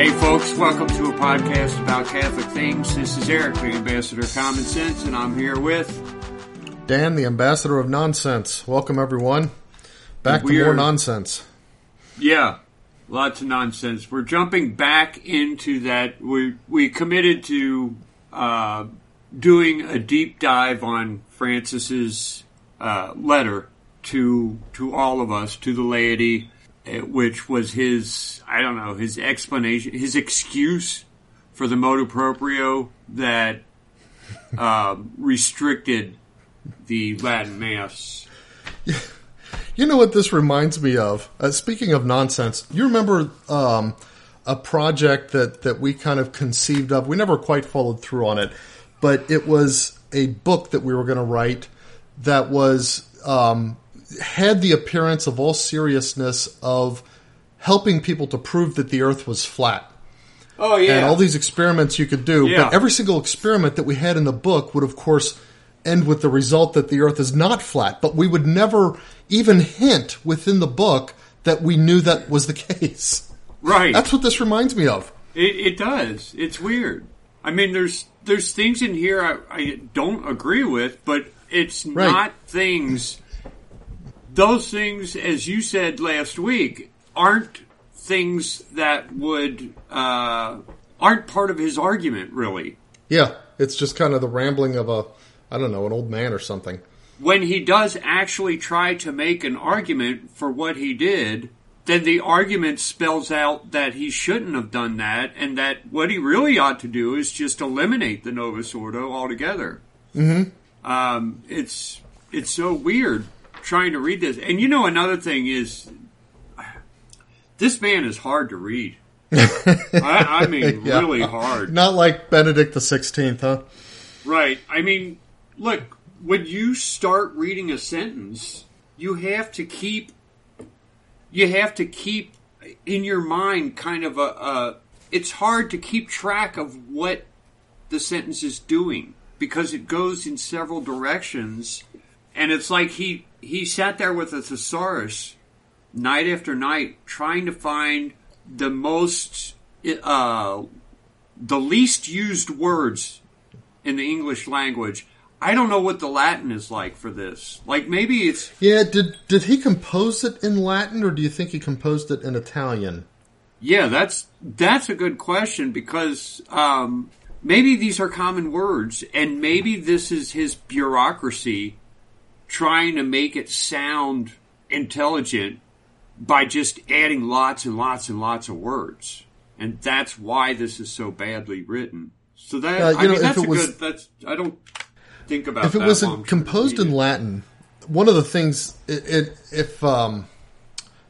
Hey, folks, welcome to a podcast about Catholic things. This is Eric, the ambassador of common sense, and I'm here with Dan, the ambassador of nonsense. Welcome, everyone. Back to We more nonsense. Yeah, lots of nonsense. We're jumping back into that. We we committed to uh, doing a deep dive on Francis's uh, letter to to all of us, to the laity, which was his I don't know his explanation, his excuse for the motu proprio that um, restricted the Latin Mass. You know what this reminds me of? Uh, speaking of nonsense, you remember um, a project that, that we kind of conceived of? We never quite followed through on it, but it was a book that we were going to write that was um, had the appearance of all seriousness of helping people to prove that the Earth was flat. Oh yeah, and all these experiments you could do. Yeah. But every single experiment that we had in the book would, of course, end with the result that the Earth is not flat. But we would never even hint within the book that we knew that was the case. right. That's what this reminds me of. It, it does. It's weird. I mean, there's there's things in here I, I don't agree with, but it's Right. not things. Those things, as you said last week, aren't things that would uh, aren't part of his argument. Really, Yeah, it's just kind of the rambling of a, I don't know, an old man or something. when he does actually try to make an argument for what he did, then the argument spells out that he shouldn't have done that, and that what he really ought to do is just eliminate the Novus Ordo altogether. Mm-hmm. Um, it's it's so weird trying to read this, and you know another thing is this man is hard to read. I, I mean, Yeah. really hard. Not like Benedict the Sixteenth, huh? Right. I mean, look, when you start reading a sentence, you have to keep you have to keep in your mind kind of a, a it's hard to keep track of what the sentence is doing because it goes in several directions and it's like he he sat there with a thesaurus night after night trying to find the most uh the least used words in the English language. I don't know what the Latin is like for this. Like maybe it's Yeah. Did did he compose it in Latin, or do you think he composed it in Italian? yeah, that's that's a good question because um, maybe these are common words, and maybe this is his bureaucracy trying to make it sound intelligent by just adding lots and lots and lots of words, and that's why this is so badly written. So that Uh, I know, mean, that's a was- good. That's I don't think about if it that was while I'm trying to composed in. Latin, one of the things it, it if um,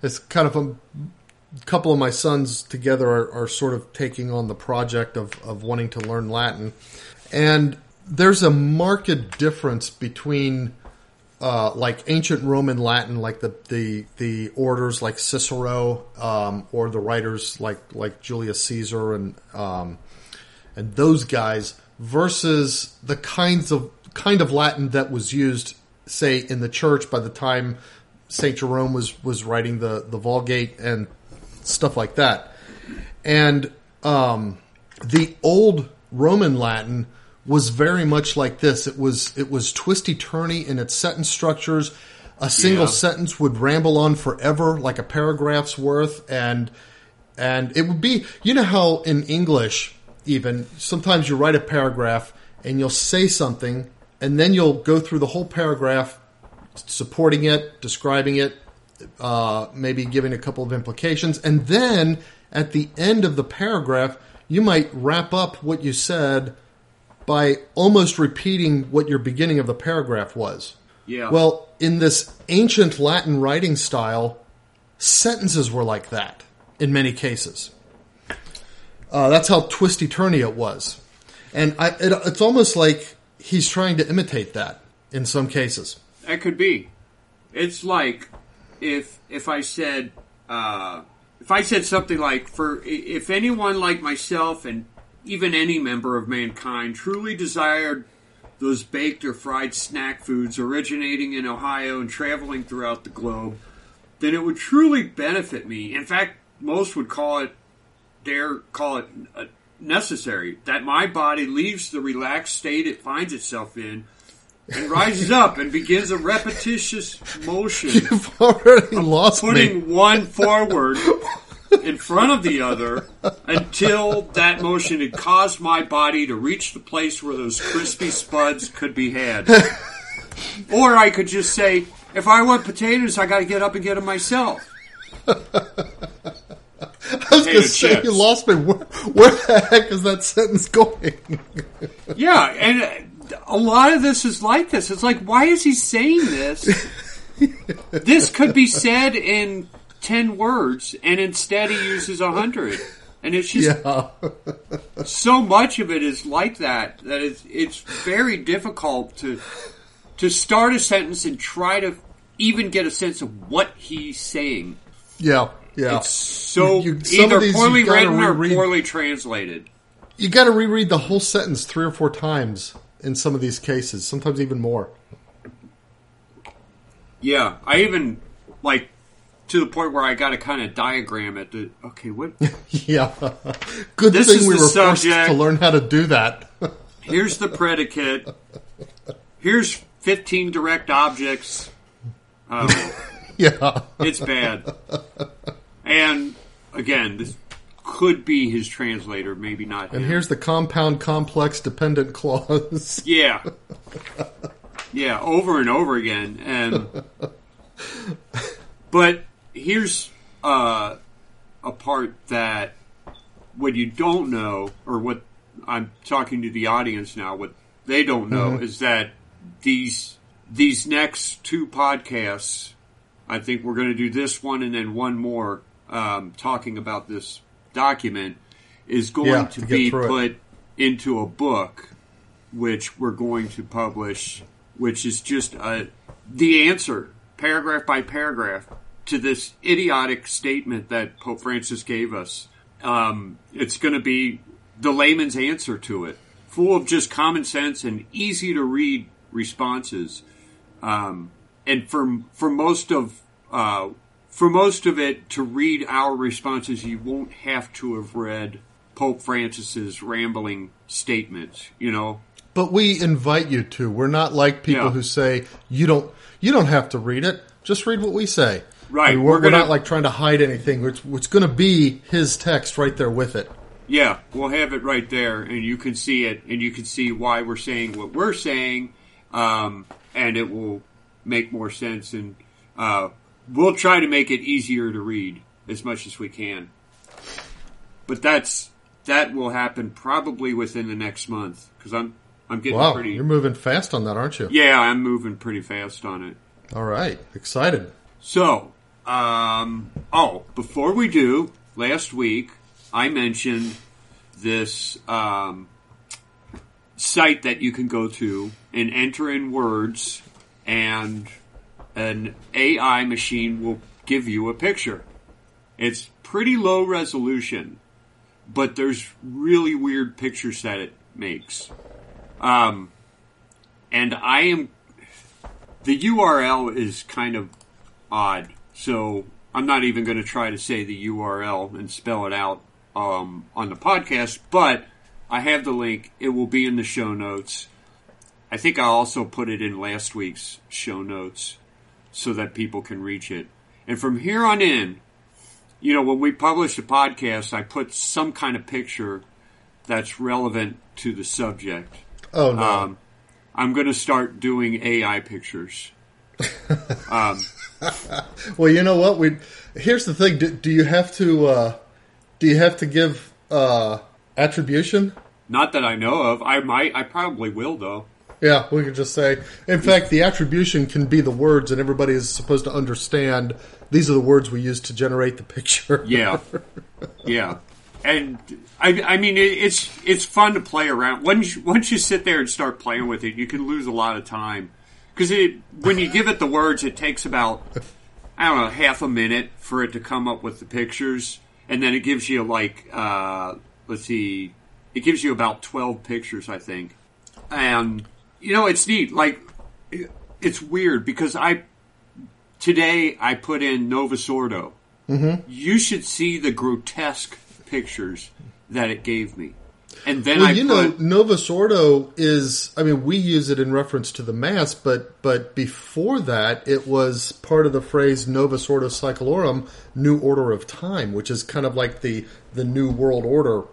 it's kind of a couple of my sons together are, are sort of taking on the project of, of wanting to learn Latin, and there's a marked difference between uh, like ancient Roman Latin, like the the, the orders like Cicero, um, or the writers like like Julius Caesar and um, and those guys versus the kinds of kind of Latin that was used, say, in the church by the time Saint Jerome was was writing the the Vulgate and stuff like that, and um, the old Roman Latin was very much like this. It was it was twisty turny in its sentence structures. A single Yeah. sentence would ramble on forever, like a paragraph's worth, and and it would be you know how in English even sometimes you write a paragraph and you'll say something and then you'll go through the whole paragraph supporting it, describing it, uh, maybe giving a couple of implications, and then at the end of the paragraph you might wrap up what you said by almost repeating what your beginning of the paragraph was. Yeah. Well, in this ancient Latin writing style, sentences were like that in many cases. Uh, that's how twisty turny it was, and I, it, it's almost like he's trying to imitate that in some cases. That could be. It's like if if I said uh, if I said something like for if anyone like myself and even any member of mankind truly desired those baked or fried snack foods originating in Ohio and traveling throughout the globe, then it would truly benefit me. In fact, most would call it dare call it uh, necessary. That my body leaves the relaxed state it finds itself in and rises up and begins a repetitious motion, You've already lost putting me. one forward in front of the other until that motion had caused my body to reach the place where those crispy spuds could be had. Or I could just say, if I want potatoes, I got to get up and get them myself. I was going to say chips. you lost me. Where, where the heck is that sentence going? Yeah, and uh, a lot of this is like this. It's like, why is he saying this? this could be said in 10 words, and instead he uses a 100. And it's just yeah, so much of it is like that that it's, it's very difficult to to start a sentence and try to even get a sense of what he's saying. yeah, yeah. It's so You- you- some of either these poorly written or poorly translated. You got to reread the whole sentence three or four times in some of these cases. Sometimes even more. Yeah, I even like to the point where I got to kind of diagram it. To, okay, what? Yeah. Good This thing we were forced to learn how to do that. Here's the predicate. Here's 15 direct objects. Um, yeah. it's bad. And again, this could be his translator, maybe not him. And here's the compound complex dependent clause. Yeah. Yeah, over and over again. And but here's uh, a part that what you don't know, or what I'm talking to the audience now, what they don't know is that these these next two podcasts, I think we're going to do this one and then one more um, talking about this document, is going Yeah, to to be through it. put into a book, which we're going to publish, which is just a, the answer, paragraph by paragraph, to this idiotic statement that Pope Francis gave us. Um, it's going to be the layman's answer to it, full of just common sense and easy to read responses. Um, and for for most of uh, for most of it to read our responses, you won't have to have read Pope Francis's rambling statements. You know, But we invite you to. We're not like people Yeah. who say you don't you don't have to read it. Just read what we say. Right, I mean, we're we're, we're not like trying to hide anything. It's, it's going to be his text right there with it. Yeah, we'll have it right there, and you can see it, and you can see why we're saying what we're saying, um, and it will make more sense. And uh, we'll try to make it easier to read as much as we can. But that's that will happen probably within the next month because I'm I'm getting Wow, pretty. you're moving fast on that, aren't you? Yeah, I'm moving pretty fast on it. All right, excited. So, um, oh, before we do, last week I mentioned this um, site that you can go to and enter in words, and an AI machine will give you a picture. It's pretty low resolution, but there's really weird pictures that it makes. Um, and I am the URL is kind of odd, so I'm not even going to try to say the URL and spell it out um, on the podcast. But I have the link; it will be in the show notes. I think I also put it in last week's show notes so that people can reach it. And from here on in, you know, when we publish a podcast, I put some kind of picture that's relevant to the subject. Oh no, Um, I'm going to start doing AI pictures. well, you know what? We here's the thing. Do, do you have to? Uh, do you have to give uh, attribution? Not that I know of. I might. I probably will, though. Yeah, we could just say. In fact, the attribution can be the words, and everybody is supposed to understand. These are the words we use to generate the picture. Yeah, yeah. And I, I mean, it, it's it's fun to play around. Once you, once you sit there and start playing with it, you can lose a lot of time because it when you give it the words, it takes about I don't know half a minute for it to come up with the pictures, and then it gives you like uh, let's see, it gives you about twelve pictures, I think, and you know it's neat. Like it- it's weird because I today I put in Novus Ordo. You should see the grotesque pictures that it gave me. And then Well, I you put, know, Novus Ordo is. I mean, we use it in reference to the mass, but but before that, it was part of the phrase Novus Ordo Seclorum, New Order of Time, which is kind of like the the New World Order.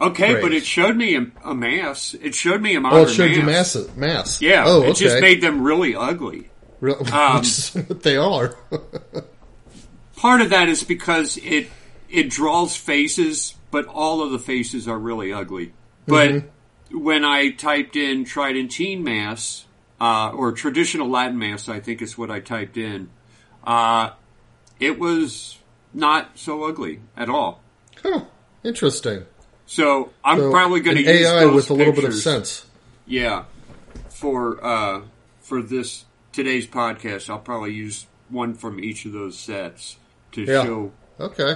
okay, but it showed me a, a mass. It showed me a mass. Oh, it showed you mass. mass. Mass. Yeah, Oh, okay. it just made them really ugly. Real- um, what they are. Part of that is because it it draws faces, but all of the faces are really ugly. But Mm-hmm. when I typed in Tridentine Mass uh, or traditional Latin Mass, I think is what I typed in. Uh, it was not so ugly at all. huh, interesting. So I'm So, probably going to use AI those with a little bit of sense. Yeah, for uh, for this today's podcast, I'll probably use one from each of those sets to Yeah. show Okay.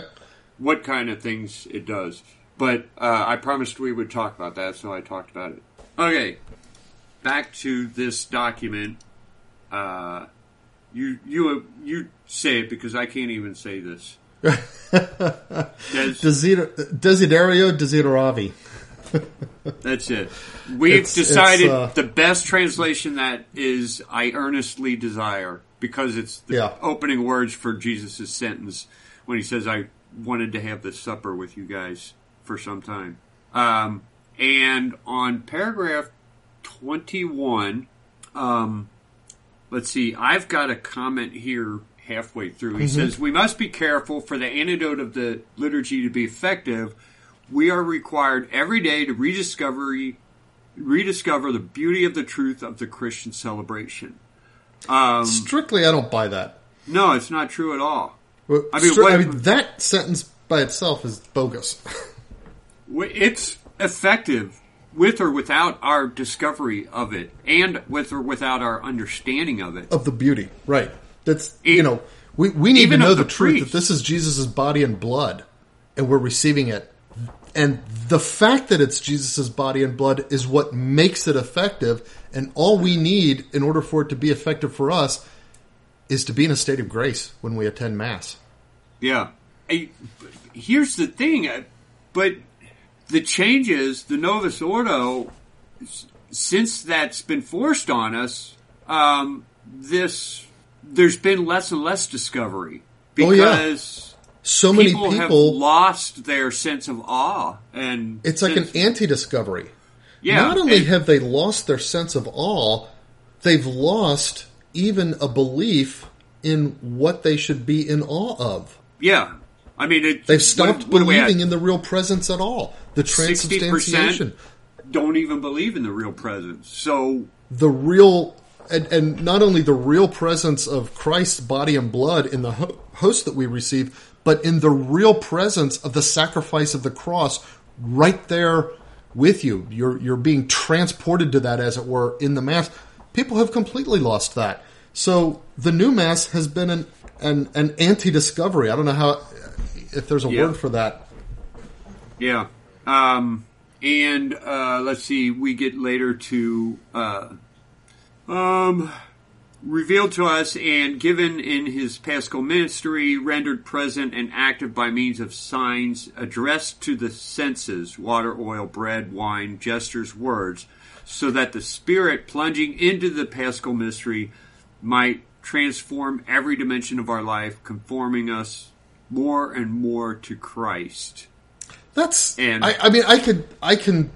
What kind of things it does. But uh, I promised we would talk about that, so I talked about it. Okay, back to this document. Uh, you you you say it because I can't even say this. Des- Desider- Desiderio desideravi. That's it. We've It's- it's, decided uh, the best translation that is I earnestly desire because it's the Yeah. opening words for Jesus' sentence when he says, I wanted to have this supper with you guys for some time. Um, and on paragraph 21, um, let's see, I've got a comment here halfway through. He says, We must be careful for the antidote of the liturgy to be effective. We are required every day to rediscover, rediscover the beauty of the truth of the Christian celebration. Um, Strictly, I don't buy that. no, it's not true at all. Well, I mean, stri- what- I mean, that sentence by itself is bogus. It's effective with or without our discovery of it, and with or without our understanding of it. of the beauty, right? That's E- you know, we we need to know the the, truth that this is Jesus' body and blood, and we're receiving it. And the fact that it's Jesus' body and blood is what makes it effective. And all we need in order for it to be effective for us is to be in a state of grace when we attend Mass. Yeah. I- here's the thing, uh, but the changes, the Novus Ordo, since that's been forced on us, um, this there's been less and less discovery Oh, yeah. because So many people, have lost their sense of awe, and it's like an anti-discovery. yeah. Not only and- have they lost their sense of awe, they've lost even a belief in what they should be in awe of. Yeah, I mean, it, They've stopped what- believing in the real presence at all. The 60% transubstantiation, don't even believe in the real presence. So the real, and, and not only the real presence of Christ's body and blood in the host that we receive, but in the real presence of the sacrifice of the cross right there with you. You're you're being transported to that, as it were, in the mass. People have completely lost that. So the new mass has been an an, an anti-discovery. I don't know how if there's a Yeah. word for that. Yeah. Um, and uh, let's see, we get later to uh, um, revealed to us and given in his paschal mystery, rendered present and active by means of signs addressed to the senses water, oil, bread, wine, gestures, words so that the Spirit plunging into the paschal mystery might transform every dimension of our life, conforming us more and more to Christ. That's And- I, I mean I could I can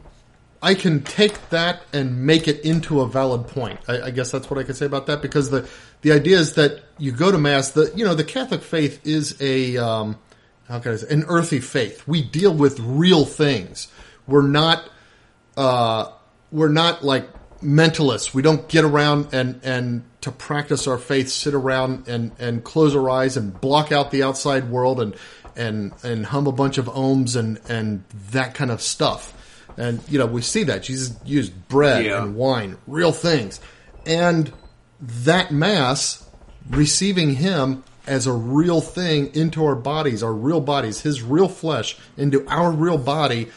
I can take that and make it into a valid point. I, I guess that's what I could say about that because the the idea is that you go to mass. The you know the Catholic faith is a um, how can I say an earthy faith. We deal with real things. We're not uh, we're not like mentalists. We don't get around and and to practice our faith, sit around and and close our eyes and block out the outside world and and and hum a bunch of ohms and and that kind of stuff. And you know we see that Jesus used bread Yeah. and wine, real things, and that mass receiving Him as a real thing into our bodies, our real bodies, His real flesh into our real body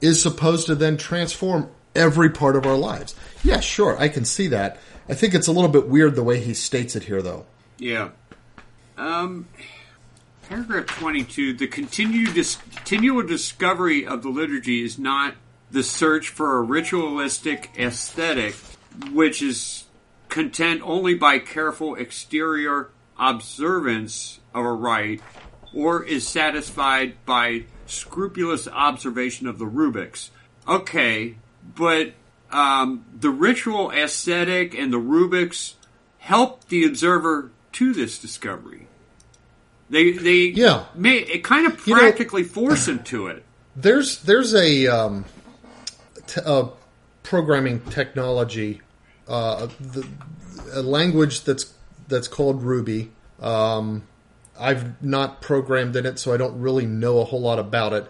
is supposed to then transform every part of our lives. Yeah, sure, I can see that. I think it's a little bit weird the way he states it here, though. Yeah. Um, paragraph 22 the dis- continual discovery of the liturgy is not the search for a ritualistic aesthetic which is content only by careful exterior observance of a rite or is satisfied by scrupulous observation of the rubrics okay but um, the ritual aesthetic and the rubrics help the observer to this discovery they they Yeah. may it kind of You know- practically force him to it. There's there's a, um, t- a programming technology, uh, the, a language that's that's called Ruby. Um, I've not programmed in it, so I don't really know a whole lot about it.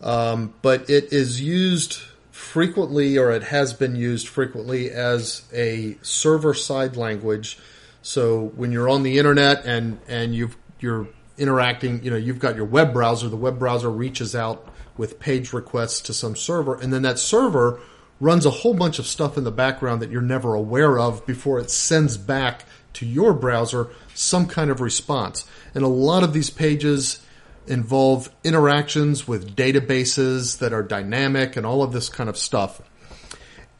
Um, but it is used frequently, or it has been used frequently as a server side language. So when you're on the internet and and you've, you're interacting, you know, you've got your web browser. The web browser reaches out with page requests to some server, and then that server runs a whole bunch of stuff in the background that you're never aware of before it sends back to your browser some kind of response. And a lot of these pages involve interactions with databases that are dynamic and all of this kind of stuff.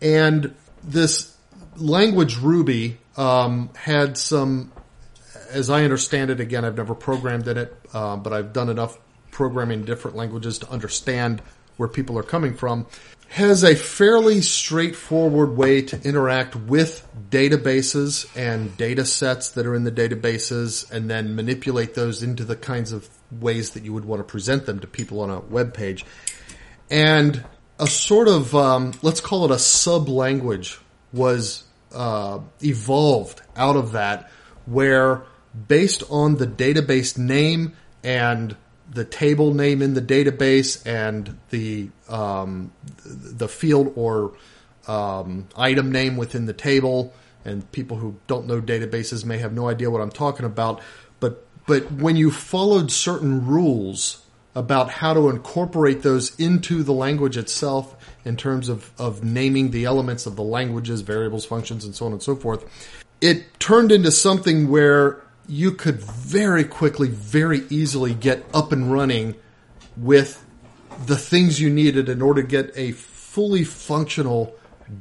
And this language Ruby um, had some, as I understand it, again, I've never programmed in it, uh, but I've done enough programming in different languages to understand where people are coming from, has a fairly straightforward way to interact with databases and data sets that are in the databases and then manipulate those into the kinds of ways that you would want to present them to people on a web page and a sort of um, let's call it a sub language was uh, evolved out of that, where based on the database name and the table name in the database and the um, the field or um, item name within the table, and people who don't know databases may have no idea what I'm talking about. But when you followed certain rules about how to incorporate those into the language itself in terms of, of naming the elements of the languages, variables, functions, and so on and so forth, it turned into something where you could very quickly, very easily get up and running with the things you needed in order to get a fully functional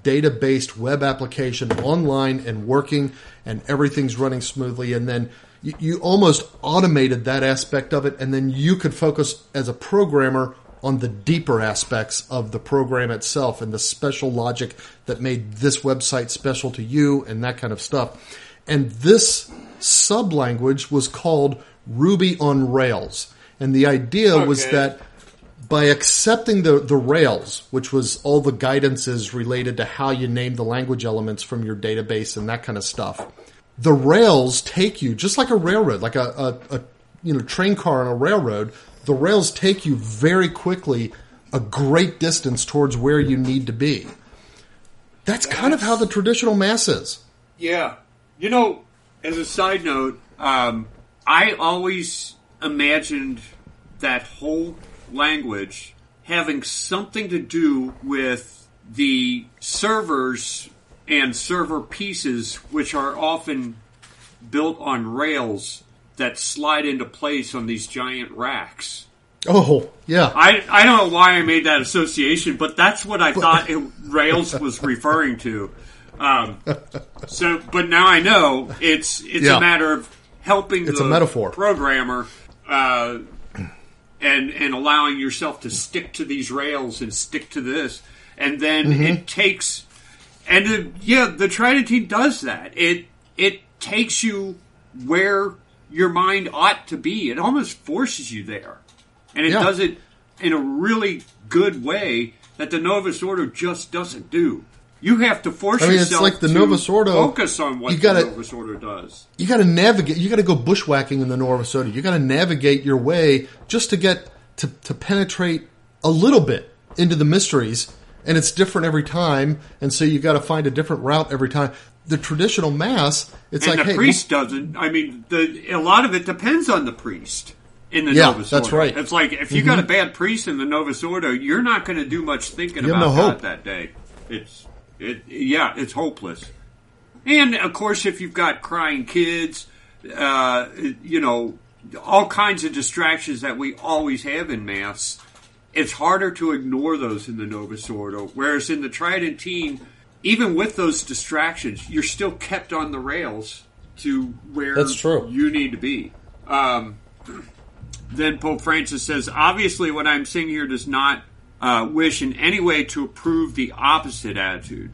data-based web application online and working and everything's running smoothly. And then you, you almost automated that aspect of it and then you could focus as a programmer on the deeper aspects of the program itself and the special logic that made this website special to you and that kind of stuff. And this sub language was called Ruby on Rails. And the idea was that by accepting the, the Rails, which was all the guidances related to how you name the language elements from your database and that kind of stuff, the Rails take you just like a railroad, like a, a, a you know train car on a railroad. The Rails take you very quickly a great distance towards where you need to be. That's kind of how the traditional mass is. Yeah. You know, as a side note, um, I always imagined that whole language having something to do with the servers and server pieces, which are often built on rails that slide into place on these giant racks. Oh, yeah. I, I don't know why I made that association, but that's what I thought it, Rails was referring to. Um, so, but now I know it's it's Yeah. a matter of helping It's the a metaphor. programmer uh, and and allowing yourself to stick to these rails and stick to this, and then Mm-hmm. it takes and uh, yeah, the Tridentine does that. It it takes you where your mind ought to be. It almost forces you there, and it Yeah. does it in a really good way that the Novus Ordo just doesn't do. You have to force I mean, it's yourself like the to Novus Ordo- focus on what you gotta- the Novus Ordo does. you got to navigate. You got to go bushwhacking in the Novus Ordo. You got to navigate your way just to get to, to penetrate a little bit into the mysteries, and it's different every time. And so you got to find a different route every time. The traditional mass, it's And like, the hey, priest doesn't. I mean, the a lot of it depends on the priest in the Yeah, Novus that's Ordo. right. Mm-hmm. It's like if you got a bad priest in the Novus Ordo, you're not going to do much thinking about no God that day. It's it. Yeah, it's hopeless. And of course, if you've got crying kids, uh, you know, all kinds of distractions that we always have in mass. It's harder to ignore those in the Novus Ordo, whereas in the Tridentine, even with those distractions, you're still kept on the rails to where That's true. you need to be. Um, then Pope Francis says, obviously, what I'm saying here does not uh, wish in any way to approve the opposite attitude,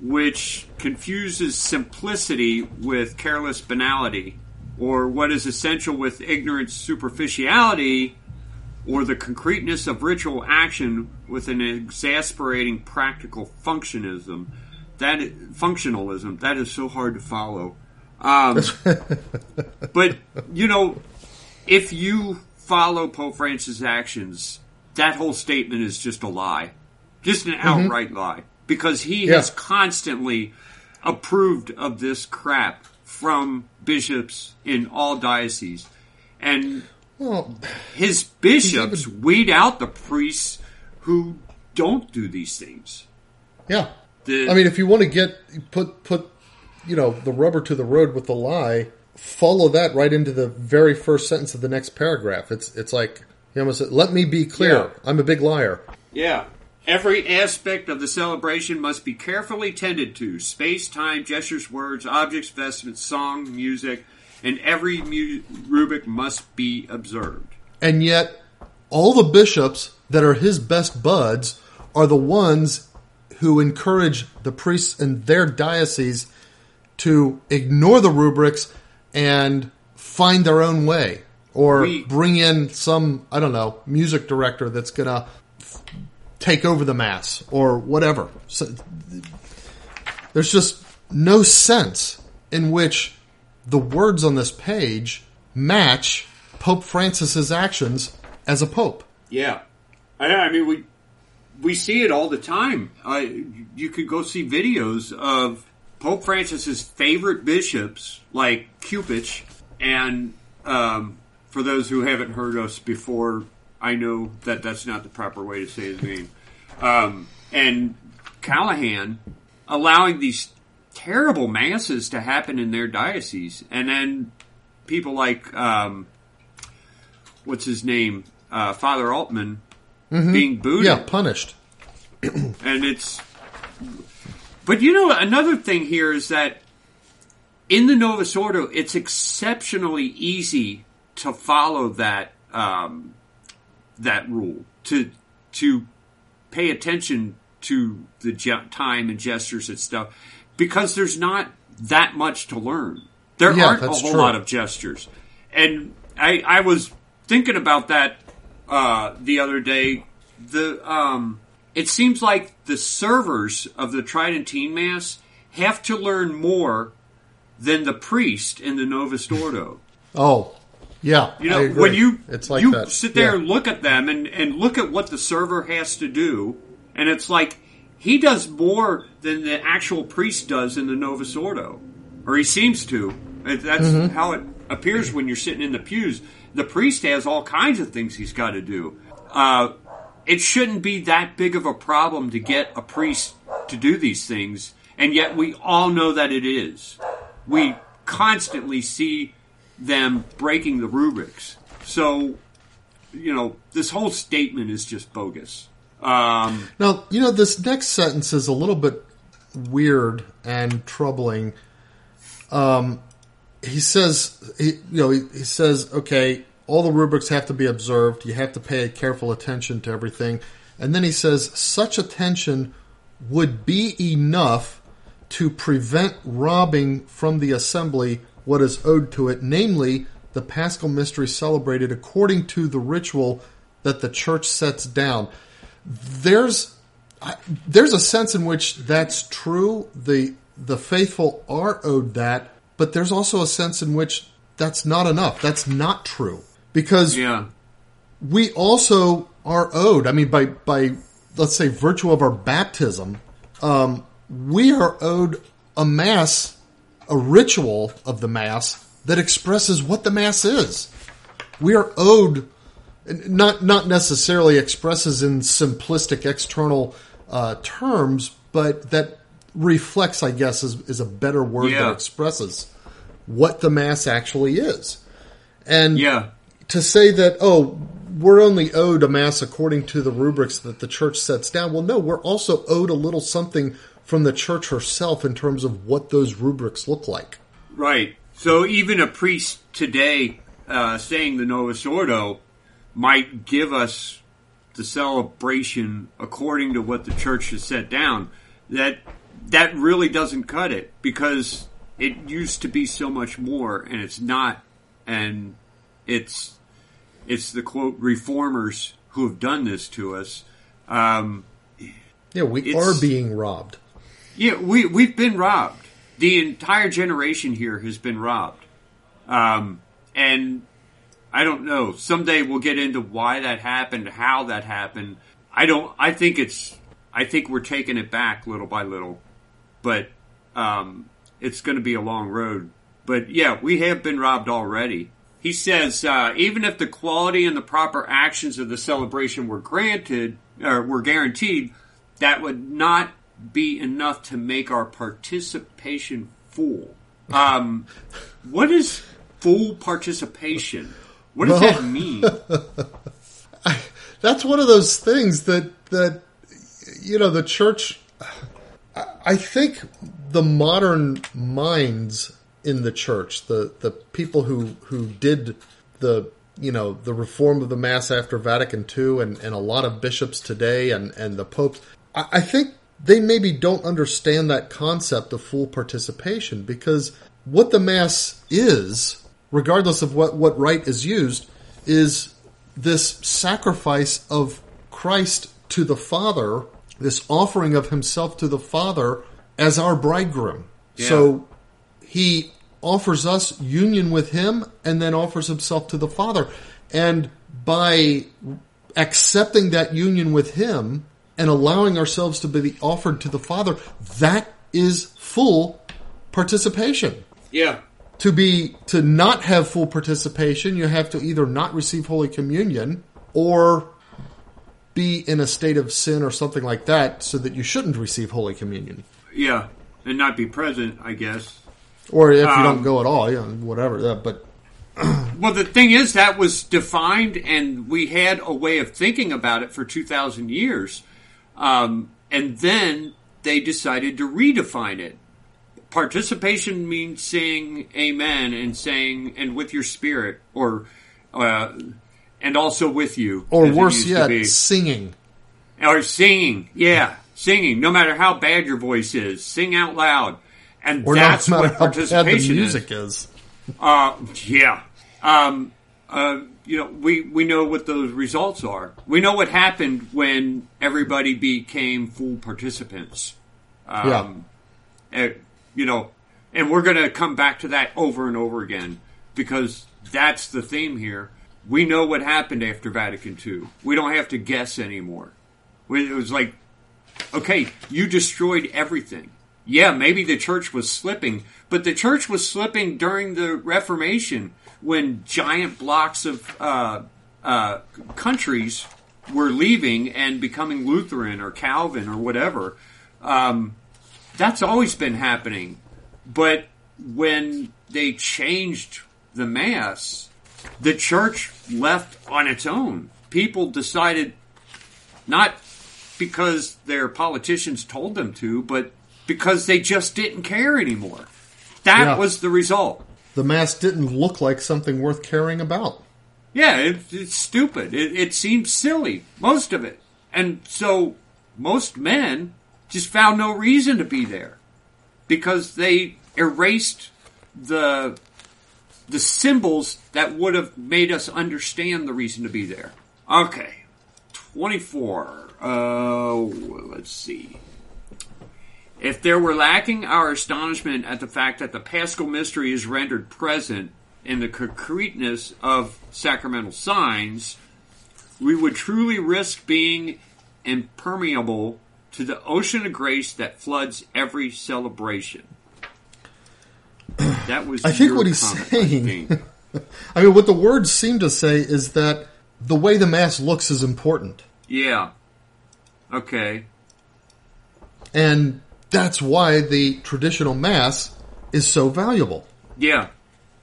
which confuses simplicity with careless banality, or what is essential with ignorant superficiality, or the concreteness of ritual action with an exasperating practical functionism. That functionalism that is so hard to follow. Um, but you know, if you follow Pope Francis' actions, that whole statement is just a lie, just an outright lie, because he Yeah. has constantly approved of this crap from bishops in all dioceses, and Well, his bishops weed out the priests who don't do these things. yeah. The, I mean, if you want to get put put you know the rubber to the road with the lie, follow that right into the very first sentence of the next paragraph. It's it's like he almost said, "Let me be clear. Yeah. I'm a big liar." Yeah. Every aspect of the celebration must be carefully tended to space, time, gestures, words, objects, vestments, song, music, and every mu- rubric must be observed. And yet, all the bishops that are his best buds are the ones who encourage the priests in their diocese to ignore the rubrics and find their own way or We- bring in some i don't know music director that's gonna f- take over the mass or whatever so, there's just no sense in which the words on this page match pope francis's actions as a pope Yeah. I, I mean, we we see it all the time. Uh, you could go see videos of Pope Francis's favorite bishops, like Cupich, and um, for those who haven't heard us before, I know that that's not the proper way to say his name. Um, and Callahan allowing these terrible masses to happen in their diocese, and then people like um, what's his name, uh, Father Altman, being booted, yeah punished. And it's. But you know, another thing here is that in the Novus Ordo, it's exceptionally easy to follow that um, that rule to to pay attention to the time and gestures and stuff because there's not that much to learn. There Yeah, aren't a whole true. lot of gestures, and I, I was thinking about that uh, the other day. The um, it seems like the servers of the Tridentine Mass have to learn more than the priest in the Novus Ordo. oh yeah You know, when you it's like you that sit there Yeah. and look at them and, and look at what the server has to do, and it's like he does more than the actual priest does in the Novus Ordo, or he seems to. That's Mm-hmm. how it appears when you're sitting in the pews. The priest has all kinds of things he's got to do. Uh, it shouldn't be that big of a problem to get a priest to do these things, and yet we all know that it is. We constantly see them breaking the rubrics. So, you know, this whole statement is just bogus. Um, Now, you know, this next sentence is a little bit weird and troubling. Um, he says, he, you know, he, he says, okay, all the rubrics have to be observed. You have to pay careful attention to everything. And then he says, such attention would be enough to prevent robbing from the assembly what is owed to it, namely the paschal mystery celebrated according to the ritual that the church sets down. There's I, there's a sense in which that's true. The the faithful are owed that, but there's also a sense in which that's not enough. That's not true because yeah. we also are owed. I mean, by by let's say virtue of our baptism, um, we are owed a mass, a ritual of the mass that expresses what the mass is. We are owed not not necessarily expresses in simplistic external uh, terms, but that reflects, I guess, is, is a better word Yeah. that expresses what the mass actually is. And Yeah. to say that, oh, we're only owed a mass according to the rubrics that the church sets down. Well, no, we're also owed a little something from the church herself in terms of what those rubrics look like. Right. So even a priest today uh, saying the Novus Ordo might give us the celebration according to what the church has set down. That that really doesn't cut it because it used to be so much more, and it's not. And it's it's the quote reformers who have done this to us. Um, Yeah, we are being robbed. yeah, we we've been robbed. The entire generation here has been robbed, um, and I don't know. Someday we'll get into why that happened, how that happened. I don't. I think it's. I think we're taking it back little by little, but um, it's going to be a long road. But yeah, we have been robbed already. He says uh, even if the quality and the proper actions of the celebration were granted or were guaranteed, that would not be enough to make our participation full. Um, what is full participation? What does Well- that mean? That's one of those things that that you know the church. I- I think the modern minds in the church, the the people who who did the you know the reform of the mass after Vatican II, and and a lot of bishops today, and and the popes. I, I think they maybe don't understand that concept of full participation because what the mass is, regardless of what what rite is used, is this sacrifice of Christ to the Father, this offering of himself to the Father as our bridegroom. Yeah. So he offers us union with him and then offers himself to the Father. And by accepting that union with him and allowing ourselves to be offered to the Father, that is full participation yeah, to be to not have full participation, you have to either not receive Holy Communion or be in a state of sin or something like that, so that you shouldn't receive Holy Communion. yeah, and not be present, I guess. Or if you Um, don't go at all, yeah, whatever. That, but Well, the thing is, that was defined, and we had a way of thinking about it for 2,000 years. Um, and then they decided to redefine it. Participation means saying amen and saying, and with your spirit, or, uh, and also with you. or worse yet, singing. Or singing. Yeah, singing. No matter how bad your voice is, sing out loud. And Or that's no what how bad the participation is. music is. Uh, yeah. Um, uh, you know, we, we know what those results are. We know what happened when everybody became full participants. Um, uh, you know, and we're going to come back to that over and over again because that's the theme here. We know what happened after Vatican II. We don't have to guess anymore. It was like, okay, you destroyed everything. Yeah, maybe the church was slipping, but the church was slipping during the Reformation when giant blocks of uh, uh, countries were leaving and becoming Lutheran or Calvin or whatever. Um, that's always been happening. But when they changed the Mass, the church left on its own. People decided not because their politicians told them to, but because they just didn't care anymore. That Yeah. was the result. The mass didn't look like something worth caring about. Yeah, it, it's stupid. It, it seems silly, most of it. And so most men just found no reason to be there because they erased the the symbols that would have made us understand the reason to be there. Okay, twenty four. Uh, let's see. If there were lacking our astonishment at the fact that the paschal mystery is rendered present in the concreteness of sacramental signs, we would truly risk being impermeable to the ocean of grace that floods every celebration. That was I think what he's comment, saying- think. I mean, what the words seem to say is that the way the mass looks is important. Yeah. Okay. And that's why the traditional mass is so valuable. Yeah,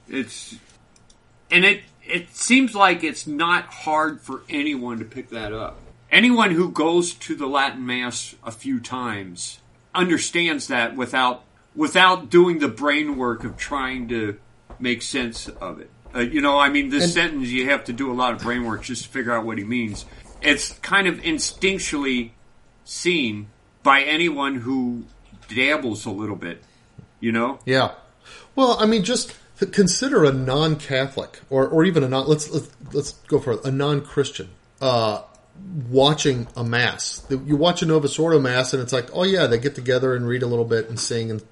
it's and it it seems like it's not hard for anyone to pick that up. Anyone who goes to the Latin Mass a few times understands that without without doing the brain work of trying to make sense of it. Uh, you know, I mean, this And- sentence you have to do a lot of brain work just to figure out what he means. It's kind of instinctually seen by anyone who dabbles a little bit. You know, Yeah. Well, I mean, just consider a non-Catholic, or or even a non. Let's let's, let's go for it, a non-Christian. Uh, watching a mass, you watch a Novus Ordo mass, and it's like, oh yeah, they get together and read a little bit and sing and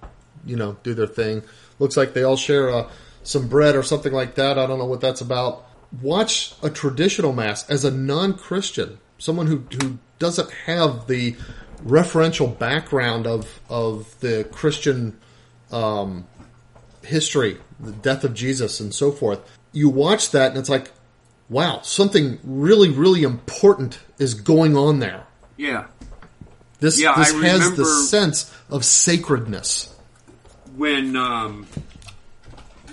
you know do their thing. Looks like they all share uh, some bread or something like that. I don't know what that's about. Watch a traditional mass as a non-Christian, someone who who doesn't have the referential background of of the Christian um, history, the death of Jesus, and so forth. You watch that, and it's like, wow, something really, really important is going on there. yeah. This Yeah, this I has the sense of sacredness. when um,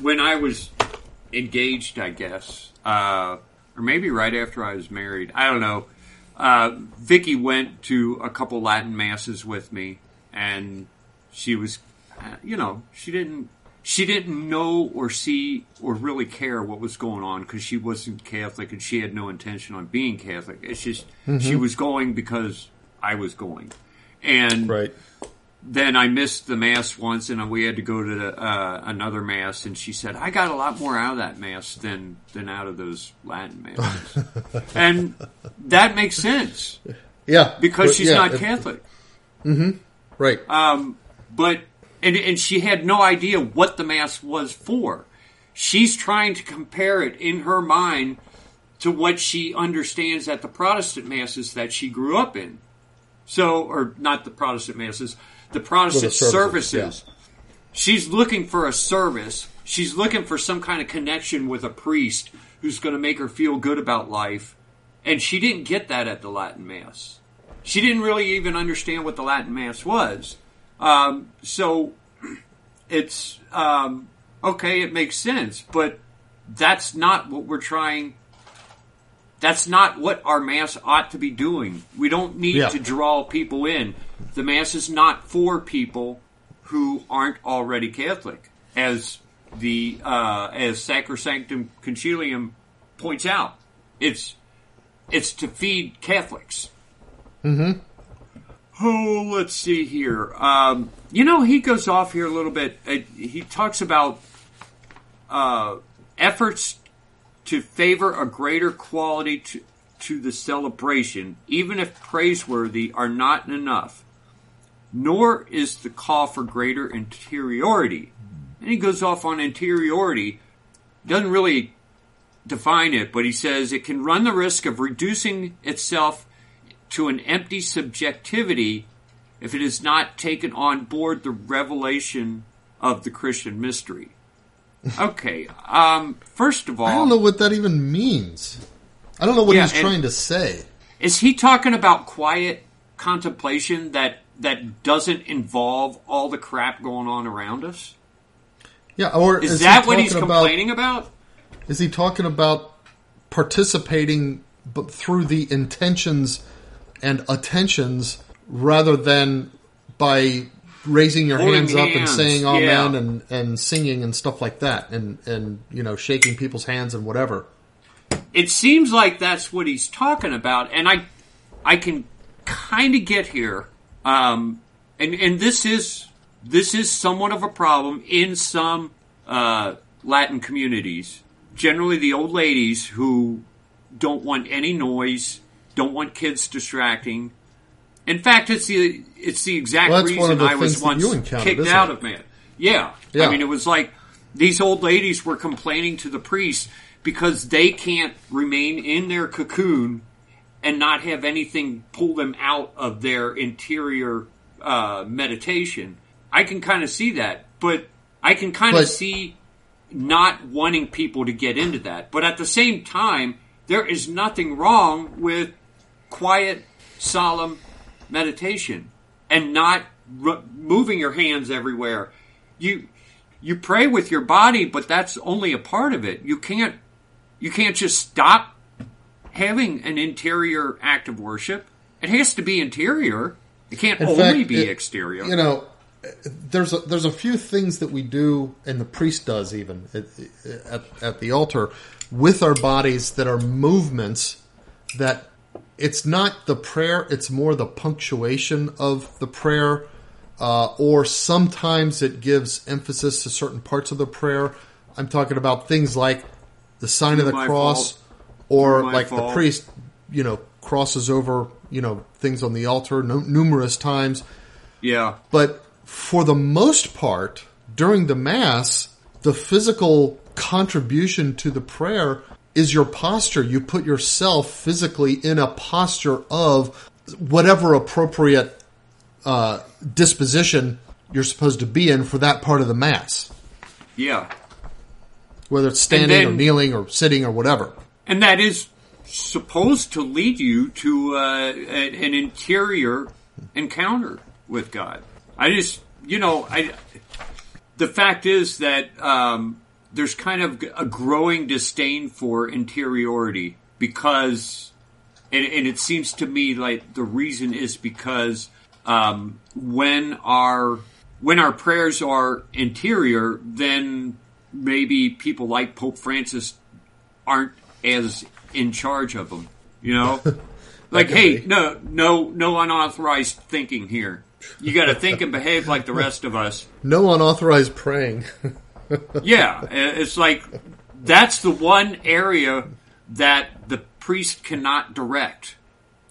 when I was engaged, I guess, uh, or maybe right after I was married. I don't know. Uh, Vicky went to a couple Latin masses with me, and she was, uh, you know, she didn't she didn't know or see or really care what was going on because she wasn't Catholic and she had no intention on being Catholic. It's just she was going because I was going, and Right. then I missed the mass once, and we had to go to the, uh, another mass. And she said, "I got a lot more out of that mass than than out of those Latin masses," and that makes sense Yeah. because she's yeah, not it- Catholic. Right. Um, but and and she had no idea what the mass was for. She's trying to compare it in her mind to what she understands at the Protestant masses that she grew up in. So, or not the Protestant masses, the Protestant services, services. She's looking for a service. She's looking for some kind of connection with a priest who's going to make her feel good about life. And she didn't get that at the Latin Mass. She didn't really even understand what the Latin Mass was. Um, so it's um, okay, it makes sense, but that's not what we're trying. That's not what our mass ought to be doing. We don't need Yeah. to draw people in. The mass is not for people who aren't already Catholic, as the uh, as Sacrosanctum Concilium points out. It's it's to feed Catholics. Oh, let's see here. Um, you know, he goes off here a little bit. Uh, he talks about uh, efforts to favor a greater quality to, to the celebration, even if praiseworthy, are not enough. Nor is the call for greater interiority. And he goes off on interiority. Doesn't really define it, but he says it can run the risk of reducing itself to an empty subjectivity if it is not taken on board the revelation of the Christian mystery. Okay, um, first of all, I don't know what that even means. I don't know what Yeah, he's trying to say. is he talking about quiet contemplation that that doesn't involve all the crap going on around us? Yeah, or Is, is he that what he's talking about- complaining about? Is he talking about participating but through the intentions and attentions rather than by raising your Holding hands up and saying amen yeah. and, and singing and stuff like that and, and you know shaking people's hands and whatever. it seems like that's what he's talking about, and I, I can kind of get here. Um, and and this is this is somewhat of a problem in some uh, Latin communities. Generally, the old ladies who don't want any noise, don't want kids distracting. In fact, it's the it's the exact Well, reason the I was once kicked out it? of man. Yeah. Yeah. I mean, it was like these old ladies were complaining to the priest because they can't remain in their cocoon and not have anything pull them out of their interior uh, meditation. I can kind of see that, but I can kind of see not wanting people to get into that. But at the same time, there is nothing wrong with quiet, solemn meditation and not r- moving your hands everywhere. You you pray with your body, but that's only a part of it. You can't You can't just stop having an interior act of worship. It has to be interior. It can't In only fact, be it- exterior. You know, there's a, there's a few things that we do, and the priest does even at, at, at the altar with our bodies that are movements that it's not the prayer; it's more the punctuation of the prayer, uh, or sometimes it gives emphasis to certain parts of the prayer. I'm talking about things like the sign of the cross, fault. or like the priest, you know, crosses over, you know, things on the altar nu- numerous times. yeah. But for the most part, during the Mass, the physical contribution to the prayer is your posture. You put yourself physically in a posture of whatever appropriate uh, disposition you're supposed to be in for that part of the Mass, Yeah. whether it's standing or kneeling or sitting or whatever. And that is supposed to lead you to uh, an interior encounter with God. I just, you know, I. The fact is that um, there's kind of a growing disdain for interiority because, and, and it seems to me like the reason is because um, when our when our prayers are interior, then maybe people like Pope Francis aren't as in charge of them. You know, like, hey, be. no, no, no unauthorized thinking here. You got to think and behave like the rest of us. No unauthorized praying. Yeah, it's like that's the one area that the priest cannot direct.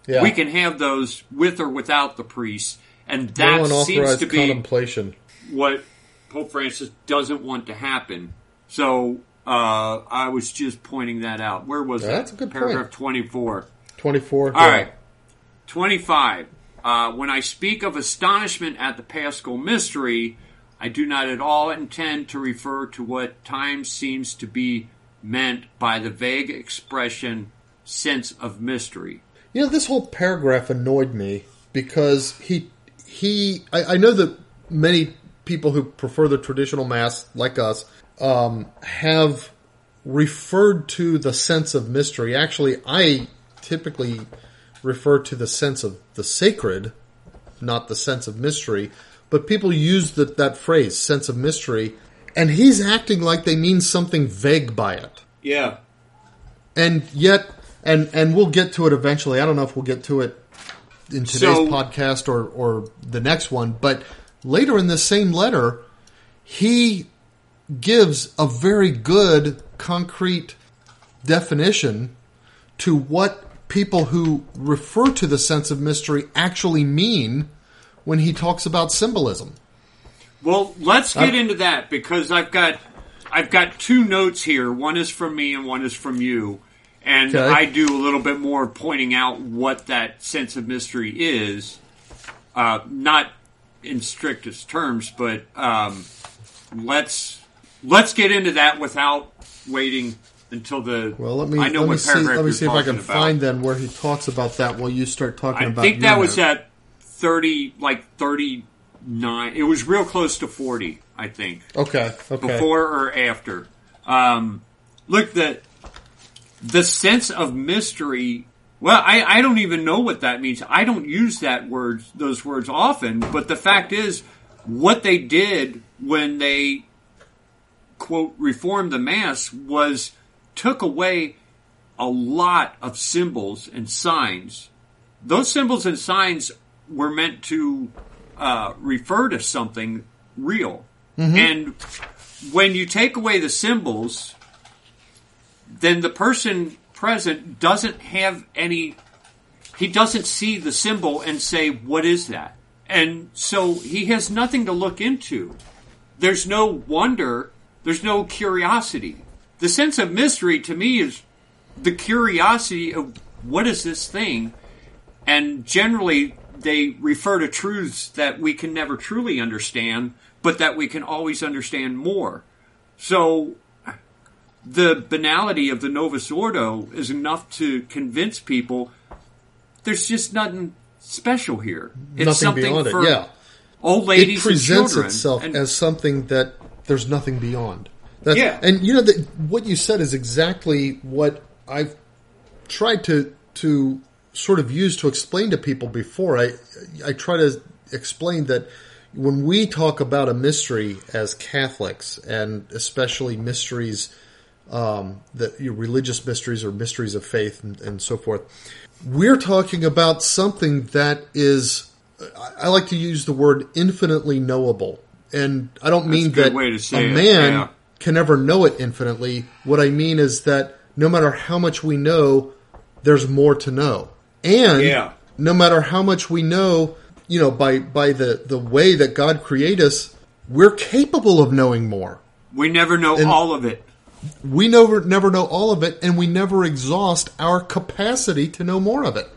yeah. We can have those with or without the priest, and no that seems to be contemplation. what Pope Francis doesn't want to happen. So uh, I was just pointing that out. Where was it? That's that? a good Paragraph point. twenty-four. 24. All right. 25. Uh, when I speak of astonishment at the paschal mystery, I do not at all intend to refer to what times seems to be meant by the vague expression sense of mystery. You know, this whole paragraph annoyed me because he he. I, I know that many people who prefer the traditional mass, like us, um, have referred to the sense of mystery. Actually, I typically refer to the sense of the sacred, not the sense of mystery. But people use that that phrase, sense of mystery, and he's acting like they mean something vague by it Yeah. and yet and and we'll get to it eventually i don't know if we'll get to it in today's So- podcast or or the next one but later in this same letter he gives a very good concrete definition to what people who refer to the sense of mystery actually mean when he talks about symbolism Well, let's get Uh, into that because I've got I've got two notes here. One is from me and one is from you. And Okay. I do a little bit more pointing out what that sense of mystery is. Uh, not in strictest terms, but um, let's let's get into that without waiting until the. well let me I know let what see let me see if i can about. find then where he talks about that while you start talking I about I think that was note. at thirty, like thirty nine. It was real close to forty. I think. okay okay before or after. Um, look, the the sense of mystery. Well, I, I don't even know what that means. I don't use that word, those words often. But the fact is, what they did when they quote reformed the mass was took away a lot of symbols and signs. Those symbols and signs were meant to uh, refer to something real. And when you take away the symbols, then the person present doesn't have any, he doesn't see the symbol and say, what is that? And so he has nothing to look into. There's no wonder, there's no curiosity. The sense of mystery to me is the curiosity of what is this thing? And generally, they refer to truths that we can never truly understand, but that we can always understand more. So, the banality of the Novus Ordo is enough to convince people there's just nothing special here. It's nothing something beyond for it yeah old it ladies presents and children. itself and- as something that there's nothing beyond. That's, Yeah. and you know that what you said is exactly what I've tried to to sort of used to explain to people before. I I try to explain that when we talk about a mystery as Catholics, and especially mysteries um, that you know, religious mysteries or mysteries of faith and, and so forth, we're talking about something that is. I- like to use the word infinitely knowable, and I don't mean that way to say a it, man yeah. can never know it infinitely. What I mean is that no matter how much we know, there's more to know. And Yeah. no matter how much we know, you know, by, by the, the way that God created us, we're capable of knowing more. We never know And- all of it. We never, never know all of it, and we never exhaust our capacity to know more of it.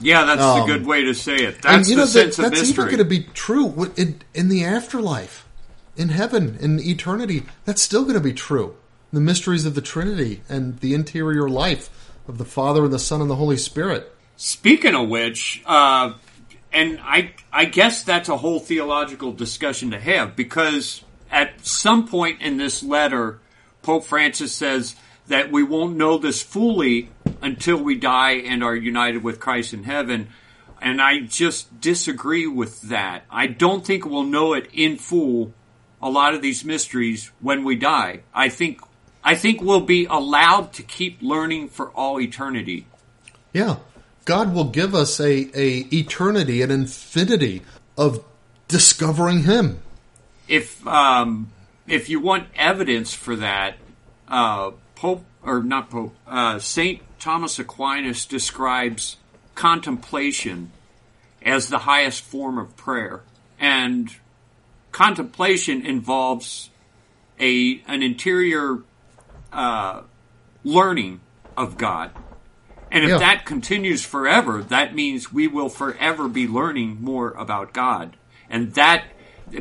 Yeah, that's Um, a good way to say it. and That's you the know, sense that, of that's even going to be true in, in the afterlife, in heaven, in eternity. That's still going to be true. The mysteries of the Trinity and the interior life of the Father and the Son and the Holy Spirit. Speaking of which, uh, and I, I guess that's a whole theological discussion to have because at some point in this letter, Pope Francis says that we won't know this fully until we die and are united with Christ in heaven. And I just disagree with that. I don't think we'll know it in full, a lot of these mysteries when we die. I think, I think we'll be allowed to keep learning for all eternity. Yeah, God will give us a, a eternity, an infinity of discovering Him. if um, if you want evidence for that, uh, Pope or not Pope, uh, Saint Thomas Aquinas describes contemplation as the highest form of prayer, and contemplation involves a an interior uh, learning of God. And if Yeah. that continues forever, that means we will forever be learning more about God. And that,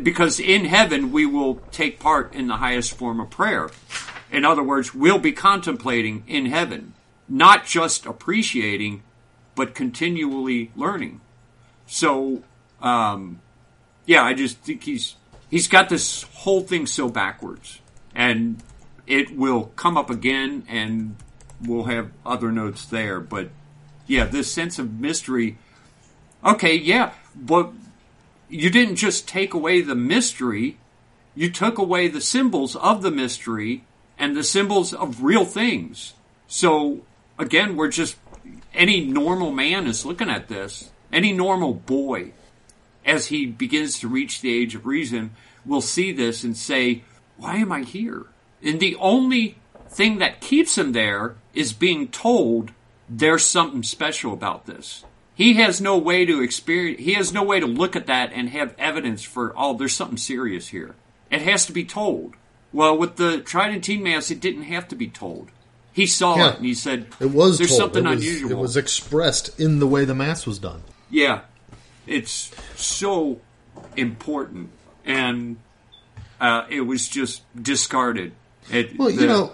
because in heaven we will take part in the highest form of prayer. In other words, we'll be contemplating in heaven, not just appreciating, but continually learning. So, um, yeah, I just think he's he's got this whole thing so backwards, and it will come up again, and we'll have other notes there. But yeah, this sense of mystery. Okay, yeah, but you didn't just take away the mystery; you took away the symbols of the mystery and the symbols of real things. So again, we're just any normal man is looking at this. Any normal boy as he begins to reach the age of reason, will see this and say, Why am I here? And the only thing that keeps him there is being told there's something special about this. He has no way to experience, he has no way to look at that and have evidence for, oh, there's something serious here. It has to be told. Well, with the Tridentine Mass, it didn't have to be told. He saw Yeah. it and he said, It was There's told. something it was, unusual. It was expressed in the way the Mass was done. Yeah, it's so important, and uh, it was just discarded. It, Well, you know,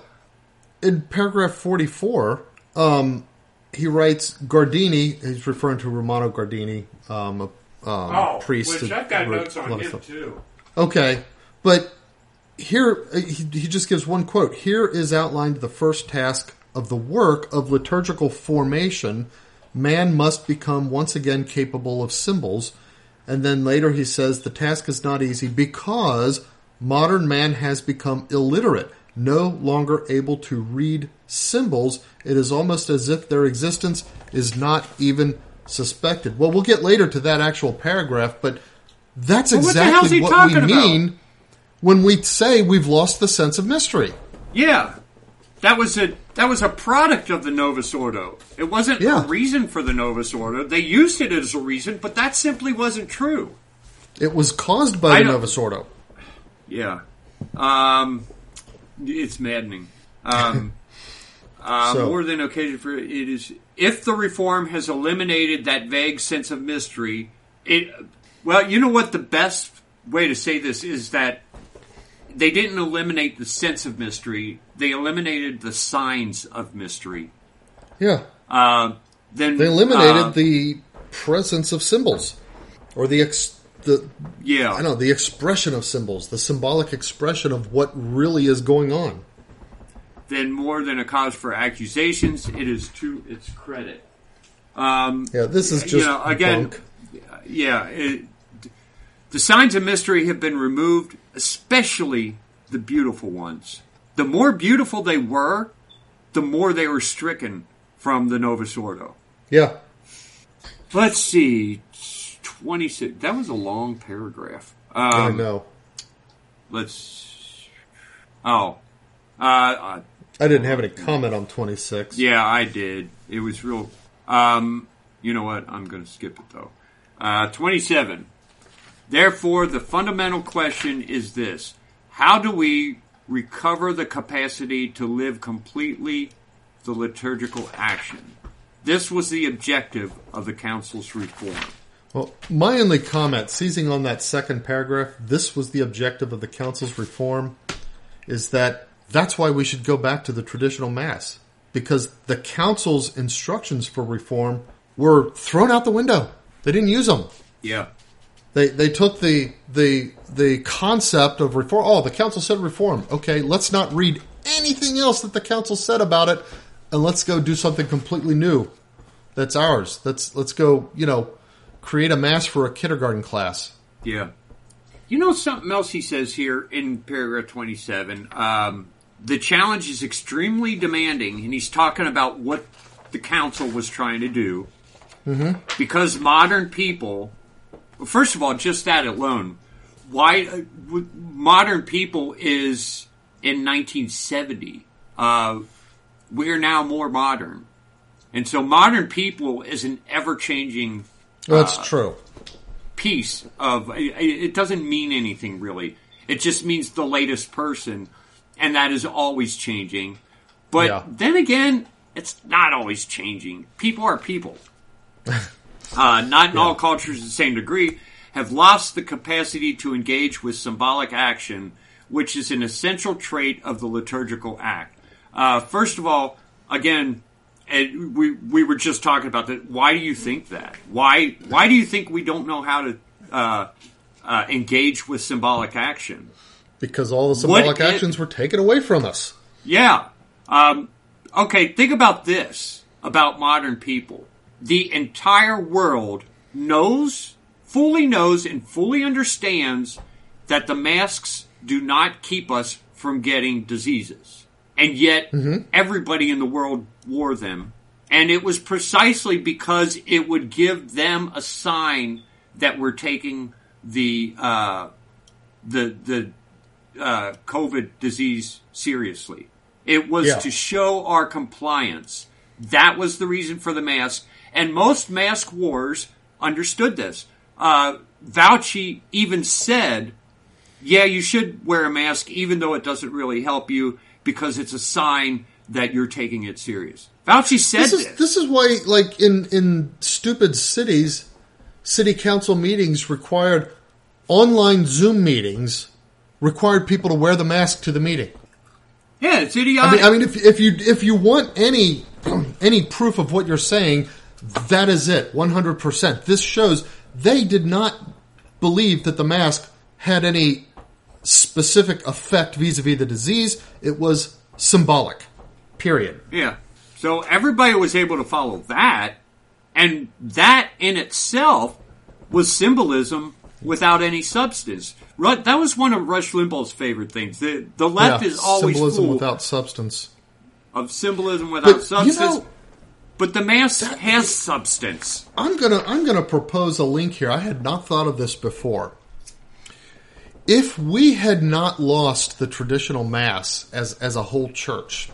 in paragraph 44, um, he writes Guardini, he's referring to Romano Guardini, um, a um, oh, priest. which I've got wrote notes on him stuff. too. Okay, but here uh, he, he just gives one quote. Here is outlined the first task of the work of liturgical formation. Man must become once again capable of symbols. And then later he says the task is not easy because modern man has become illiterate, no longer able to read symbols. It is almost as if their existence is not even suspected. Well, we'll get later to that actual paragraph, but that's Well, what exactly he what we about? mean when we say we've lost the sense of mystery. Yeah, that was a that was a product of the Novus Ordo. It wasn't Yeah. a reason for the Novus Ordo. They used it as a reason, but that simply wasn't true. It was caused by I the Novus Ordo. Yeah, um, it's maddening. Um, uh, So- more than occasion for it is if the reform has eliminated that vague sense of mystery. It well, you know what the best way to say this is that they didn't eliminate the sense of mystery; they eliminated the signs of mystery. Yeah. Uh, then They eliminated uh, the presence of symbols or the ex- the Yeah. I don't know the expression of symbols, the symbolic expression of what really is going on. Then more than a cause for accusations, it is to its credit. Um, Yeah, this is you just know, again, bunk. yeah, it, the signs of mystery have been removed, especially the beautiful ones. The more beautiful they were, the more they were stricken from the Novus Ordo. Yeah, Let's see, twenty six. That was a long paragraph. I Um, know. let's. Oh, uh, uh, I didn't have any comment on twenty six. Yeah, I did. It was real. Um, you know what? I'm going to skip it though. Uh, 27. Therefore, the fundamental question is this How do we recover the capacity to live completely the liturgical action? This was the objective of the Council's reform. Well, my only comment, seizing on that second paragraph, this was the objective of the council's reform, is that that's why we should go back to the traditional mass because the council's instructions for reform were thrown out the window. They didn't use them. Yeah. They they took the the the concept of reform. Oh, the council said reform. Okay, let's not read anything else that the council said about it, and let's go do something completely new. That's ours. Let's let's go. You know, create a mass for a kindergarten class. Yeah. You know something else he says here in paragraph 27? Um, the challenge is extremely demanding, and he's talking about what the council was trying to do. Mm-hmm. Because modern people, first of all, just that alone, why uh, modern people is in 1970. Uh, we're now more modern. And so modern people is an ever changing That's true. piece of it doesn't mean anything really. It just means the latest person and that is always changing. But Yeah. then again it's not always changing. People are people. Uh, not in all cultures to the same degree have lost the capacity to engage with symbolic action which is an essential trait of the liturgical act. Uh, first of all again and we we were just talking about that. Why do you think that? Why why do you think we don't know how to uh, uh, engage with symbolic action? Because all the symbolic it- actions were taken away from us. Yeah. Um, okay. Think about this about modern people. The entire world knows, fully knows, and fully understands that the masks do not keep us from getting diseases. And yet, everybody in the world wore them. And it was precisely because it would give them a sign that we're taking the, uh, the, the, uh, COVID disease seriously. It was Yeah. to show our compliance. That was the reason for the mask. And most mask wars understood this. Uh, Fauci even said, yeah, you should wear a mask even though it doesn't really help you because it's a sign that you're taking it serious. Fauci said This this. is this is why, like in in stupid cities, city council meetings required online Zoom meetings required people to wear the mask to the meeting. yeah, it's I mean, I mean, if if you if you want any any proof of what you're saying, that is it, one hundred percent. This shows they did not believe that the mask had any specific effect vis-a-vis the disease. It was symbolic. Period. Yeah. So everybody was able to follow that, and that in itself was symbolism without any substance. Ru- That was one of Rush Limbaugh's favorite things. The the left Yeah, is always symbolism without substance. of symbolism without But, you substance. know- but the mask has substance. I'm gonna I'm gonna propose a link here. I had not thought of this before. If we had not lost the traditional mass as as a whole church,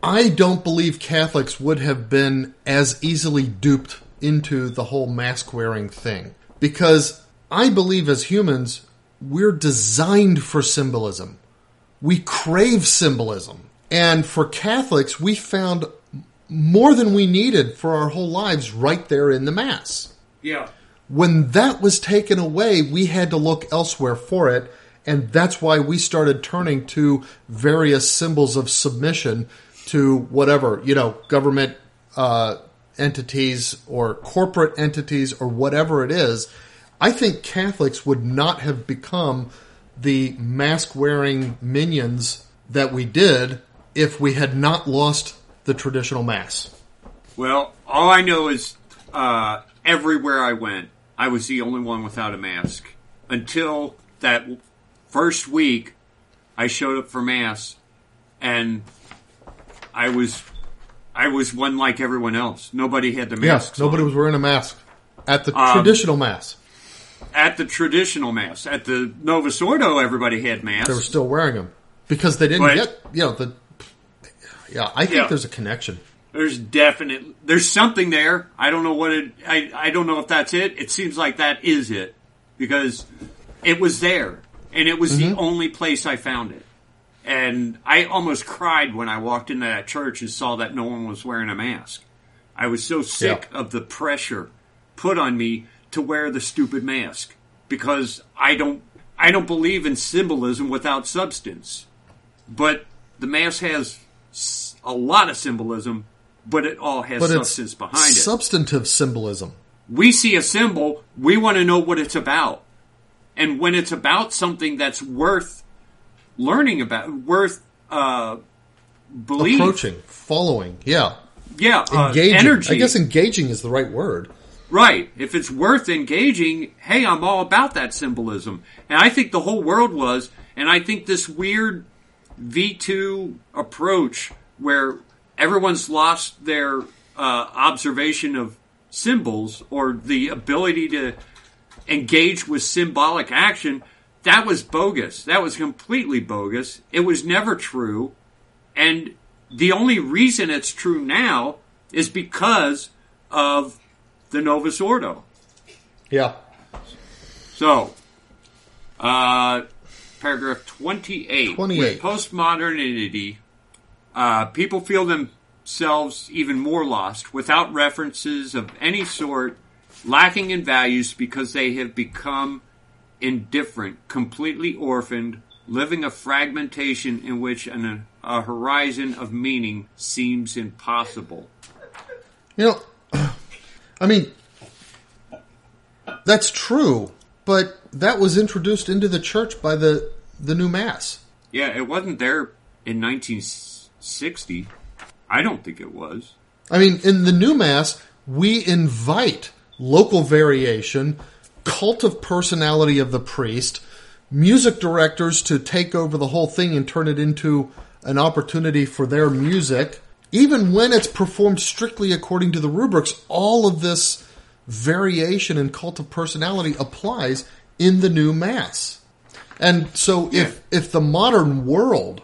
I don't believe Catholics would have been as easily duped into the whole mask wearing thing. Because I believe as humans, we're designed for symbolism. We crave symbolism. And for Catholics, we found more than we needed for our whole lives right there in the Mass. Yeah. When that was taken away, we had to look elsewhere for it. And that's why we started turning to various symbols of submission to whatever, you know, government uh, entities or corporate entities or whatever it is. I think Catholics would not have become the mask wearing minions that we did if we had not lost the traditional mass. Well, all I know is uh, everywhere I went, I was the only one without a mask until that first week. I showed up for mass, and I was I was one like everyone else. Nobody had the mask. Yes, nobody on. was wearing a mask at the Um, traditional mass. at the traditional mass. At the Novus Ordo, everybody had masks. They were still wearing them because they didn't But- get you know the. Yeah, I think Yeah. there's a connection. There's definite. There's something there. I don't know what it. I I don't know if that's it. It seems like that is it because it was there and it was the mm-hmm. only place I found it. And I almost cried when I walked into that church and saw that no one was wearing a mask. I was so sick of the pressure put on me to wear the stupid mask because I don't I don't believe in symbolism without substance. But the mask has a lot of symbolism, but it all has But substance behind it. substantive symbolism. we see a symbol, we want to know what it's about. And when it's about something that's worth learning about, worth uh, belief, Approaching, following, yeah, yeah, uh, engaging. energy, I guess engaging is the right word. Right. If it's worth engaging, hey, I'm all about that symbolism. And I think the whole world was, and I think this weird V2 approach where everyone's lost their uh, observation of symbols or the ability to engage with symbolic action, that was bogus. That was completely bogus. It was never true. And the only reason it's true now is because of the Novus Ordo. Yeah, So, uh, paragraph 28. 28. With postmodernity, uh, people feel themselves even more lost without references of any sort, lacking in values because they have become indifferent, completely orphaned, living a fragmentation in which an, a horizon of meaning seems impossible. you know, I mean, that's true, but that was introduced into the church by the the new mass. Yeah, it wasn't there in 1960. I don't think it was. I mean, in the new mass, we invite local variation, cult of personality of the priest, music directors to take over the whole thing and turn it into an opportunity for their music. Even when it's performed strictly according to the rubrics, all of this variation and cult of personality applies in the new mass. And so if if the modern world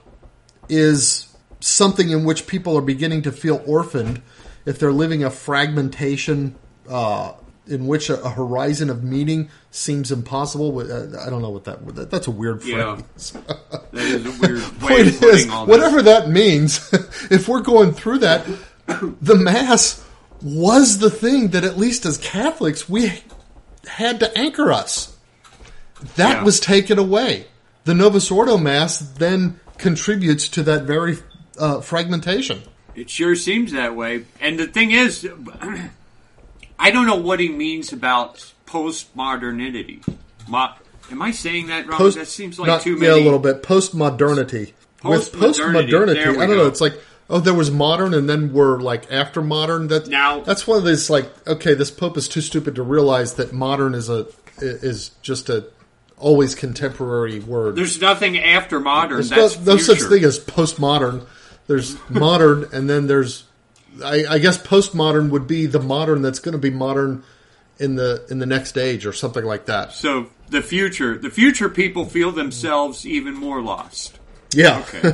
is something in which people are beginning to feel orphaned, if they're living a fragmentation uh, in which a, a horizon of meaning seems impossible, uh, I don't know what that, that that's a weird Yeah. phrase. That is a weird way Point of putting is, all this. whatever that means, if we're going through that, the mass was the thing that at least as Catholics we had to anchor us. That Yeah. was taken away. The Novus Ordo Mass then contributes to that very uh, fragmentation. It sure seems that way. And the thing is, I don't know what he means about postmodernity. Mo- Am I saying that wrong? that seems like not- too Yeah, a little bit. Postmodernity. With Postmodernity, postmodernity, there we I don't know. It's like, oh, there was modern, and then we're like after modern. That Now- that's one of these like, okay, this pope is too stupid to realize that modern is a is just a always contemporary word. There's nothing after modern. There's That's no, no such thing as postmodern. There's modern, and then there's, I, I guess, postmodern would be the modern that's going to be modern in the in the next age or something like that. So the future, the future people feel themselves even more lost. Yeah, Okay.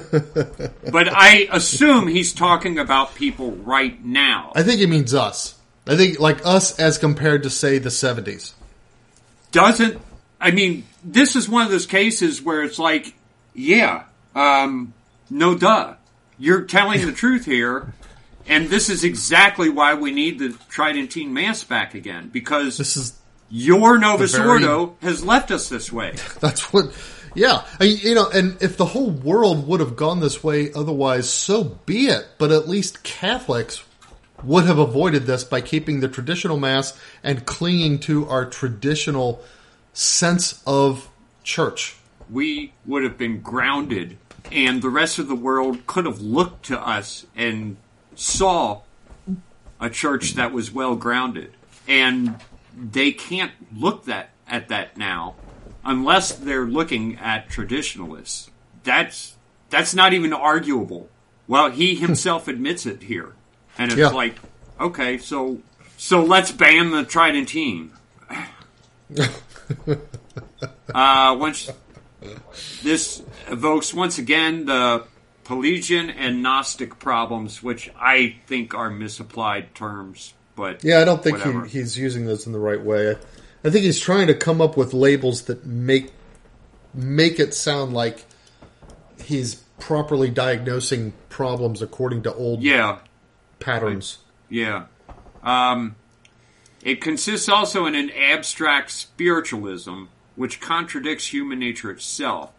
but I assume he's talking about people right now. I think it means us. I think like us as compared to say the seventies. doesn't I mean this is one of those cases where it's like, yeah, um, no duh. You're telling the truth here, and this is exactly why we need the Tridentine Mass back again, because This is your Novus very- Ordo has left us this way. that's what. Yeah, I, you know, and if the whole world would have gone this way, otherwise, so be it. But at least Catholics would have avoided this by keeping the traditional mass and clinging to our traditional sense of church. We would have been grounded, and the rest of the world could have looked to us and saw a church that was well grounded. And they can't look that at that now unless they're looking at traditionalists. That's that's not even arguable. Well, he himself admits it here, and it's Yeah. like, okay, so so let's ban the Tridentine. uh, once this evokes once again the Pelagian and Gnostic problems, which I think are misapplied terms. But Yeah, I don't think he, he's using those in the right way. I, I think he's trying to come up with labels that make make it sound like he's properly diagnosing problems according to old yeah, patterns. Yeah. Um, it consists also in an abstract spiritualism, which contradicts human nature itself.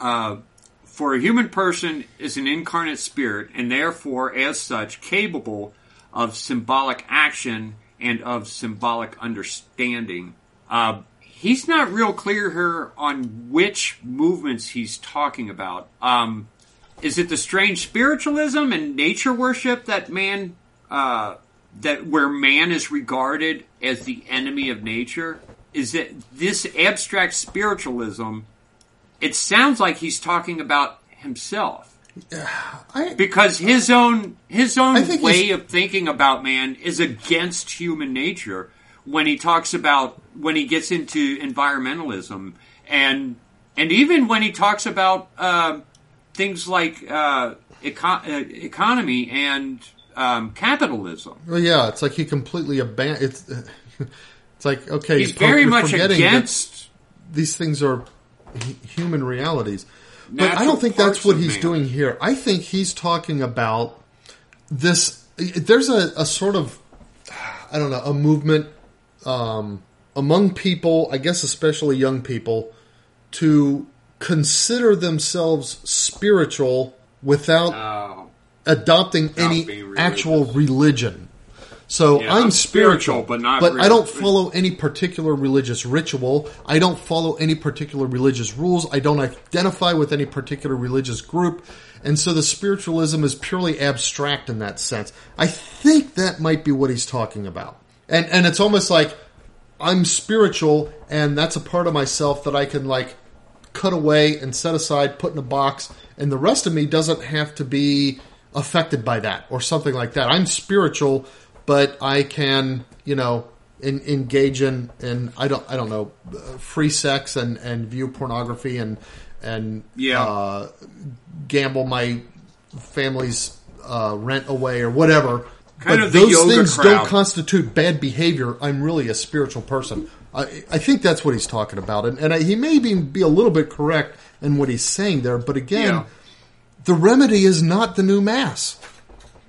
Uh, for a human person is an incarnate spirit, and therefore, as such, capable of symbolic action and of symbolic understanding. Uh, he's not real clear here on which movements he's talking about. Um, is it the strange spiritualism and nature worship that man uh, that where man is regarded as the enemy of nature? Is that this abstract spiritualism? It sounds like he's talking about himself I, because his own his own way of thinking about man is against human nature when he talks about when he gets into environmentalism and and even when he talks about uh, things like uh, eco- uh, economy and um, capitalism. well, yeah, it's like he completely abandoned. It's like okay, He's pro- very much against. these things are hu- human realities. But I don't think that's what he's man. doing here. I think he's talking about this. There's a, a sort of, I don't know, a movement um, among people, I guess especially young people, to consider themselves spiritual without Oh, adopting any actual religion. So Yeah, I'm, I'm spiritual, spiritual, but not But I don't follow any particular religious ritual. I don't follow any particular religious rules. I don't identify with any particular religious group. And so the spiritualism is purely abstract in that sense. I think that might be what he's talking about. And and it's almost like I'm spiritual and that's a part of myself that I can like cut away and set aside, put in a box, and the rest of me doesn't have to be affected by that or something like that. I'm spiritual, but I can, you know, in, engage in, in I don't I don't know, free sex and and view pornography and and Yeah. uh, gamble my family's uh, rent away or whatever. Kind but those things crowd. don't constitute bad behavior. I'm really a spiritual person. I, I think that's what he's talking about, and, and I, he may be, be a little bit correct in what he's saying there. But again, Yeah. the remedy is not the new mass.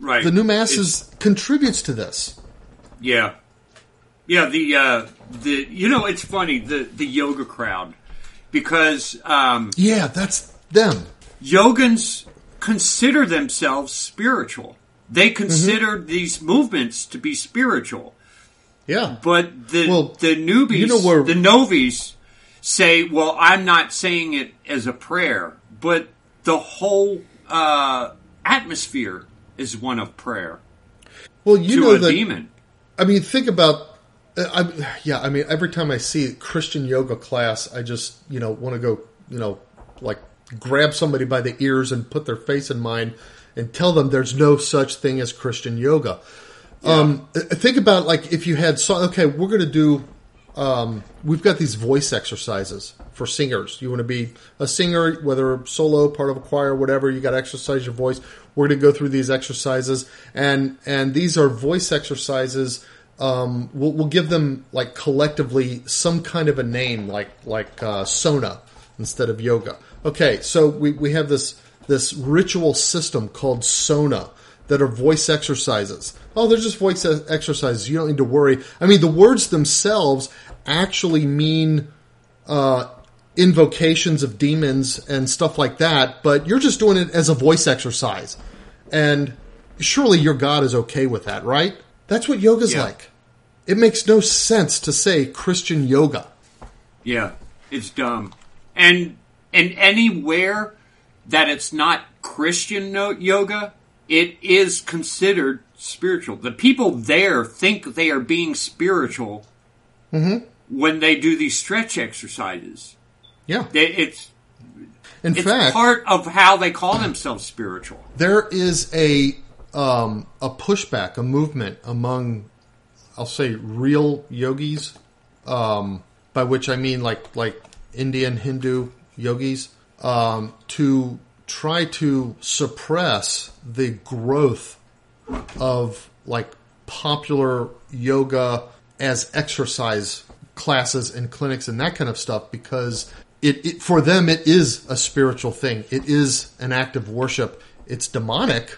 Right. The new mass It's- is contributes to this. Yeah, yeah. The uh, the you know it's funny the the yoga crowd because um, Yeah, that's them. yogans consider themselves spiritual. They Mm-hmm. consider these movements to be spiritual, Yeah, but the Well, the newbies, you know where- the novies, say, "Well, I'm not saying it as a prayer, but the whole uh, atmosphere is one of prayer well, you know a that. demon." I mean, think about. I, yeah, I mean, every time I see a Christian yoga class, I just you know want to go, you know, like grab somebody by the ears and put their face in mine and tell them there's no such thing as Christian yoga. Um, uh, think about like if you had so okay, we're going to do. Um, we've got these voice exercises for singers. You want to be a singer, whether solo, part of a choir, whatever. You got to exercise your voice. We're going to go through these exercises, and and these are voice exercises. Um, we'll, we'll give them like collectively some kind of a name, like like uh, Sona instead of yoga. Okay, so we we have this this ritual system called Sona that are voice exercises. Oh, they're just voice exercises. You don't need to worry. I mean, the words themselves actually mean uh, invocations of demons and stuff like that, but you're just doing it as a voice exercise. And surely your God is okay with that, right? That's what yoga's Yeah. like. It makes no sense to say Christian yoga. Yeah, it's dumb. And and anywhere that it's not Christian yoga, it is considered spiritual. The people there think they are being spiritual mm-hmm. when they do these stretch exercises. Yeah. They, it's In it's fact, part of how they call themselves spiritual. there is a um, a pushback, a movement among, I'll say, real yogis, um, by which I mean like like Indian Hindu yogis, um, to try to suppress the growth of like popular yoga as exercise classes and clinics and that kind of stuff because it, it for them it is a spiritual thing. It is an act of worship. It's demonic,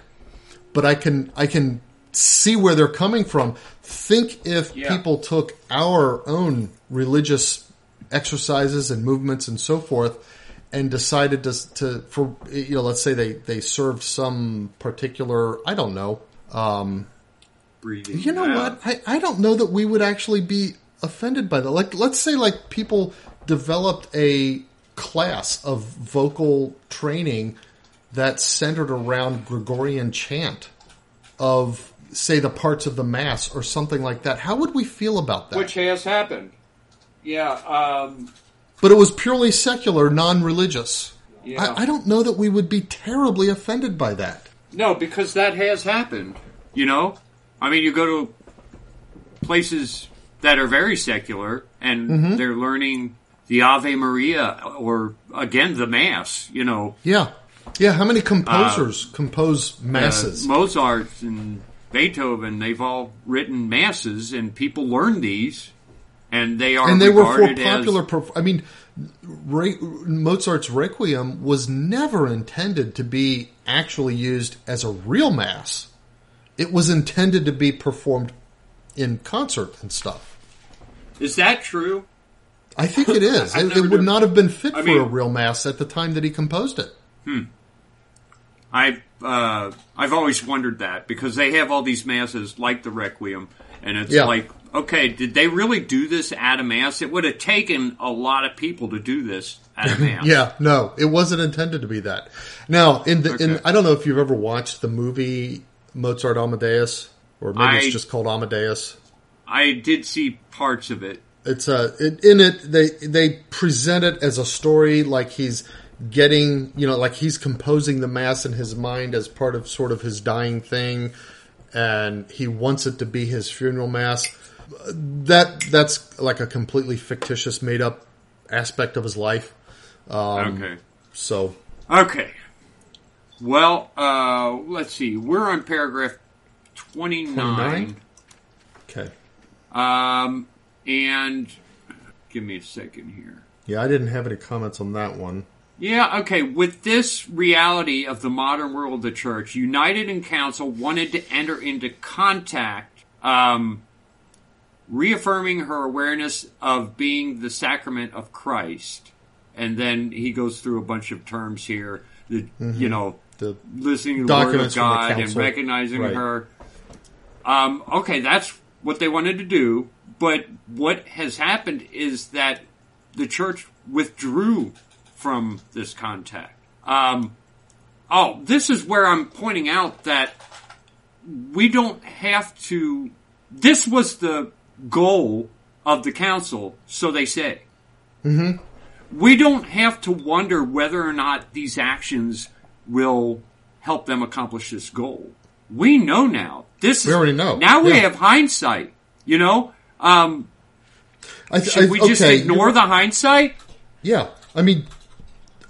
but I can I can see where they're coming from. Think if Yeah. people took our own religious exercises and movements and so forth and decided to, to for you know let's say they they served some particular I don't know um, Breathing. you know out. what? I, I don't know that we would actually be offended by that. Like, let's say, like, people developed a class of vocal training that's centered around Gregorian chant of, say, the parts of the Mass or something like that. How would we feel about that? Which has happened. Yeah. Um, but it was purely secular, non religious. Yeah. I, I don't know that we would be terribly offended by that. No, because that has happened. You know, I mean, you go to places that are very secular, and Mm-hmm. they're learning the Ave Maria or again the Mass. You know, Yeah. Yeah, how many composers compose uh, masses? Mozart and Beethoven. They've all written masses, and people learn these, and they are and they were for popular. As, perf- I mean, Re- Mozart's Requiem was never intended to be actually used as a real mass. It was intended to be performed in concert and stuff. is that true? I think it is. It, it would not have been fit I for mean- a real mass at the time that he composed it. I uh, I've always wondered that because they have all these masses like the Requiem, and it's Yeah. like, okay, did they really do this at a mass? It would have taken a lot of people to do this at a mass. Yeah, no, it wasn't intended to be that. Now, in the in, I don't know if you've ever watched the movie Mozart Amadeus, or maybe I- it's just called Amadeus. I did see parts of it. It's uh, it, in it they they present it as a story like he's getting you know like he's composing the mass in his mind as part of sort of his dying thing, and he wants it to be his funeral mass. That that's like a completely fictitious, made up aspect of his life. Um, okay. So Okay. Well, uh, let's see. We're on paragraph 29. 29? okay, Um, and give me a second here. yeah, I didn't have any comments on that one. Yeah, okay. With this reality of the modern world of the church, United in Council wanted to enter into contact, um, reaffirming her awareness of being the sacrament of Christ. And then he goes through a bunch of terms here that, you know, The listening to the word of the God and recognizing Right. her. Um, okay, that's what they wanted to do. But what has happened is that the church withdrew from this contact. Um, oh, this is where I'm pointing out that we don't have to. This was the goal of the council, so they say. Mm-hmm. We don't have to wonder whether or not these actions will help them accomplish this goal. We know now. This We already know. Now we Yeah. have hindsight. You know, um, I, th- should I- we just okay, ignore the hindsight? Yeah, I mean,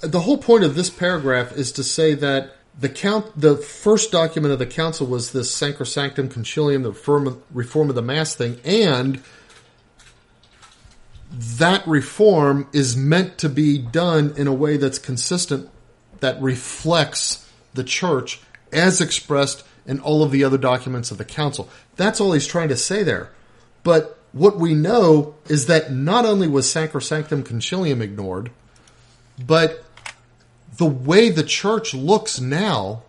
the whole point of this paragraph is to say that the count, the first document of the council was this Sacrosanctum Concilium, the reform, reform of the Mass thing, and that reform is meant to be done in a way that's consistent, that reflects the church as expressed in all of the other documents of the council. That's all he's trying to say there. But what we know is that not only was Sacrosanctum Concilium ignored, but the way the church looks now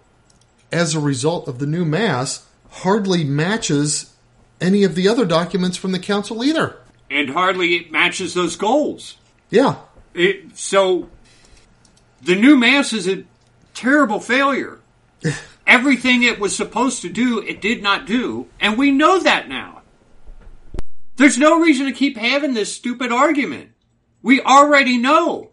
as a result of the new Mass hardly matches any of the other documents from the Council either. And hardly it matches those goals. Yeah. It, so the new Mass is a terrible failure. Everything it was supposed to do, it did not do. And we know that now. There's no reason to keep having this stupid argument. We already know.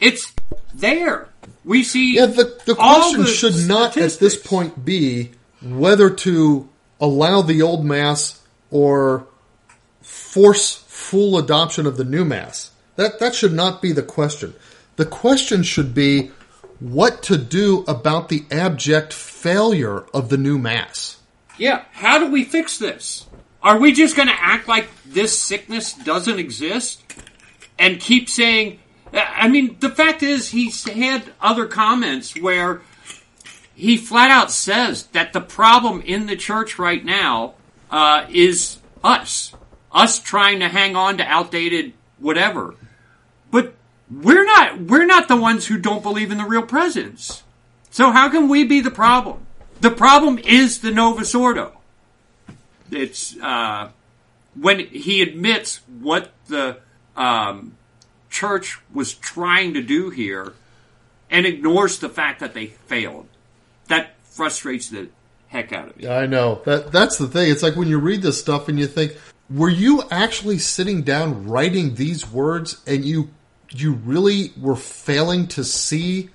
It's there. We see. Yeah, the, the question the should not at this point be whether to allow the old Mass or force full adoption of the new Mass. That, that should not be the question. The question should be what to do about the abject failure of the new Mass. Yeah, how do we fix this? Are we just going to act like this sickness doesn't exist and keep saying? I mean, the fact is, he's had other comments where he flat out says that the problem in the church right now uh, is us, us trying to hang on to outdated whatever. But we're not we're not the ones who don't believe in the real presence. So how can we be the problem? The problem is the Novus Ordo. It's uh, when he admits what the um, church was trying to do here and ignores the fact that they failed. That frustrates the heck out of me. I know that that's the thing. It's like when you read this stuff and you think, were you actually sitting down writing these words and you you really were failing to see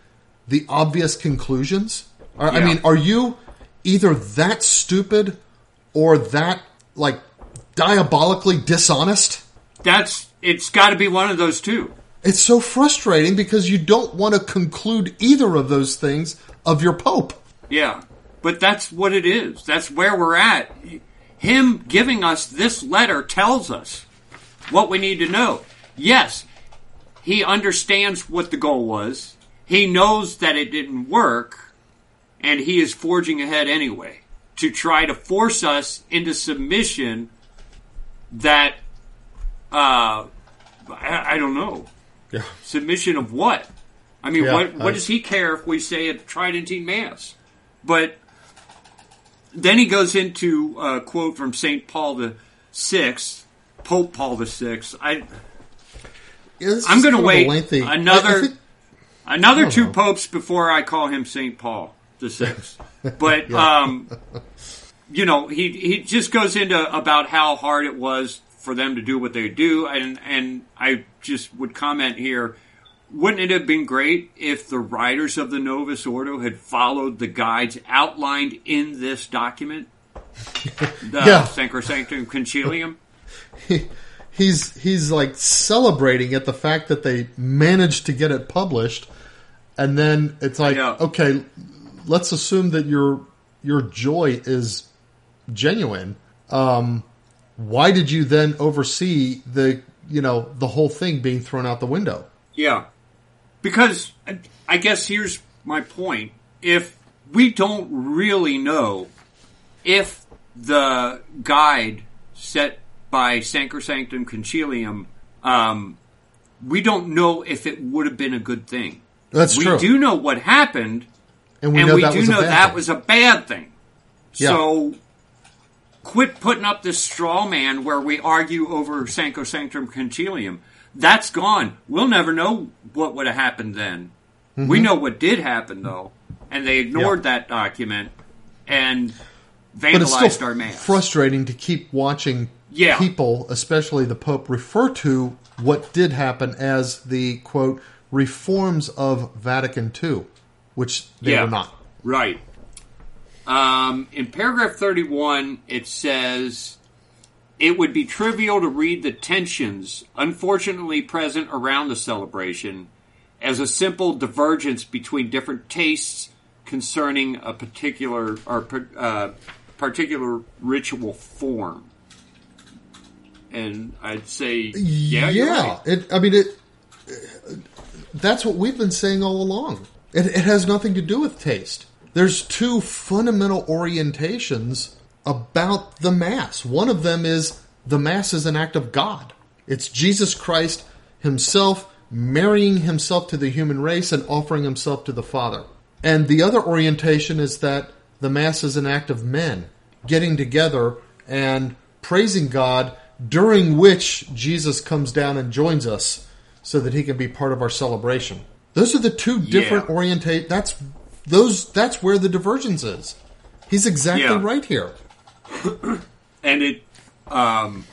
the obvious conclusions? Are- I Yeah. mean, are you either that stupid or that like diabolically dishonest? That's it's got to be one of those two. It's so frustrating because you don't want to conclude either of those things of your pope. Yeah, but that's what it is. That's where we're at. Him giving us this letter tells us what we need to know. Yes, he understands what the goal was. He knows that it didn't work, and he is forging ahead anyway to try to force us into submission that, uh, I, I don't know. Yeah. Submission of what? I mean, Yeah, what, what I- does he care if we say a Tridentine Mass? But then he goes into a quote from St. Paul the Sixth, Pope Paul the Sixth. I yeah, I'm going to kind of a wait lengthy- I- I another think- another two know. popes before I call him St. Paul the Sixth. But um, you know, he he just goes into about how hard it was for them to do what they do, and and I just would comment here. Wouldn't it have been great if the writers of the Novus Ordo had followed the guides outlined in this document, the Yeah. Sacrosanctum Concilium? he's he's like celebrating at the fact that they managed to get it published, and then it's like, okay, let's assume that your your joy is genuine. Um, why did you then oversee the you know the whole thing being thrown out the window? Yeah. Because I- guess here's my point. If we don't really know if the guide set by Sanctum Concilium, um, we don't know if it would have been a good thing. That's we true, We do know what happened, and we and know we that do was know that thing. was a bad thing. Yeah. So quit putting up this straw man where we argue over Sacrosanctum Concilium. That's gone. We'll never know what would have happened then. Mm-hmm. We know what did happen though, and they ignored that document and vandalized our mass. frustrating to keep watching Yeah. people, especially the Pope, refer to what did happen as the quote reforms of Vatican II, which they Yeah. were not. Right. Um, in paragraph 31, it says it would be trivial to read the tensions unfortunately present around the celebration as a simple divergence between different tastes concerning a particular or uh, particular ritual form. And I'd say, yeah, you're right. It, I mean, it. That's what we've been saying all along. It, it has nothing to do with taste. There's two fundamental orientations about the Mass. One of them is the Mass is an act of God. It's Jesus Christ Himself marrying Himself to the human race and offering Himself to the Father. And the other orientation is that the Mass is an act of men getting together and praising God, during which Jesus comes down and joins us so that he can be part of our celebration. Those are the two different Yeah. orientate. That's those. That's where the divergence is. He's exactly Yeah. right here. and it, um,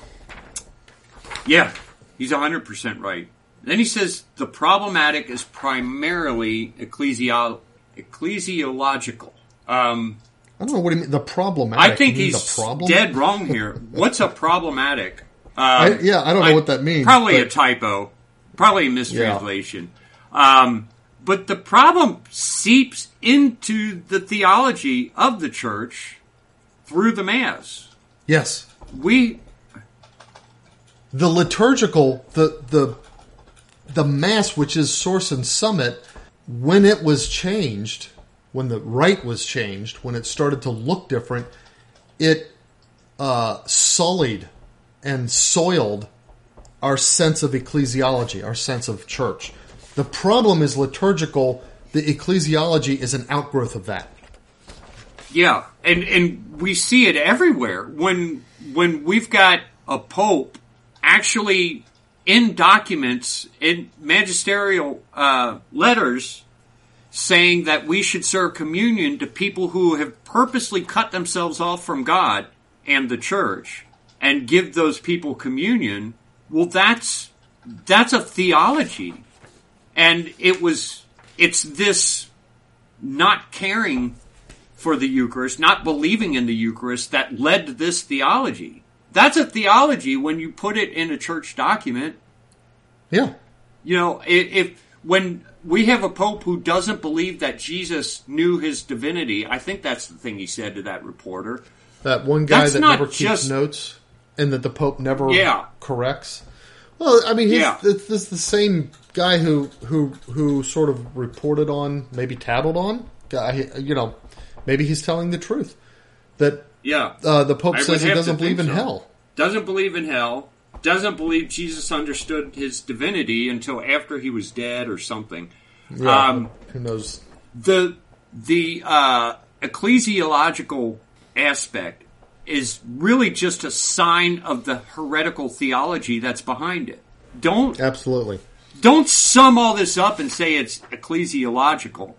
yeah, he's hundred percent right. Then he says the problematic is primarily ecclesial, ecclesiological. Um, I don't know what he mean. The problematic. I think he's problem. dead wrong here. What's a problematic? I, Um, yeah, I don't know what that means. Probably but- a typo. Probably a mistranslation. Um, but the problem seeps into the theology of the church through the Mass. yes. We, the liturgical the the the mass which is source and summit when it was changed when the rite was changed when it started to look different it uh, sullied and soiled our sense of ecclesiology our sense of church the problem is liturgical. The ecclesiology is an outgrowth of that. Yeah, and and we see it everywhere. When when we've got a pope actually in documents in magisterial uh, letters saying that we should serve communion to people who have purposely cut themselves off from God and the church and give those people communion. Well, that's that's a theology, and it was it's this not caring for the Eucharist, not believing in the Eucharist that led to this theology. That's a theology when you put it in a church document. yeah You know, if, if when we have a pope who doesn't believe that Jesus knew his divinity, I think that's the thing he said to that reporter. That one guy That's that never keeps just- notes and that the Pope never Yeah. corrects. Well, I mean, he's Yeah. it's, it's the same guy who who who sort of reported on, maybe tattled on. Guy, you know, maybe he's telling the truth that Yeah, uh, the Pope I says he doesn't believe in so. hell. doesn't believe in hell, doesn't believe Jesus understood his divinity until after he was dead or something. Yeah, Um, who knows? the the uh, ecclesiological aspect is really just a sign of the heretical theology that's behind it. Don't Absolutely, don't sum all this up and say it's ecclesiological.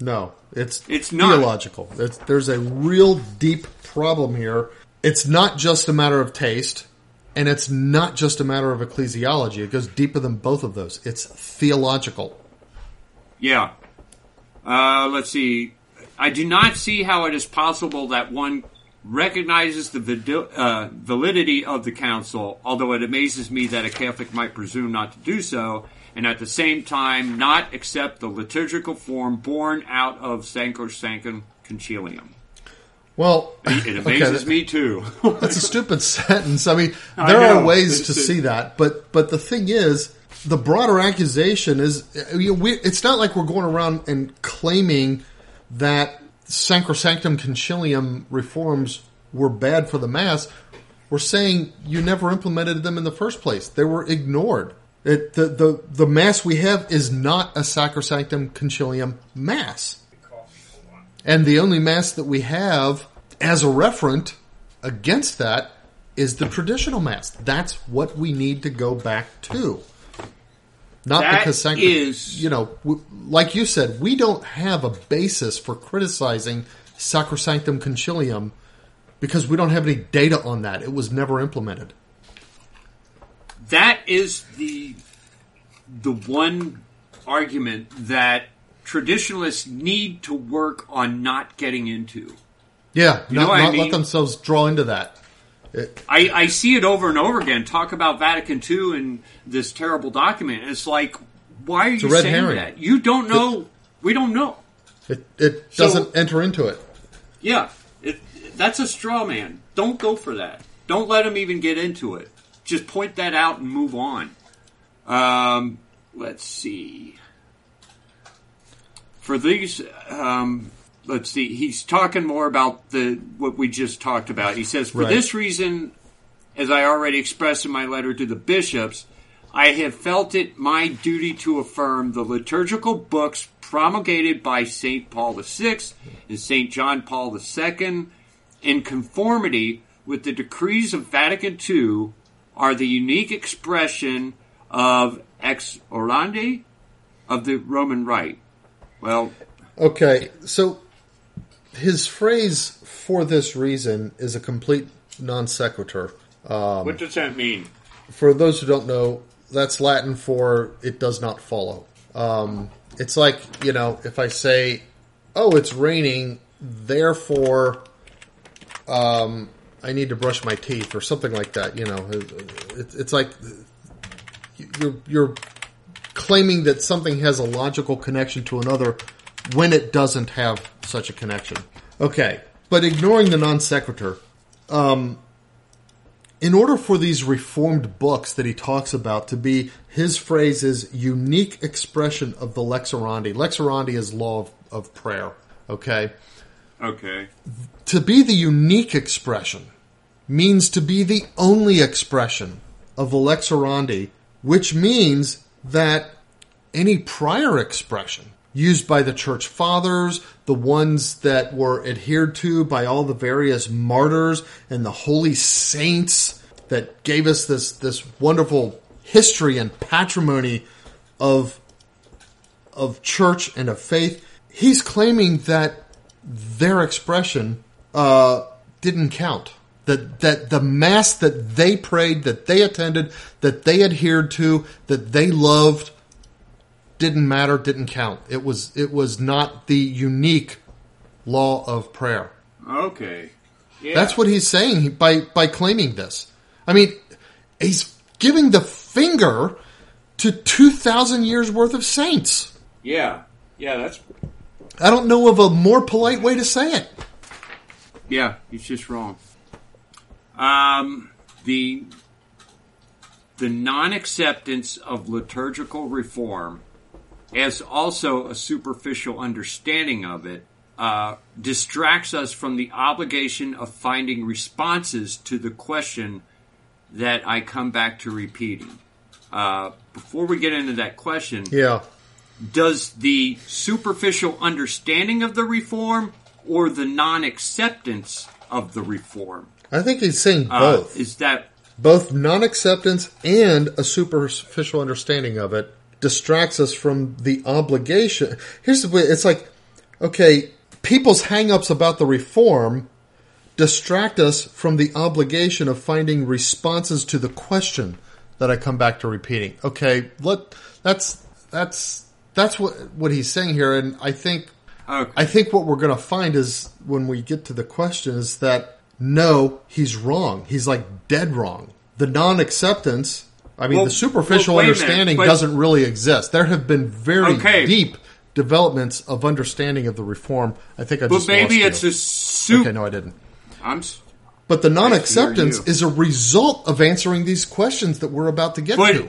no. It's It's not. theological. It's, there's a real deep problem here. It's not just a matter of taste, and it's not just a matter of ecclesiology. It goes deeper than both of those. It's theological. Yeah. Uh, let's see. I do not see how it is possible that one recognizes the uh, validity of the council, although it amazes me that a Catholic might presume not to do so, and at the same time not accept the liturgical form born out of Sacrosanctum Concilium. Well, It okay, amazes that- me too. That's a stupid sentence. I mean, I there are ways It's to a- see that, but but the thing is, the broader accusation is you know, we, it's not like we're going around and claiming that Sacrosanctum Concilium reforms were bad for the mass. We're saying you never implemented them in the first place. They were ignored. It, the, the the mass we have is not a Sacrosanctum Concilium mass. And the only mass that we have as a referent against that is the traditional mass. That's what we need to go back to. Not That because Sancro- is- you know, w- like you said, we don't have a basis for criticizing Sacrosanctum Concilium because we don't have any data on that. It was never implemented. that is the the one argument that traditionalists need to work on not getting into. Yeah, You know not, I mean? let themselves draw into that. It, I, I see it over and over again. Talk about Vatican II and this terrible document. It's like, why are you saying herring. that? You don't know. we don't know. it, it So- doesn't enter into it. Yeah, it, that's a straw man. Don't go for that. Don't let him even get into it. Just point that out and move on. Um, let's see. For these, um, let's see. He's talking more about the what we just talked about. He says, "For Right. this reason, as I already expressed in my letter to the bishops, I have felt it my duty to affirm the liturgical books promulgated by St. Paul VI and St. John Paul II in conformity with the decrees of Vatican II are the unique expression of lex orandi of the Roman Rite. Well, Okay, so his phrase for this reason is a complete non sequitur. what does that mean? For those who don't know, that's Latin for it does not follow. Um, it's like, you know, if I say, oh, it's raining, therefore um, I need to brush my teeth or something like that, you know. It, it's like you're, you're claiming that something has a logical connection to another when it doesn't have such a connection. Okay, but ignoring the non sequitur, um, in order for these reformed books that he talks about to be his phrase is unique expression of the lex orandi. Lex orandi is law of, of prayer. Okay, Okay. to be the unique expression means to be the only expression of the lex orandi, which means that any prior expression used by the church fathers, the ones that were adhered to by all the various martyrs and the holy saints that gave us this, this wonderful history and patrimony of, of church and of faith. He's claiming that their expression uh, didn't count. That that the mass that they prayed, that they attended, that they adhered to, that they loved, didn't matter, didn't count. It was it was not the unique law of prayer. Okay. Yeah. That's what he's saying by by claiming this. I mean, he's giving the finger to two thousand years worth of saints. Yeah. Yeah, that's. I don't know of a more polite way to say it. Yeah, he's just wrong. Um, the the non-acceptance of liturgical reform, as also a superficial understanding of it, uh, distracts us from the obligation of finding responses to the question that I come back to repeating. Uh, before we get into that question, Yeah. does the superficial understanding of the reform or the non-acceptance of the reform I think he's saying uh, both. is that both non-acceptance and a superficial understanding of it distracts us from the obligation. Here's the way it's like, okay, people's hang-ups about the reform distract us from the obligation of finding responses to the question that I come back to repeating. Okay, let that's that's that's what what he's saying here, and I think okay. I think what we're going to find is when we get to the question is that no, he's wrong. He's like dead wrong. The non-acceptance, I mean, Well, the superficial well, a minute, understanding doesn't really exist. There have been very Okay. deep developments of understanding of the reform. I think I but just maybe lost it's you. a super. okay. No, I didn't. I'm s- But the non-acceptance is a result of answering these questions that we're about to get but to.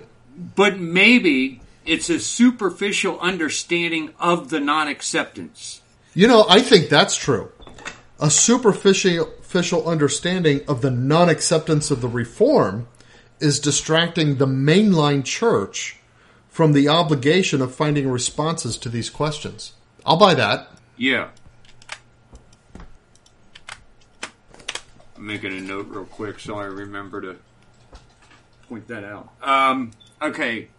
but maybe it's a superficial understanding of the non-acceptance. You know, I think that's true. A superficial superficial understanding of the non acceptance of the reform is distracting the mainline church from the obligation of finding responses to these questions. I'll buy that. Yeah. I'm making a note real quick so I remember to point that out. Um, okay.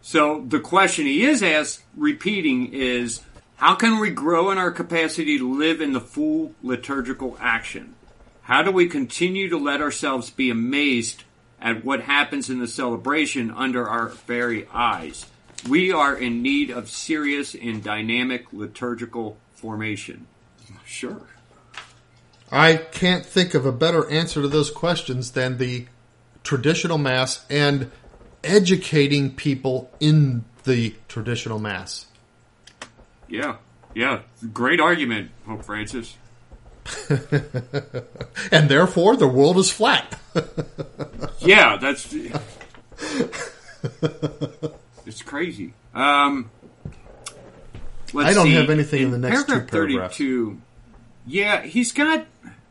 So the question he is asked, repeating, is how can we grow in our capacity to live in the full liturgical action? How do we continue to let ourselves be amazed at what happens in the celebration under our very eyes? We are in need of serious and dynamic liturgical formation. Sure. I can't think of a better answer to those questions than the traditional Mass and educating people in the traditional Mass. Yeah. Yeah. Great argument, Pope Francis. And therefore, the world is flat. Yeah, that's. it's crazy. Um, let's I don't see. have anything in the next two paragraph paragraphs. Thirty-two. Yeah, he's got.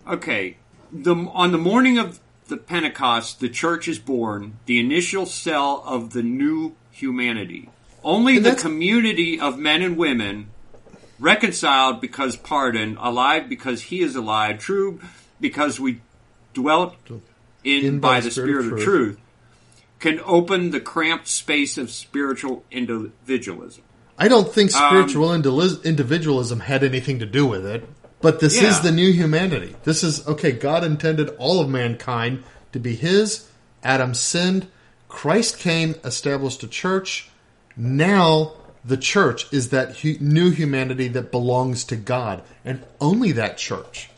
Okay, the on the morning of the Pentecost, the church is born, the initial cell of the new humanity. Only And the community of men and women, reconciled because pardoned, alive because he is alive, true because we dwelt in, In by, the spirit, of, truth. truth, can open the cramped space of spiritual individualism. I don't think Um, spiritual individualis- individualism had anything to do with it, but this Yeah. is the new humanity. This is okay. God intended all of mankind to be His. Adam sinned. Christ came, established a church. Now the church is that hu- new humanity that belongs to God, and only that church.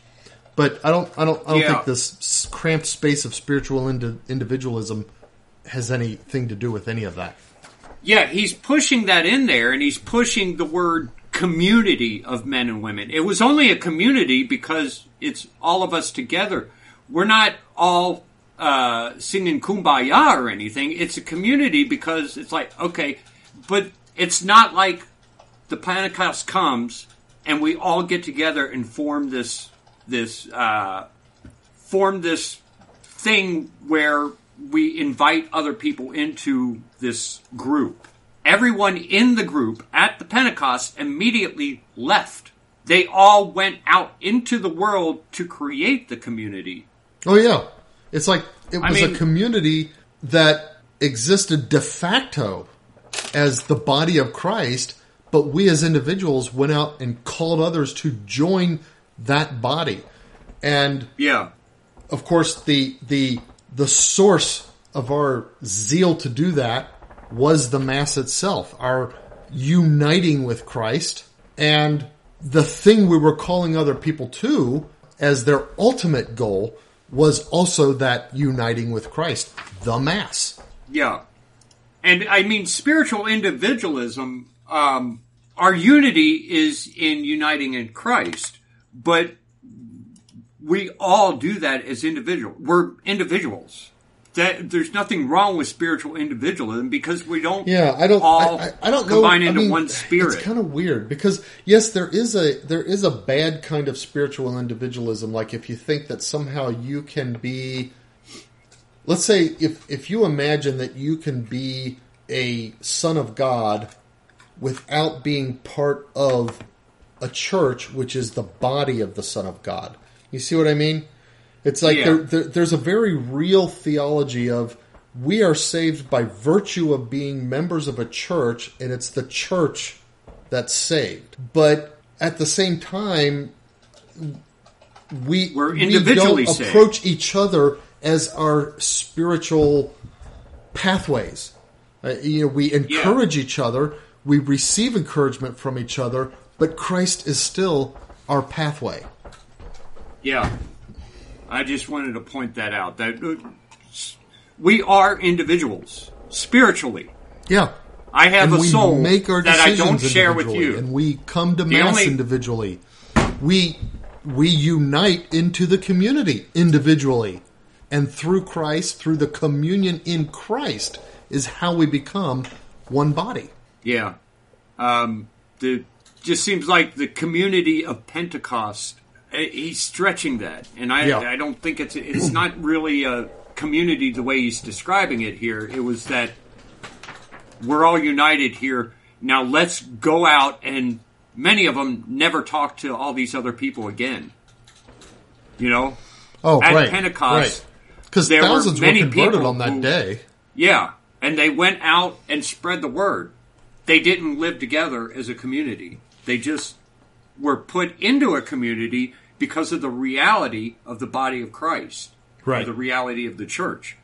But I don't, I don't, I don't Yeah. think this cramped space of spiritual indi- individualism has anything to do with any of that. Yeah, he's pushing that in there, and he's pushing the word community of men and women. It was only a community because it's all of us together. We're not all uh, singing kumbaya or anything. It's a community because it's like, okay, but it's not like the Pentecost comes and we all get together and form this this uh, form this thing where we invite other people into this group. Everyone in the group at the Pentecost immediately left. They all went out into the world to create the community. Oh yeah, it's like it I was mean- a community that existed de facto as the body of Christ, but we as individuals went out and called others to join that body. And Yeah. of course, the the the source of our zeal to do that was the mass itself, our uniting with Christ, and the thing we were calling other people to as their ultimate goal was also that uniting with Christ, the mass. Yeah. And I mean, spiritual individualism, um, our unity is in uniting in Christ, but we all do that as individuals. We're individuals. That there's nothing wrong with spiritual individualism because we don't Yeah, I don't. all I, I, I don't know. combine I into mean, one spirit. It's kind of weird because yes, there is a there is a bad kind of spiritual individualism. Like if you think that somehow you can be, let's say, if if you imagine that you can be a son of God without being part of a church, which is the body of the Son of God. You see what I mean? It's like Yeah. there, there, there's a very real theology of we are saved by virtue of being members of a church, and it's the church that's saved. But at the same time, we We're we don't saved. approach each other as our spiritual pathways. Uh, you know, we encourage each other, we receive encouragement from each other, but Christ is still our pathway. Yeah. I just wanted to point that out. That uh, we are individuals spiritually. Yeah. I have and a we soul make our that I don't share with you. and we come to mass only- individually. We we unite into the community individually, and through Christ, through the communion in Christ, is how we become one body. Yeah. Um, the just seems like the community of Pentecost. eh, He's stretching that, and I Yeah. I don't think it's it's not really a community the way he's describing it here. It was that we're all united here. Now let's go out and many of them never talk to all these other people again. You know, Oh, At right, Pentecost, right. Because there were thousands were, many converted people on that who- day. Yeah, and they went out and spread the word. They didn't live together as a community. They just were put into a community because of the reality of the body of Christ, Right. the reality of the church.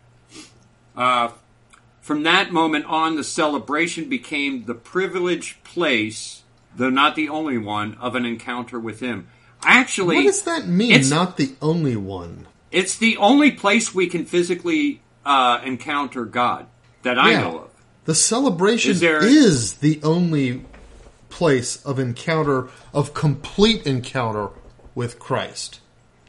Uh, from that moment on, the celebration became the privileged place, though not the only one, of an encounter with Him. Actually, What does that mean? Not the only one. It's the only place we can physically uh, encounter God that I Yeah. know of. The celebration Is there- is the only place of encounter, of complete encounter with Christ.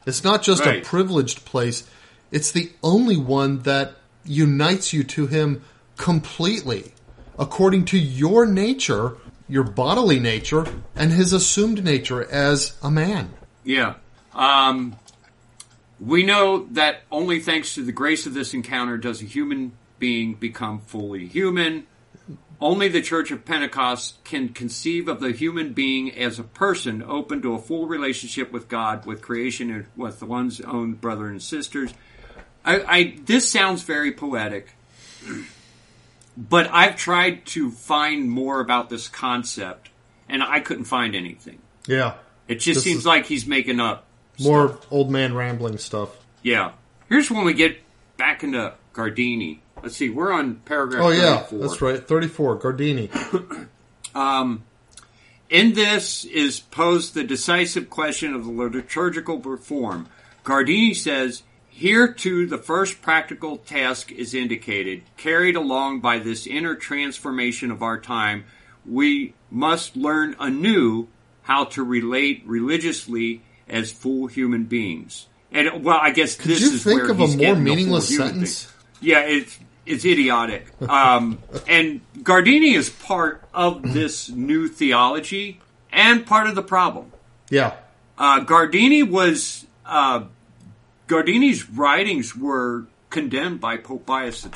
It's not just Right. a privileged place, it's the only one that unites you to Him completely, according to your nature, your bodily nature, and His assumed nature as a man. Yeah. Um, We know that only thanks to the grace of this encounter does a human being become fully human. Only the Church of Pentecost can conceive of the human being as a person open to a full relationship with God, with creation, and with one's own brother and sisters. I, I this sounds very poetic, but I've tried to find more about this concept, and I couldn't find anything. Yeah. It just This seems is- like he's making up. More old man rambling stuff. Yeah. Here's when we get back into Guardini. Let's see, we're on paragraph Oh yeah, 34. that's right. Thirty-four. Guardini. Um, in this is posed the decisive question of the liturgical reform. Guardini says, Here too the first practical task is indicated. Carried along by this inner transformation of our time, we must learn anew how to relate religiously as full human beings. And well, I guess Could this you is think where of a he's more the full meaningless sentence? thing. Yeah, it's it's idiotic. Um, and Guardini is part of this new theology and part of the problem. Yeah. Uh, Guardini was uh, Guardini's writings were condemned by Pope Pius XII.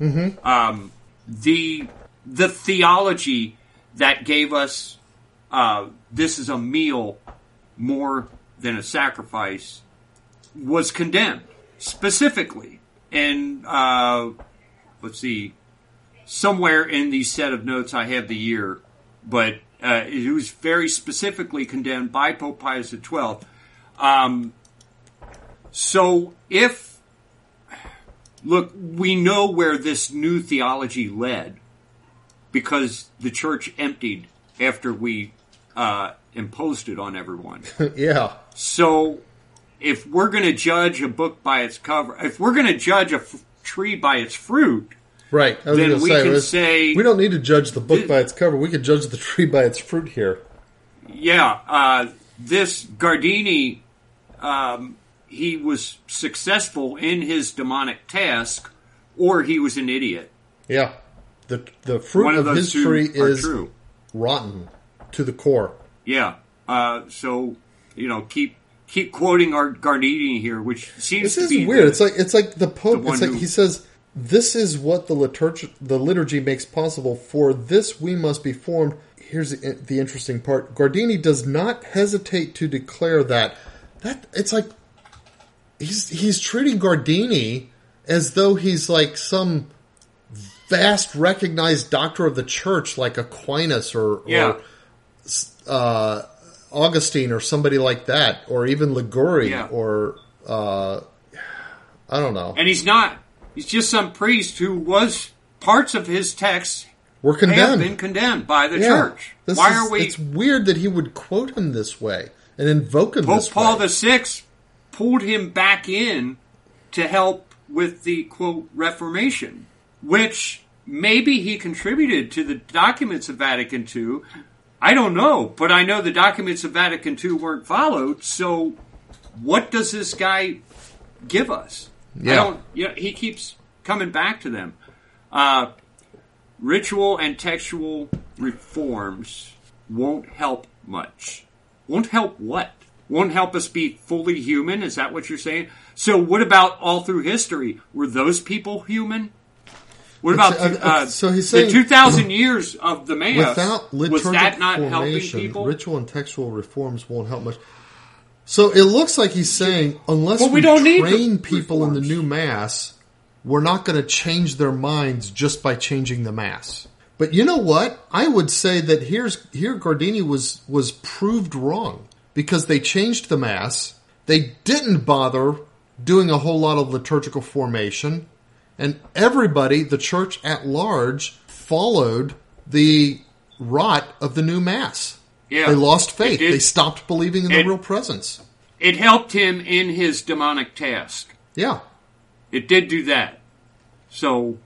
Mm-hmm. Um, the the theology that gave us uh, this is a meal more than a sacrifice was condemned specifically. And uh, let's see, somewhere in the set of notes I have the year, but uh, it was very specifically condemned by Pope Pius XII. Um, so if look, we know where this new theology led because the church emptied after we uh, imposed it on everyone. yeah. So, if we're going to judge a book by its cover, if we're going to judge a f- tree by its fruit, Right. Then we say, can say- we don't need to judge the book Th- by its cover. We can judge the tree by its fruit here. yeah, uh, this Guardini, um, he was successful in his demonic task, or he was an idiot. Yeah. The the fruit One of of, his tree is true. rotten to the core. Yeah. Uh, so you know, keep keep quoting our Guardini here, which seems This to is be weird. the- it's like it's like the Pope. the it's like who- he says, "This is what the liturgy the liturgy makes possible. For this we must be formed." Here's the, the interesting part. Guardini does not hesitate to declare that that it's like he's he's treating Guardini as though he's like some vast recognized doctor of the church, like Aquinas or, Yeah. or uh, Augustine or somebody like that, or even Liguori Yeah. or uh, I don't know. and he's not. He's just some priest who was parts of his texts were have condemned. been condemned by the Yeah. church. This Why is- are we? It's weird that he would quote him this way and invoke him Pope Paul way. VI pulled him back in to help with the quote Reformation, which maybe he contributed to the documents of Vatican II. I don't know, but I know the documents of Vatican II weren't followed. So, what does this guy give us? I Yeah. don't. Yeah, he keeps coming back to them. Uh, ritual and textual reforms won't help much. Won't help what? Won't help us be fully human? Is that what you're saying? So what about all through history? Were those people human? What about uh, uh, so he's the 2,000 years of the Mass? Without was liturgical that not helping formation, people? ritual and textual reforms won't help much. So it looks like he's saying, unless Well, we we, don't need train people in the new mass, we're not going to change their minds just by changing the mass. But you know what? I would say that here's here Guardini was was proved wrong because they changed the mass. They didn't bother doing a whole lot of liturgical formation, and everybody, the church at large, followed the rot of the new mass. Yeah. They lost faith. They stopped believing in the real presence. It helped him in his demonic task. Yeah. It did do that. So,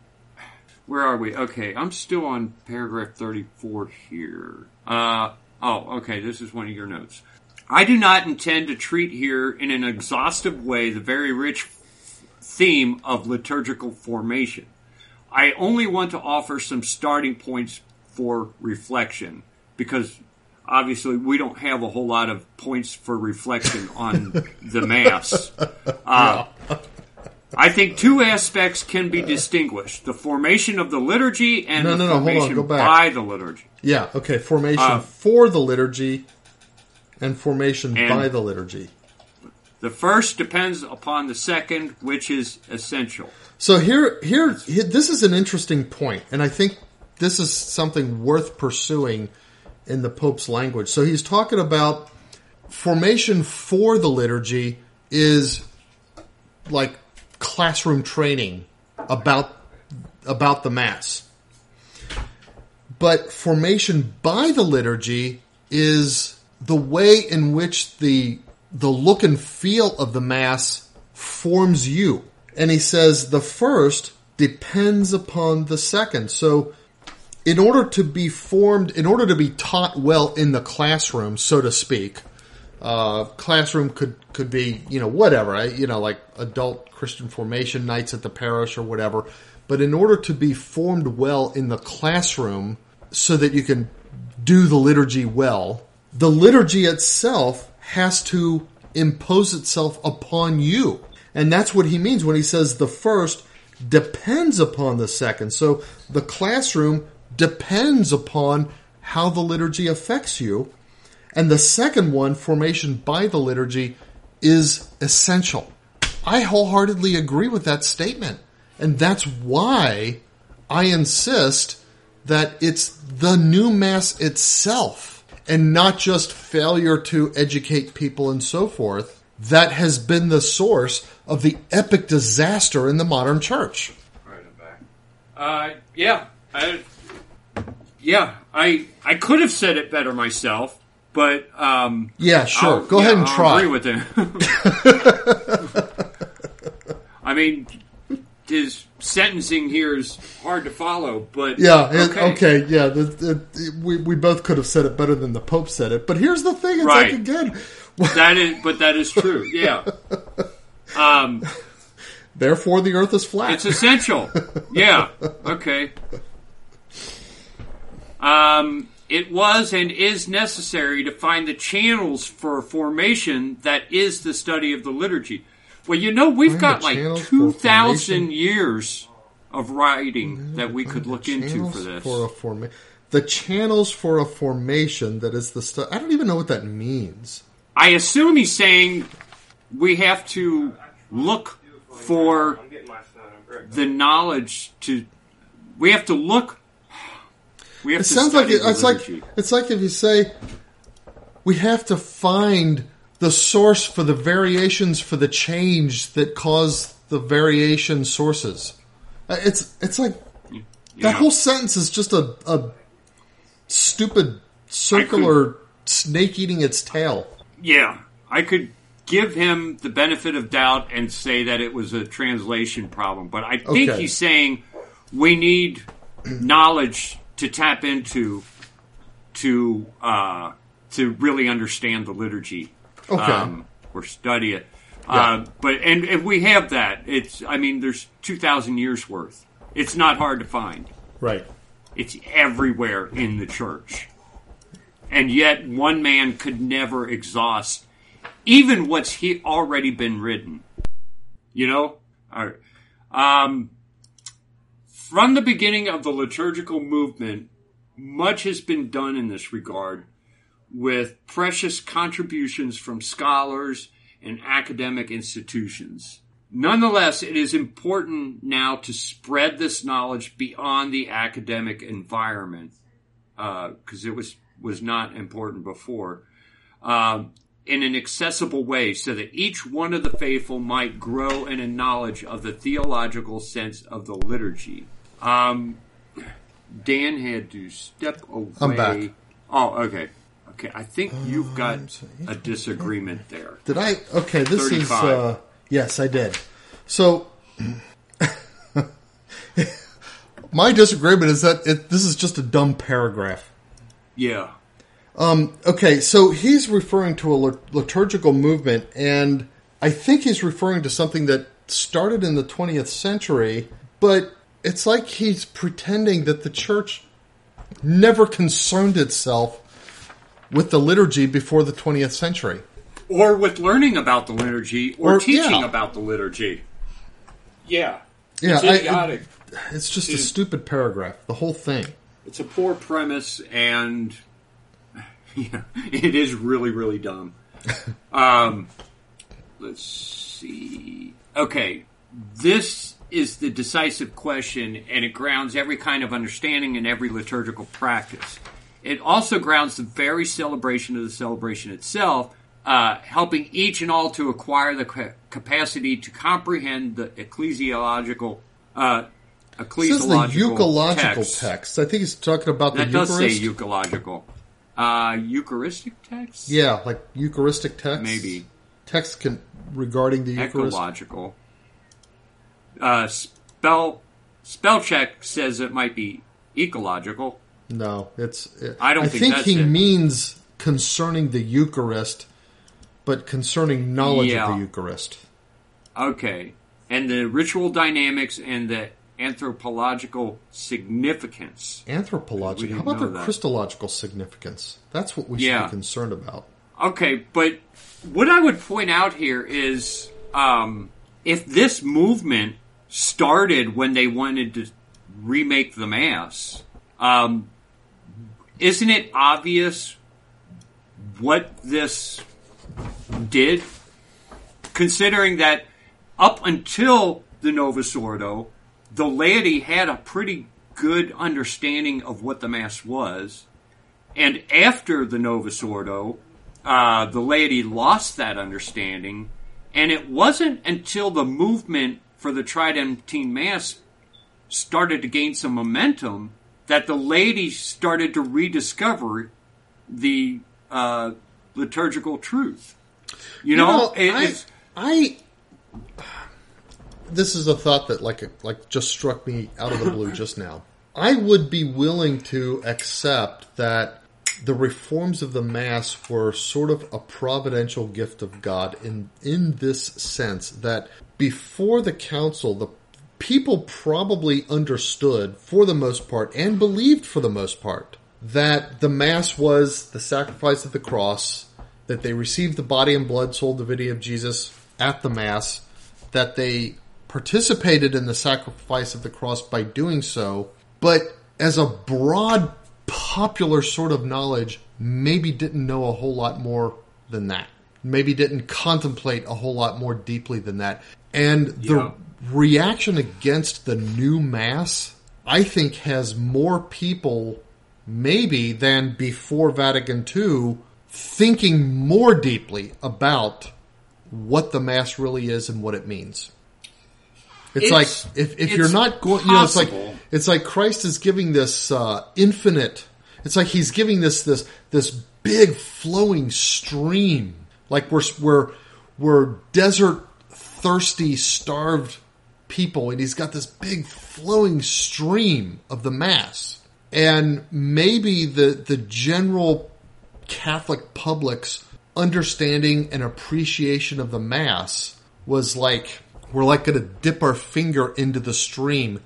where are we? Okay, I'm still on paragraph 34 here. Uh, oh, okay, this is one of your notes. I do not intend to treat here in an exhaustive way the very rich theme of liturgical formation. I only want to offer some starting points for reflection because obviously we don't have a whole lot of points for reflection on the Mass. Uh, I think two aspects can be distinguished: the formation of the liturgy and No, the no, on, formation back. by the liturgy. Yeah, okay. Formation Uh, for the liturgy and formation And- by the liturgy. The first depends upon the second, which is essential. So here, here, here, this is an interesting point, and I think this is something worth pursuing in the Pope's language. So he's talking about formation for the liturgy is like classroom training about about the mass. But formation by the liturgy is the way in which the the look and feel of the mass forms you. And he says the first depends upon the second. So in order to be formed, in order to be taught well in the classroom, so to speak, uh, classroom could could be you know whatever I, you know like adult Christian formation nights at the parish or whatever. But in order to be formed well in the classroom, so that you can do the liturgy well, the liturgy itself has to impose itself upon you, and that's what he means when he says the first depends upon the second. So the classroom depends upon how the liturgy affects you. And the second one, formation by the liturgy, is essential. I wholeheartedly agree with that statement. And that's why I insist that it's the new Mass itself and not just failure to educate people and so forth that has been the source of the epic disaster in the modern church. Right, I'm back. Uh, yeah, I, yeah, I I could have said it better myself, but um, Yeah, sure. I'll- Go yeah, ahead and I'll try. Agree with him. I mean, his sentencing here is hard to follow, but Yeah. it- Okay. yeah. The, the, we we both could have said it better than the Pope said it. But here's the thing: it's Right. like again, that is, but that is true. Yeah. Um, therefore the Earth is flat. It's essential. Yeah. Okay. Um, it was and is necessary to find the channels for formation that is the study of the liturgy. Well, you know, we've got like 2,000 years of writing that we could look into for this. for a forma- the channels for a formation that is the stuff. I don't even know what that means. I assume he's saying we have to look for I'm getting my phone. I'm great. the knowledge to. We have to look. We have It to sounds like it, it's like it's like if you say we have to find the source for the variations for the change that cause the variation sources. Uh, It's it's like that whole sentence is just a, a stupid circular snake eating its tail. Yeah, I could give him the benefit of doubt and say that it was a translation problem, but I think Okay. he's saying we need knowledge to tap into to uh, to really understand the liturgy Okay. um, or study it. Yeah. Uh, but and if we have that, it's I mean, there's two thousand years worth. It's not hard to find. Right. It's everywhere in the church. And yet, one man could never exhaust even what's he already been written. You know? All right. Um, from the beginning of the liturgical movement, much has been done in this regard with precious contributions from scholars and academic institutions. Nonetheless, it is important now to spread this knowledge beyond the academic environment because it was was not important before um, in an accessible way, so that each one of the faithful might grow in a knowledge of the theological sense of the liturgy. Um, Dan had to step away. I'm back. Oh, okay. Okay, I think you've got Um, so a disagreement there. Did I? Okay, this is. Uh, yes, I did. So, my disagreement is that it, this is just a dumb paragraph. Yeah. Okay, so he's referring to a liturgical movement, and I think he's referring to something that started in the 20th century, but it's like he's pretending that the church never concerned itself with the liturgy before the 20th century. or with learning about the liturgy or, Or- teaching yeah. about the liturgy. Yeah. Yeah, it's I- idiotic. It's just a stupid paragraph, the whole thing. it's a poor premise, and yeah, it is really, really dumb. um, let's see. Okay, this is the decisive question, and it grounds every kind of understanding and every liturgical practice. It also grounds the very celebration of the celebration itself, uh, helping each and all to acquire the ca- capacity to comprehend the ecclesiological. Uh, It says the ecclesiological euchological text. text. I think he's talking about the That does say Eucharist. euchological. Uh, Eucharistic text? yeah, like Eucharistic text. Maybe. Text can, regarding the Eucharist. Ecological. Uh, spell spell check says it might be ecological. No, it's. It, I don't I think think he it. means concerning the Eucharist, but concerning knowledge Yeah. of the Eucharist. Okay. And the ritual dynamics and the anthropological significance. Anthropological. How about the that. Christological significance? That's what we should Yeah. be concerned about. Okay, but what I would point out here is um, if this movement started when they wanted to remake the Mass, um, isn't it obvious what this did? Considering that up until the Novus Ordo, the laity had a pretty good understanding of what the Mass was. And after the Novus Ordo, uh, the laity lost that understanding, and it wasn't until the movement for the Tridentine Mass started to gain some momentum that the laity started to rediscover the uh, liturgical truth. You know, it- I, I this is a thought that like like just struck me out of the blue just now. I would be willing to accept that the reforms of the mass were sort of a providential gift of God in in this sense that before the council the people probably understood for the most part and believed for the most part that the mass was the sacrifice of the cross that they received the body and blood soul divinity of Jesus at the mass that they participated in the sacrifice of the cross by doing so, but as a broad popular sort of knowledge, maybe didn't know a whole lot more than that. Maybe didn't contemplate a whole lot more deeply than that. And the Yeah. Reaction against the new mass, I think, has more people maybe than before Vatican II thinking more deeply about what the mass really is and what it means. It's, It's- like if, if you're not going, you know, it's like it's like Christ is giving this uh, infinite. It's like he's giving this this this big flowing stream. Like we're we're we're desert thirsty, starved people, and he's got this big flowing stream of the mass. And maybe the the general Catholic public's understanding and appreciation of the Mass was like we're like going to dip our finger into the stream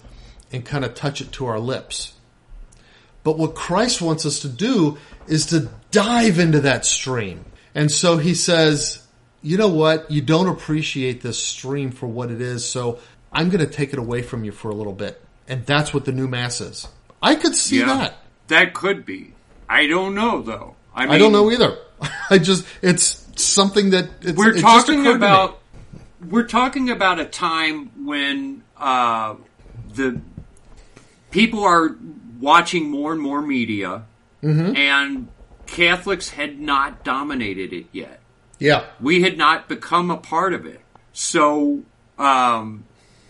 and kind of touch it to our lips. But what Christ wants us to do is to dive into that stream. And so he says, you know what? You don't appreciate this stream for what it is, so I'm going to take it away from you for a little bit. And that's what the new Mass is. I could see yeah, that. that could be. I don't know though. I, mean, I don't know either. I just it's something that it's, we're talking about we're talking about a time when uh, the people are watching more and more media, Mm-hmm. and Catholics had not dominated it yet. yeah, We had not become a part of it. So, um,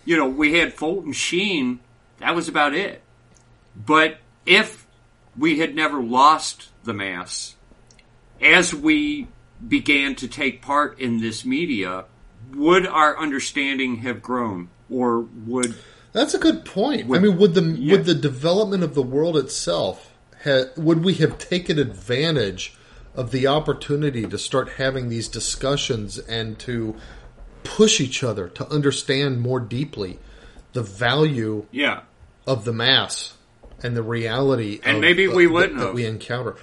you know, we had Fulton Sheen. That was about it. But if we had never lost the Mass, as we began to take part in this media, would our understanding have grown? Or would. that's a good point. I mean, would the yeah. would the development of the world itself ha, would we have taken advantage of the opportunity to start having these discussions and to push each other to understand more deeply the value Yeah. of the mass and the reality And of- maybe we of- wouldn't that, have. we encounter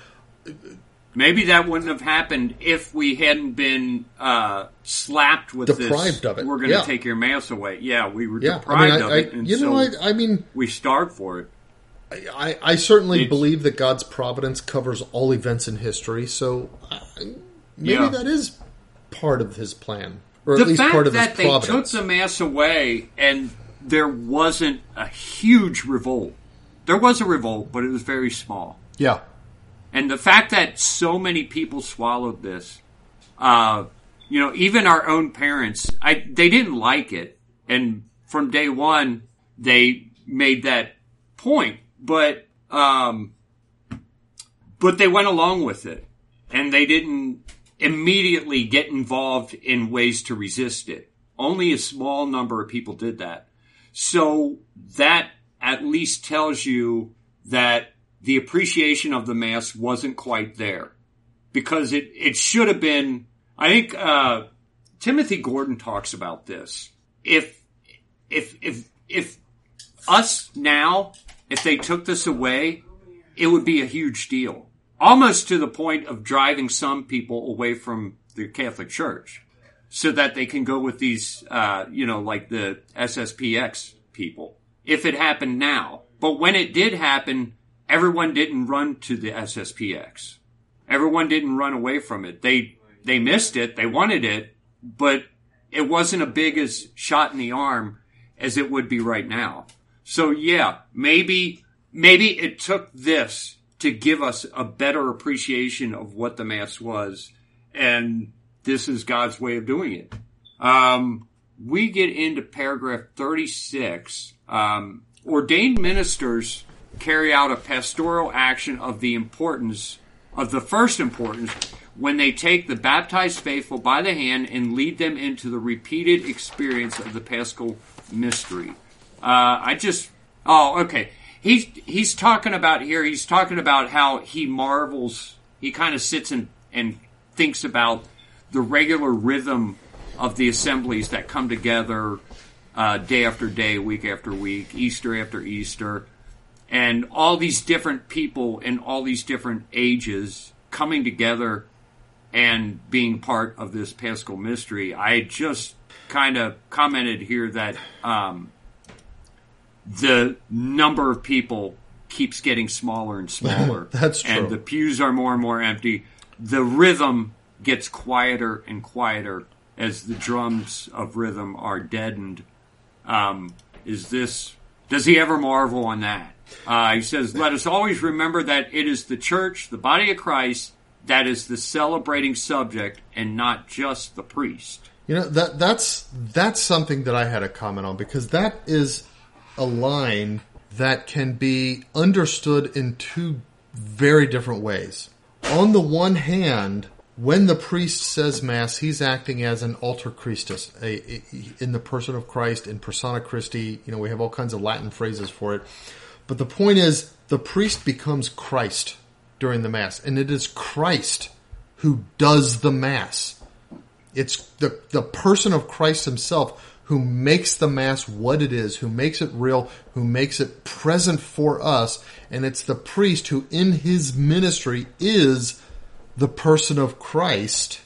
Maybe that wouldn't have happened if we hadn't been uh, slapped with Deprived this. of it. We're going to Yeah. take your mass away. Yeah, we were Yeah, I deprived mean, I, of I, it, and you know, so I, I mean, we starved for it. I, I certainly It's- believe that God's providence covers all events in history. So I, maybe Yeah. that is part of His plan, or the at least fact part of that His they took the mass away and there wasn't a huge revolt. There was a revolt, but it was very small. yeah, And the fact that so many people swallowed this, uh, you know, even our own parents, I they didn't like it, and from day one they made that point, but um, but they went along with it, and they didn't immediately get involved in ways to resist it. Only a small number of people did that. So that at least tells you that the appreciation of the mass wasn't quite there because it, it should have been. I think uh, Timothy Gordon talks about this. If if if if us now, if they took this away, it would be a huge deal, almost to the point of driving some people away from the Catholic Church, so that they can go with these, uh, you know, like the SSPX people. If it happened now, but when it did happen, everyone didn't run to the SSPX. Everyone didn't run away from it. They they missed it. They wanted it, but it wasn't a big as shot in the arm as it would be right now. So yeah, maybe maybe it took this to give us a better appreciation of what the mass was, and this is God's way of doing it. Um, we get into paragraph 36. Um, ordained ministers carry out a pastoral action of the importance, of the first importance, when they take the baptized faithful by the hand and lead them into the repeated experience of the paschal mystery. Uh, I just, oh, okay. He's, he's talking about here, he's talking about how he marvels, he kind of sits and, and thinks about the regular rhythm of the assemblies that come together uh, day after day, week after week, Easter after Easter, and all these different people in all these different ages coming together and being part of this Paschal mystery. I just kind of commented here that um, the number of people keeps getting smaller and smaller. That's true. And the pews are more and more empty. The rhythm gets quieter and quieter as the drums of rhythm are deadened. Um, is this? Does he ever marvel on that? Uh, he says, "Let us always remember that it is the church, the body of Christ, that is the celebrating subject, and not just the priest." You know that that's that's something that I had a comment on because that is a line that can be understood in two very different ways. On the one hand, when the priest says mass, he's acting as an alter Christus, a, a- in the person of Christ, in persona Christi. You know, we have all kinds of Latin phrases for it. But the point is, the priest becomes Christ during the mass, and it is Christ who does the mass. It's the, the person of Christ himself who makes the Mass what it is, who makes it real, who makes it present for us. And it's the priest who, in his ministry, is the person of Christ.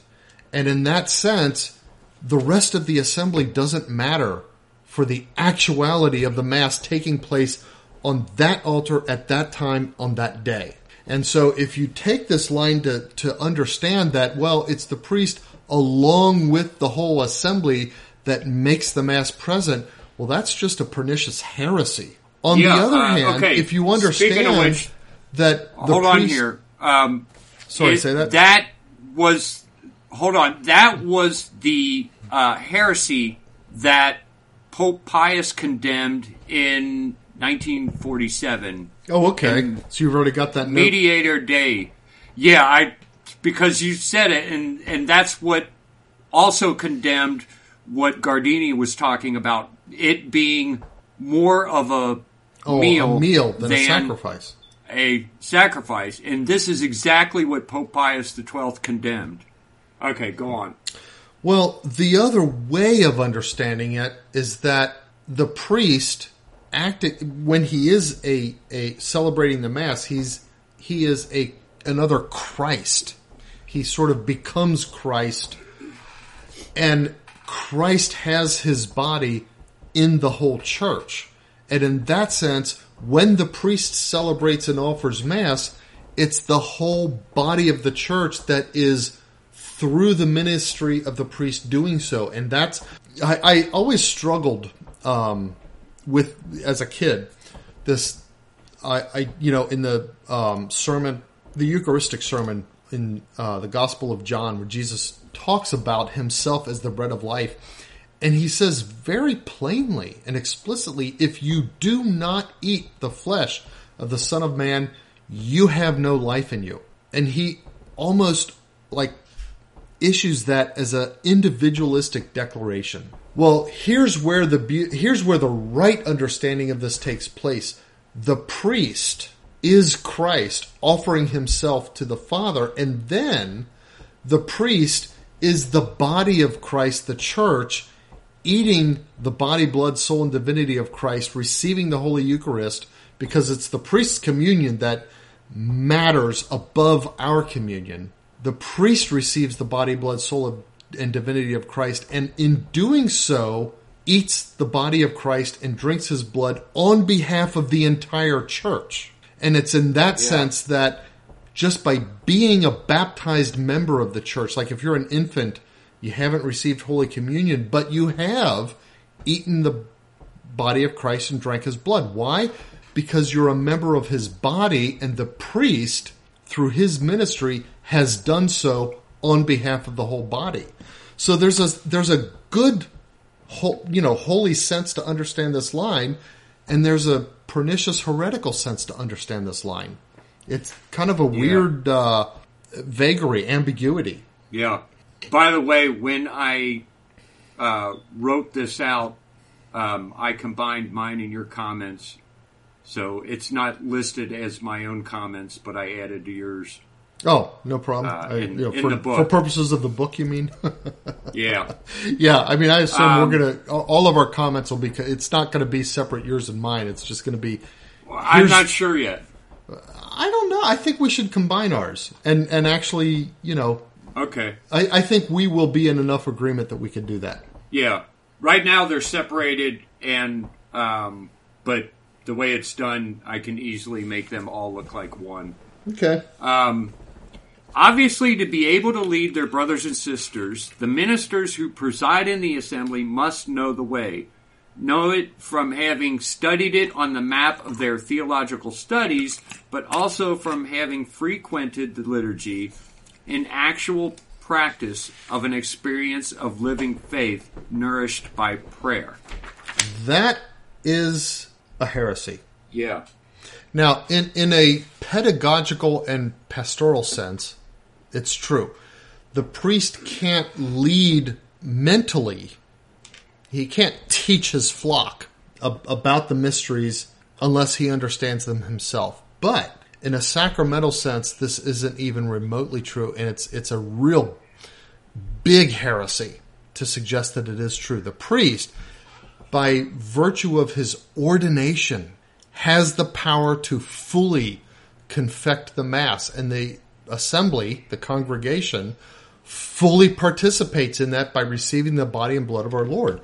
And in that sense, the rest of the assembly doesn't matter for the actuality of the Mass taking place on that altar at that time on that day. And so if you take this line to, to understand that, well, it's the priest along with the whole assembly that makes the Mass present, well, that's just a pernicious heresy. On Yeah, the other uh, hand, okay. if you understand which- that the hold on here. Um, Sorry, it- say that. That was hold on. That was the uh, heresy that Pope Pius condemned in 1947. Oh, okay. so you've already got that note. Mediator Dei. Yeah, I because you said it, and and that's what also condemned what Guardini was talking about. It being more of a oh, meal, a meal than, a sacrifice. a sacrifice, and this is exactly what Pope Pius XII condemned. Okay, go on. Well, the other way of understanding it is that the priest acting when he is a, a celebrating the mass, he's he is a another Christ. he sort of becomes Christ, and Christ has his body in the whole church. And in that sense, when the priest celebrates and offers Mass, it's the whole body of the church that is through the ministry of the priest doing so. And that's, I, I always struggled um, with, as a kid, this, I, I you know, in the um, sermon, the Eucharistic sermon in uh, the Gospel of John, where Jesus talks about himself as the bread of life. And he says very plainly and explicitly if you do not eat the flesh of the Son of Man, you have no life in you. And he almost like issues that as an individualistic declaration. Well, here's where the here's where the right understanding of this takes place. The priest is Christ offering himself to the Father, and then the priest is the body of Christ, the church, eating the body, blood, soul, and divinity of Christ, receiving the Holy Eucharist, because it's the priest's communion that matters above our communion. The priest receives the body, blood, soul, and divinity of Christ, and in doing so, eats the body of Christ and drinks his blood on behalf of the entire church. And it's in that yeah. sense that just by being a baptized member of the church, like if you're an infant, you haven't received Holy Communion, but you have eaten the body of Christ and drank his blood. Why? Because you're a member of his body, and the priest, through his ministry, has done so on behalf of the whole body. So there's a there's a good, you know, holy sense to understand this line, and there's a pernicious heretical sense to understand this line. It's kind of a yeah. weird uh, vagary, ambiguity. Yeah. By the way, when I uh, wrote this out, um, I combined mine and your comments. So it's not listed as my own comments, but I added to yours. Oh, no problem. Uh, in, I, you know, in for, the book. for purposes of the book, you mean? yeah, yeah. I mean, I assume um, we're gonna all of our comments will be. It's not going to be separate yours and mine. It's just going to be. Well, I'm not sure yet. I don't know. I think we should combine ours and and actually, you know. Okay. I, I think we will be in enough agreement that we can do that. Yeah. Right now they're separated, and um, but the way it's done, I can easily make them all look like one. Okay. Um, Obviously, to be able to lead their brothers and sisters, the ministers who preside in the assembly must know the way. Know it from having studied it on the map of their theological studies, but also from having frequented the liturgy in actual practice of an experience of living faith nourished by prayer. That is a heresy. Yeah. Now, in, in a pedagogical and pastoral sense, it's true. The priest can't lead mentally. He can't teach his flock ab- about the mysteries unless he understands them himself. But in a sacramental sense, this isn't even remotely true, and it's it's a real big heresy to suggest that it is true. The priest, by virtue of his ordination, has the power to fully confect the mass, and the assembly, the congregation, fully participates in that by receiving the body and blood of our Lord.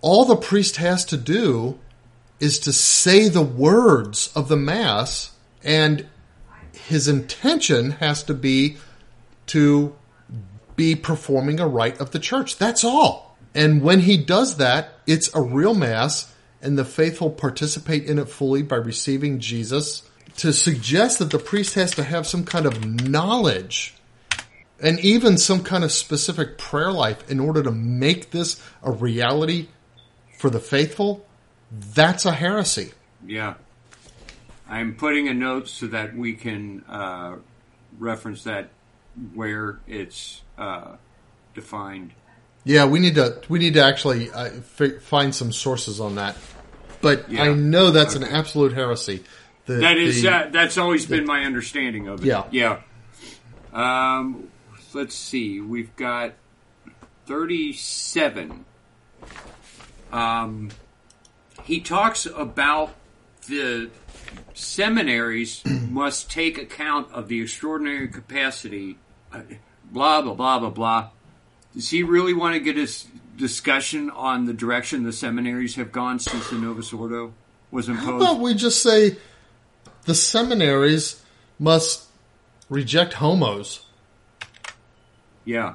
All the priest has to do is to say the words of the Mass, and his intention has to be to be performing a rite of the church. That's all. And when he does that, it's a real Mass, and the faithful participate in it fully by receiving Jesus to suggest that the priest has to have some kind of knowledge and even some kind of specific prayer life in order to make this a reality for the faithful, that's a heresy. Yeah. I'm putting a note so that we can uh, reference that where it's uh, defined. Yeah, we need to we need to actually uh, f- find some sources on that. But yeah. I know that's okay. an absolute heresy. The, that is the, uh, that's always the, been my understanding of it. Yeah, yeah. Um, let's see. We've got thirty-seven. Um, he talks about the seminaries must take account of the extraordinary capacity. Uh, blah blah blah blah blah. Does he really want to get his discussion on the direction the seminaries have gone since the Novus Ordo was imposed? How about we just say the seminaries must reject homos? yeah,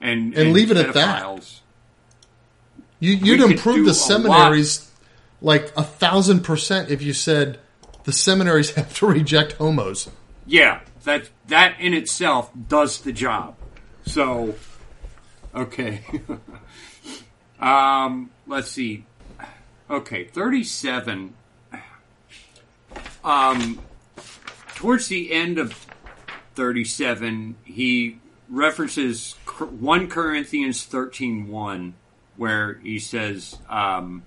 and And leave it at that. You, you'd improve the seminaries like a thousand percent if you said the seminaries have to reject homos. Yeah, that that in itself does the job. So, okay. um, let's see. Okay, thirty-seven. Um, towards the end of thirty-seven, he references one Corinthians thirteen one, where he says. Um,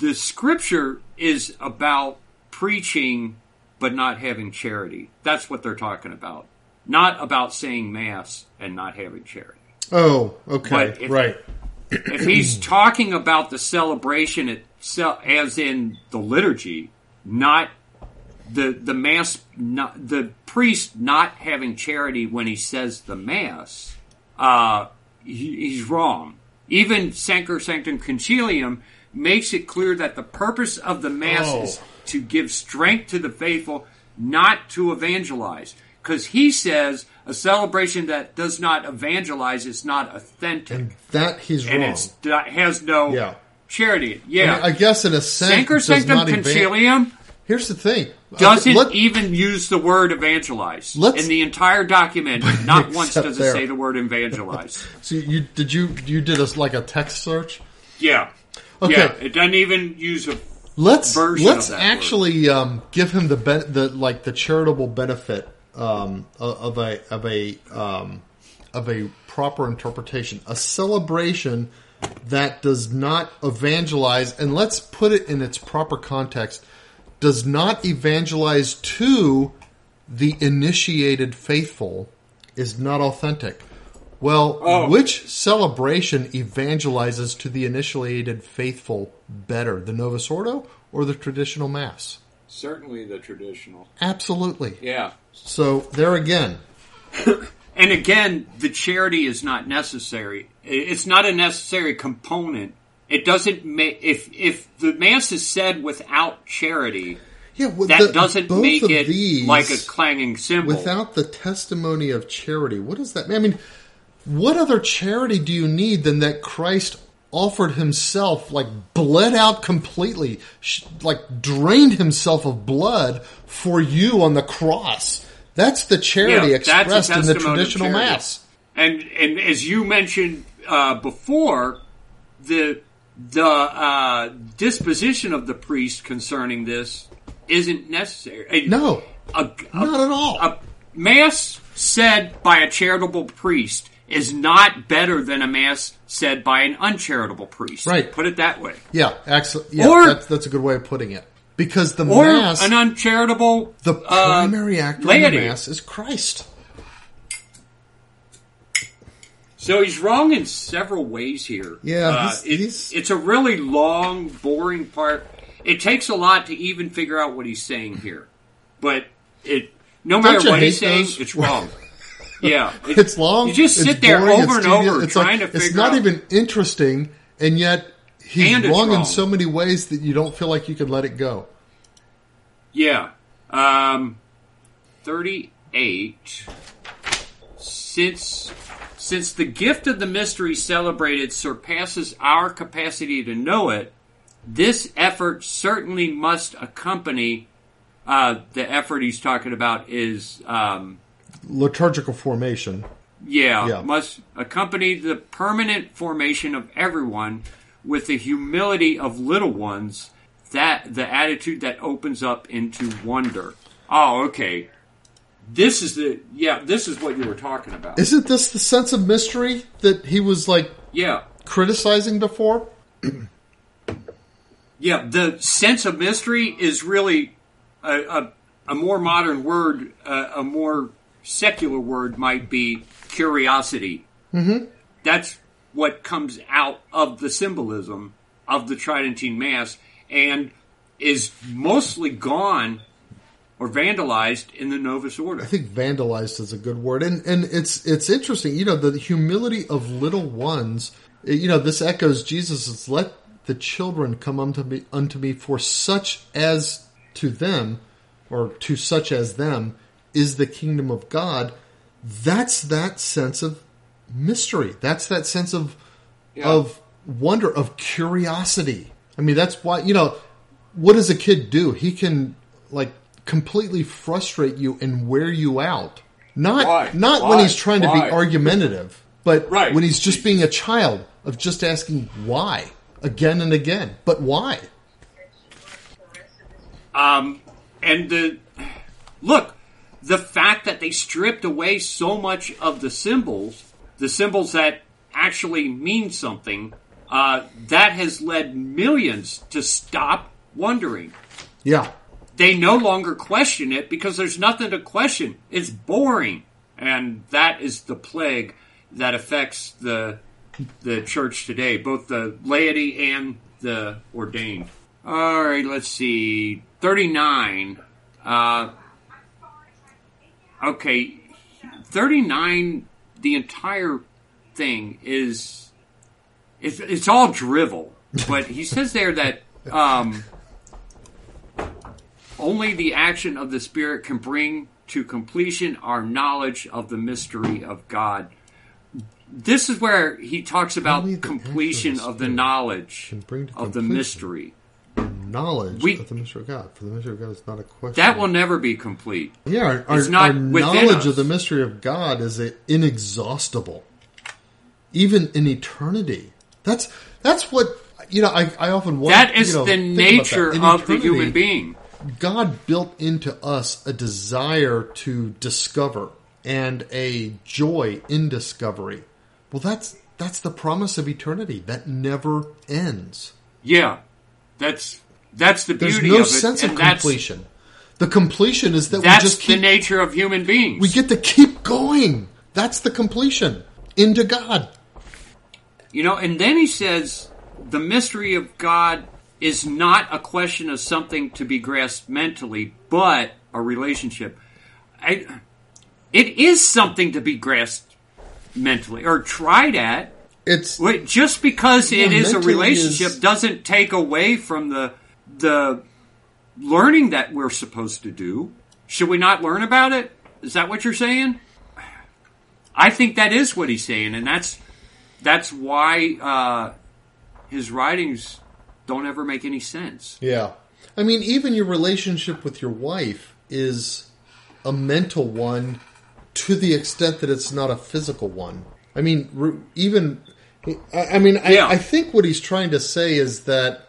the scripture is about preaching but not having charity. That's what they're talking about. Not about saying mass and not having charity. Oh, okay, if- right. If he's talking about the celebration itself, as in the liturgy, not the the mass, not the priest not having charity when he says the mass, uh, he, he's wrong. Even Sacrosanctum Concilium makes it clear that the purpose of the mass Oh. is to give strength to the faithful, not to evangelize. Because he says a celebration that does not evangelize is not authentic That he's and wrong. it's that has no Yeah. Charity. Yeah, I guess in a sense, Sanctum evan- Concilium Here's the thing: doesn't Let- even use the word evangelize in the entire document. Not once does there. it say the word evangelize. so you did you you did a, like a text search? Yeah, Okay. yeah, it doesn't even use a. Let's version let's actually um, give him the ben- the like the charitable benefit um, of a of a um, of a proper interpretation, a celebration that does not evangelize, and let's put it in its proper context, does not evangelize to the initiated faithful, is not authentic. Well, Oh. which celebration evangelizes to the initiated faithful better, the Novus Ordo or the traditional Mass? Certainly the traditional. Absolutely. Yeah. So there again, And again, the charity is not necessary. It's not a necessary component. It doesn't make if if the mass is said without charity, yeah, well, that the- doesn't make it these, like a clanging cymbal. without the testimony of charity. What does that mean? I mean, what other charity do you need than that Christ offered himself, like bled out completely, like drained himself of blood for you on the cross? That's the charity Yeah, expressed in the traditional. Mass. And and as you mentioned uh, before, the the uh, disposition of the priest concerning this isn't necessary. A- No, a, a- not at all. a mass said by a charitable priest is not better than a mass said by an uncharitable priest. Right. Put it that way. yeah, actually, yeah, Or- that's, that's a good way of putting it. Because the Or Mass, an uncharitable the uh, primary actor laity. of the Mass is Christ. So he's wrong in several ways here. Yeah, Uh, he's- it- he's- it's a really long, boring part. It takes a lot to even figure out what he's saying here, but it no Don't matter what he's saying, those? it's wrong. yeah, it- It's long. You just sit there boring, over and over it's trying like- to figure It's not out- even interesting, and yet he's And it's wrong, in so many ways that you don't feel like you can let it go. Yeah. Um, 38. Since since the gift of the mystery celebrated surpasses our capacity to know it, this effort certainly must accompany uh, the effort he's talking about is um, Liturgical formation. yeah, Yeah. must accompany the permanent formation of everyone with the humility of little ones, that the attitude that opens up into wonder. Oh, okay. This is the yeah, this is what you were talking about. Isn't this the sense of mystery that he was like yeah. criticizing before? Yeah, the sense of mystery is really a, a, a more modern word, uh, a more secular word might be curiosity. Mm-hmm. That's what comes out of the symbolism of the Tridentine Mass and is mostly gone, or vandalized in the Novus Ordo. I think vandalized is a good word, and and it's it's interesting. You know, the humility of little ones. You know, this echoes Jesus' "Let the children come unto me, unto me, for such as to them, or to such as them, is the kingdom of God." That's that sense of mystery. That's that sense of Yeah. of wonder, of curiosity. I mean, that's why you know what does a kid do? He can like completely frustrate you and wear you out. Not Why? not when he's trying to Why? be argumentative, but Right. when he's just being a child of just asking why again and again. But why? Um, and the look, the fact that they stripped away so much of the symbols, the symbols that actually mean something, uh, that has led millions to stop wondering. Yeah. They no longer question it because there's nothing to question. It's boring, and that is the plague that affects the the church today, both the laity and the ordained. All right, let's see. 39. Uh, okay, 39, the entire thing is. It's, it's all drivel. But he says there that um, only the action of the Spirit can bring to completion our knowledge of the mystery of God. This is where he talks about action of completion of the knowledge of the mystery. Knowledge We- of the mystery of God. For the mystery of God is not a question. That will never be complete. Yeah, our, our, our knowledge us. of the mystery of God is inexhaustible, even in eternity. That's that's what you know. I, I often wonder. That is you know, the nature of the human being. God built into us a desire to discover and a joy in discovery. Well, that's that's the promise of eternity that never ends. Yeah, that's that's the There's beauty no of it, sense of completion. The completion is that we that's just the nature of human beings. we get to keep going. That's the completion into God. You know, and then he says the mystery of God is not a question of something to be grasped mentally, but a relationship. I, it is something to be grasped mentally or tried at. It's Wait, Just because it Yeah, is a relationship is- doesn't take away from the the learning that we're supposed to do. Should we not learn about it? Is that what you're saying? I think that is what he's saying, and that's that's why uh, his writings don't ever make any sense. yeah. I mean, even your relationship with your wife is a mental one to the extent that it's not a physical one. I mean, even I, I mean, I, Yeah. I think what he's trying to say is that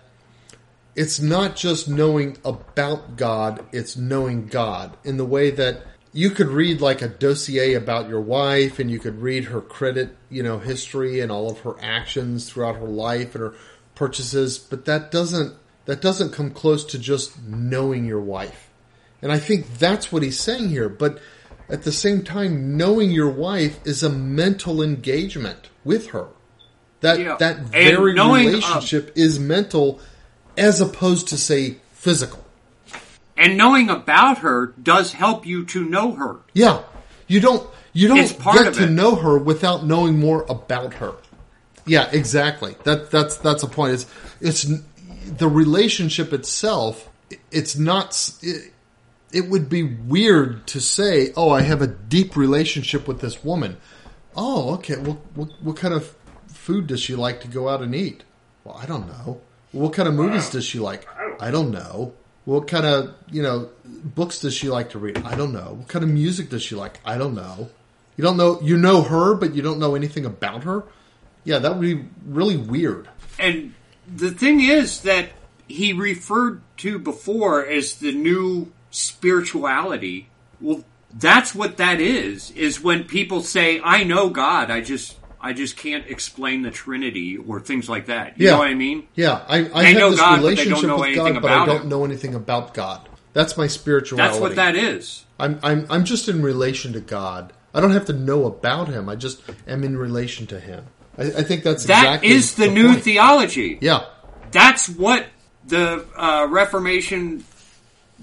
it's not just knowing about God; it's knowing God in the way that you could read like a dossier about your wife, and you could read her credit, you know, history and all of her actions throughout her life and her purchases, but that doesn't that doesn't come close to just knowing your wife. And I think that's what he's saying here. But at the same time, knowing your wife is a mental engagement with her. That Yeah. that very knowing, uh, relationship is mental, as opposed to say physical. And knowing about her does help you to know her. Yeah, you don't you don't part get to know her without knowing more about her. Yeah, exactly. That that's that's a point. It's it's the relationship itself. It's not. It, it would be weird to say, "Oh, I have a deep relationship with this woman." Oh, okay. Well, what, what kind of food does she like to go out and eat? Well, I don't know. What kind of movies does she like? I don't know. What kind of you know books does she like to read? I don't know. What kind of music does she like? I don't know. You don't know. You know her, but you don't know anything about her. Yeah, that would be really weird. And the thing is that he referred to before as the new spirituality. Well, that's what that is. Is when people say, "I know God," I just, I just can't explain the Trinity or things like that. You Yeah. know what I mean? Yeah, I, I have know this God, but they don't relationship know with God, but I don't Him. know anything about God. That's my spirituality. That's what that is. I'm, I'm, I'm just in relation to God. I don't have to know about Him. I just am in relation to Him. I, I think that's That is exactly the, new point. theology. Yeah, That's what the uh, Reformation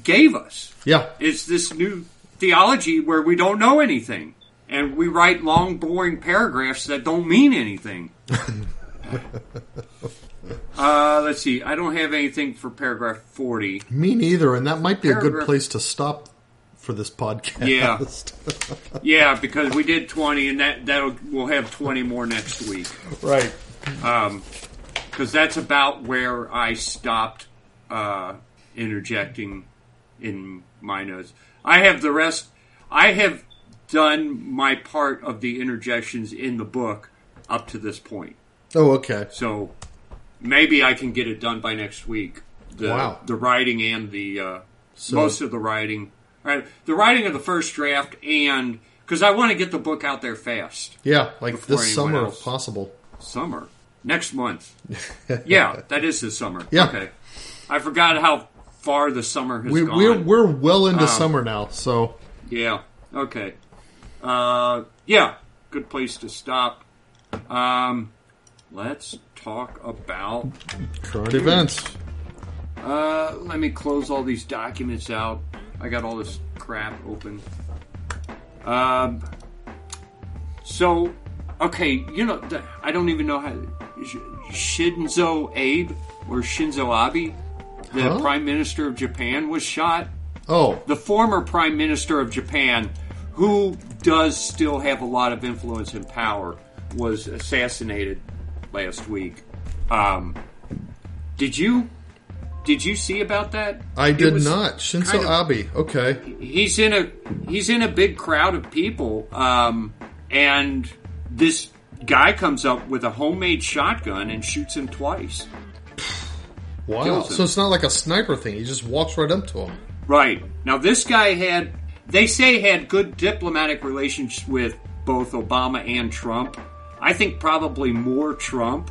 gave us. Yeah. It's this new theology where we don't know anything. And we write long, boring paragraphs that don't mean anything. uh, let's see. I don't have anything for paragraph 40. Me neither, and that might be a good place to stop for this podcast. Yeah. Yeah, because we did 20, and that that'll we'll have 20 more next week. right. because that's about where I stopped uh, interjecting in my notes. I have the rest. I have done my part of the interjections in the book up to this point. Oh, okay. So maybe I can get it done by next week. The, Wow. The writing and the uh, So- most of the writing, right? The writing of the first draft, and because I want to get the book out there fast. Yeah, like this summer else. if possible. Summer. Next month. yeah, that is this summer. Yeah. Okay. I forgot how far the summer has We, gone. we're we're well into Um, summer now, so yeah. Okay. Uh, yeah. Good place to stop. Um, let's talk about. current events. Uh, let me close all these documents out. I got all this crap open. Um. So, okay, you know, I don't even know how. Shinzo Abe or Shinzo Abe, the Huh? Prime Minister of Japan, was shot. Oh, the former prime minister of Japan, who does still have a lot of influence and power, was assassinated last week. Um, did you did you see about that? I did not. Shinzo kind of- Abe. Okay. He's in a he's in a big crowd of people, um, and this guy comes up with a homemade shotgun and shoots him twice. Wow. Him. So it's not like a sniper thing. He just walks right up to him. Right. Now, this guy had, they say, had good diplomatic relations with both Obama and Trump. I think probably more Trump.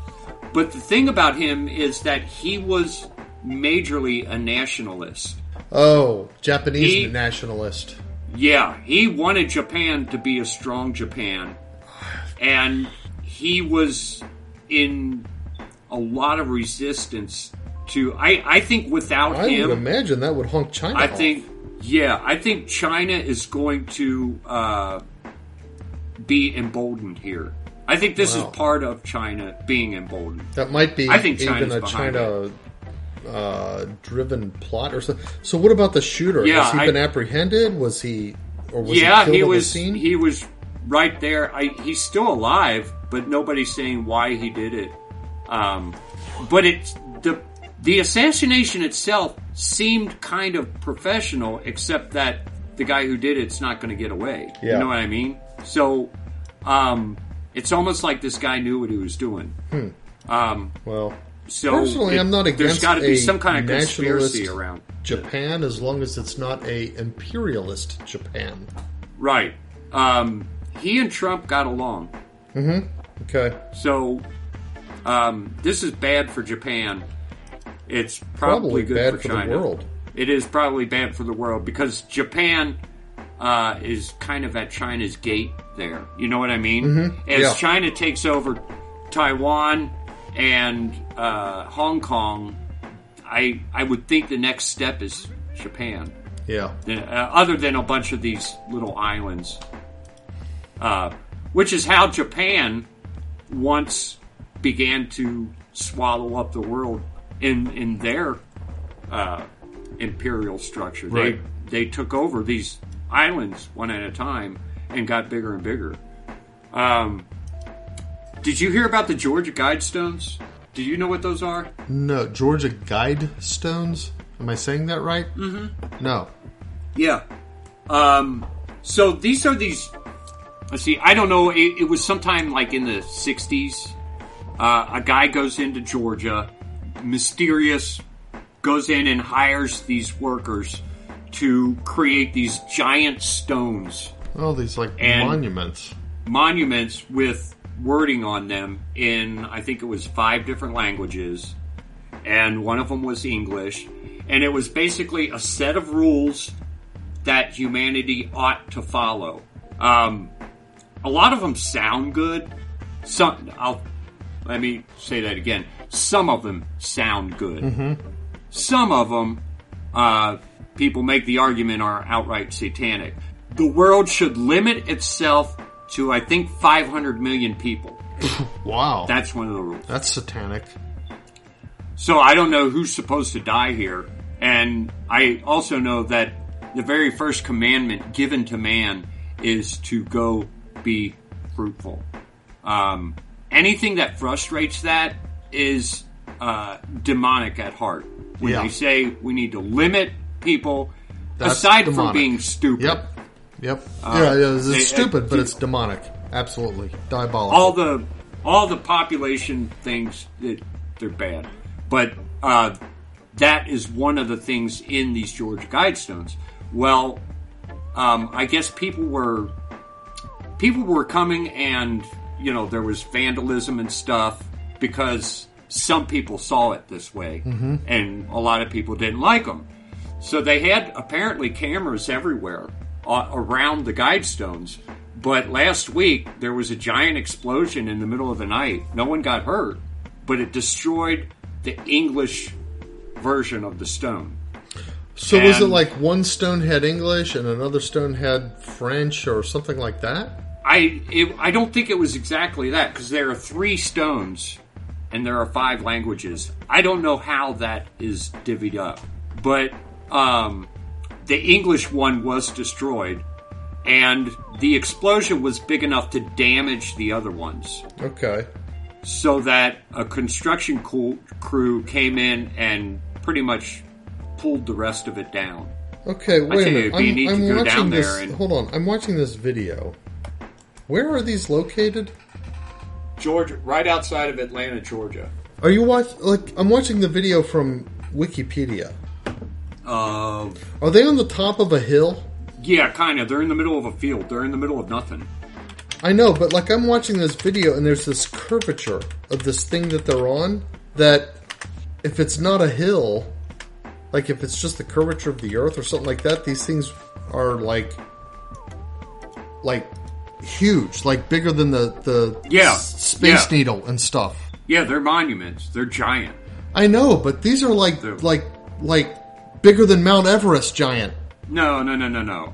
But the thing about him is that he was majorly a nationalist. Oh, Japanese He- nationalist. Yeah, he wanted Japan to be a strong Japan. And he was in a lot of resistance to. I, I think without I him. would imagine that would honk China. I off. think, yeah, I think China is going to uh, be emboldened here. I think this Wow. is part of China being emboldened. that might be I think even a behind China uh, driven plot or something. So what about the shooter? Yeah, Has he I- been apprehended? Was he or was yeah, he he was. the scene? He was right there. I, he's still alive, but nobody's saying why he did it. Um, but it's the the assassination itself seemed kind of professional, except that the guy who did it's not going to get away. Yeah. You know what I mean? So, um, it's almost like this guy knew what he was doing. Um, well, so Personally, it- I'm not There's against got to be some kind of conspiracy around. Japan, as long as it's not a imperialist Japan. Right. Um, he and Trump got along. Okay. So, um, this is bad for Japan. It's Probably probably, good bad for, for the China. world. It is probably bad for the world because Japan uh, is kind of at China's gate there. You know what I mean? As Mm-hmm. Yeah. China takes over Taiwan and uh, Hong Kong, I I would think the next step is Japan Yeah. uh, other than a bunch of these little islands, uh, which is how Japan once began to swallow up the world in in their uh, imperial structure. Right. They they took over these islands one at a time and got bigger and bigger. Um, did you hear about the Georgia Guidestones? Do you know what those are? No, Georgia Guidestones. Am I saying that right? Mm-hmm. No. Yeah. Um, so these are these. Let's see. I don't know. It, it was sometime like in the '60s. Uh, a guy goes into Georgia, mysterious, goes in and hires these workers to create these giant stones, Oh, these like monuments. monuments with wording on them in I think it was five different languages, and one of them was English, and it was basically a set of rules that humanity ought to follow. Um, a lot of them sound good. Some, I'll let me say that again. Some of them sound good. Some of them uh, people make the argument are outright satanic. The world should limit itself to, I think, 500 million people. Wow. That's one of the rules. That's satanic. So I don't know who's supposed to die here. And I also know that the very first commandment given to man is to go be fruitful. Um, anything that frustrates that is uh, demonic at heart. When Yeah. they say we need to limit people, That's aside from being stupid, Yep. Yep. yeah, yeah, it's they- stupid, but uh, it's demonic. Absolutely. Diabolical. all the all the population things that they're bad, but uh, that is one of the things in these Georgia Guidestones. Well, um, I guess people were people were coming, and you know there was vandalism and stuff because some people saw it this way, and a lot of people didn't like them. So they had apparently cameras everywhere uh, around the guidestones. But last week there was a giant explosion in the middle of the night. No one got hurt, but it destroyed the English version of the stone. so was it like one stone had English and another stone had French or something like that? I it, I don't think it was exactly that because there are three stones and there are five languages. I don't know how that is divvied up, but um, the English one was destroyed, and the explosion was big enough to damage the other ones, Okay. so that a construction crew came in and pretty much pulled the rest of it down. Okay, wait a you, minute. I'm, I'm watching down this. there and- Hold on. I'm watching this video. Where are these located? Georgia, right outside of Atlanta, Georgia. Are you watch like I'm watching the video from Wikipedia. Uh, Are they on the top of a hill? Yeah, kind of. They're in the middle of a field. They're in the middle of nothing. I know, but like I'm watching this video and there's this curvature of this thing that they're on that if it's not a hill, like if it's just the curvature of the earth or something like that, these things are like like huge, like bigger than the the Yeah, s- space yeah. needle and stuff. Yeah, they're monuments. They're giant. I know, but these are like They're- like like bigger than Mount Everest giant. No, no, no, no, no.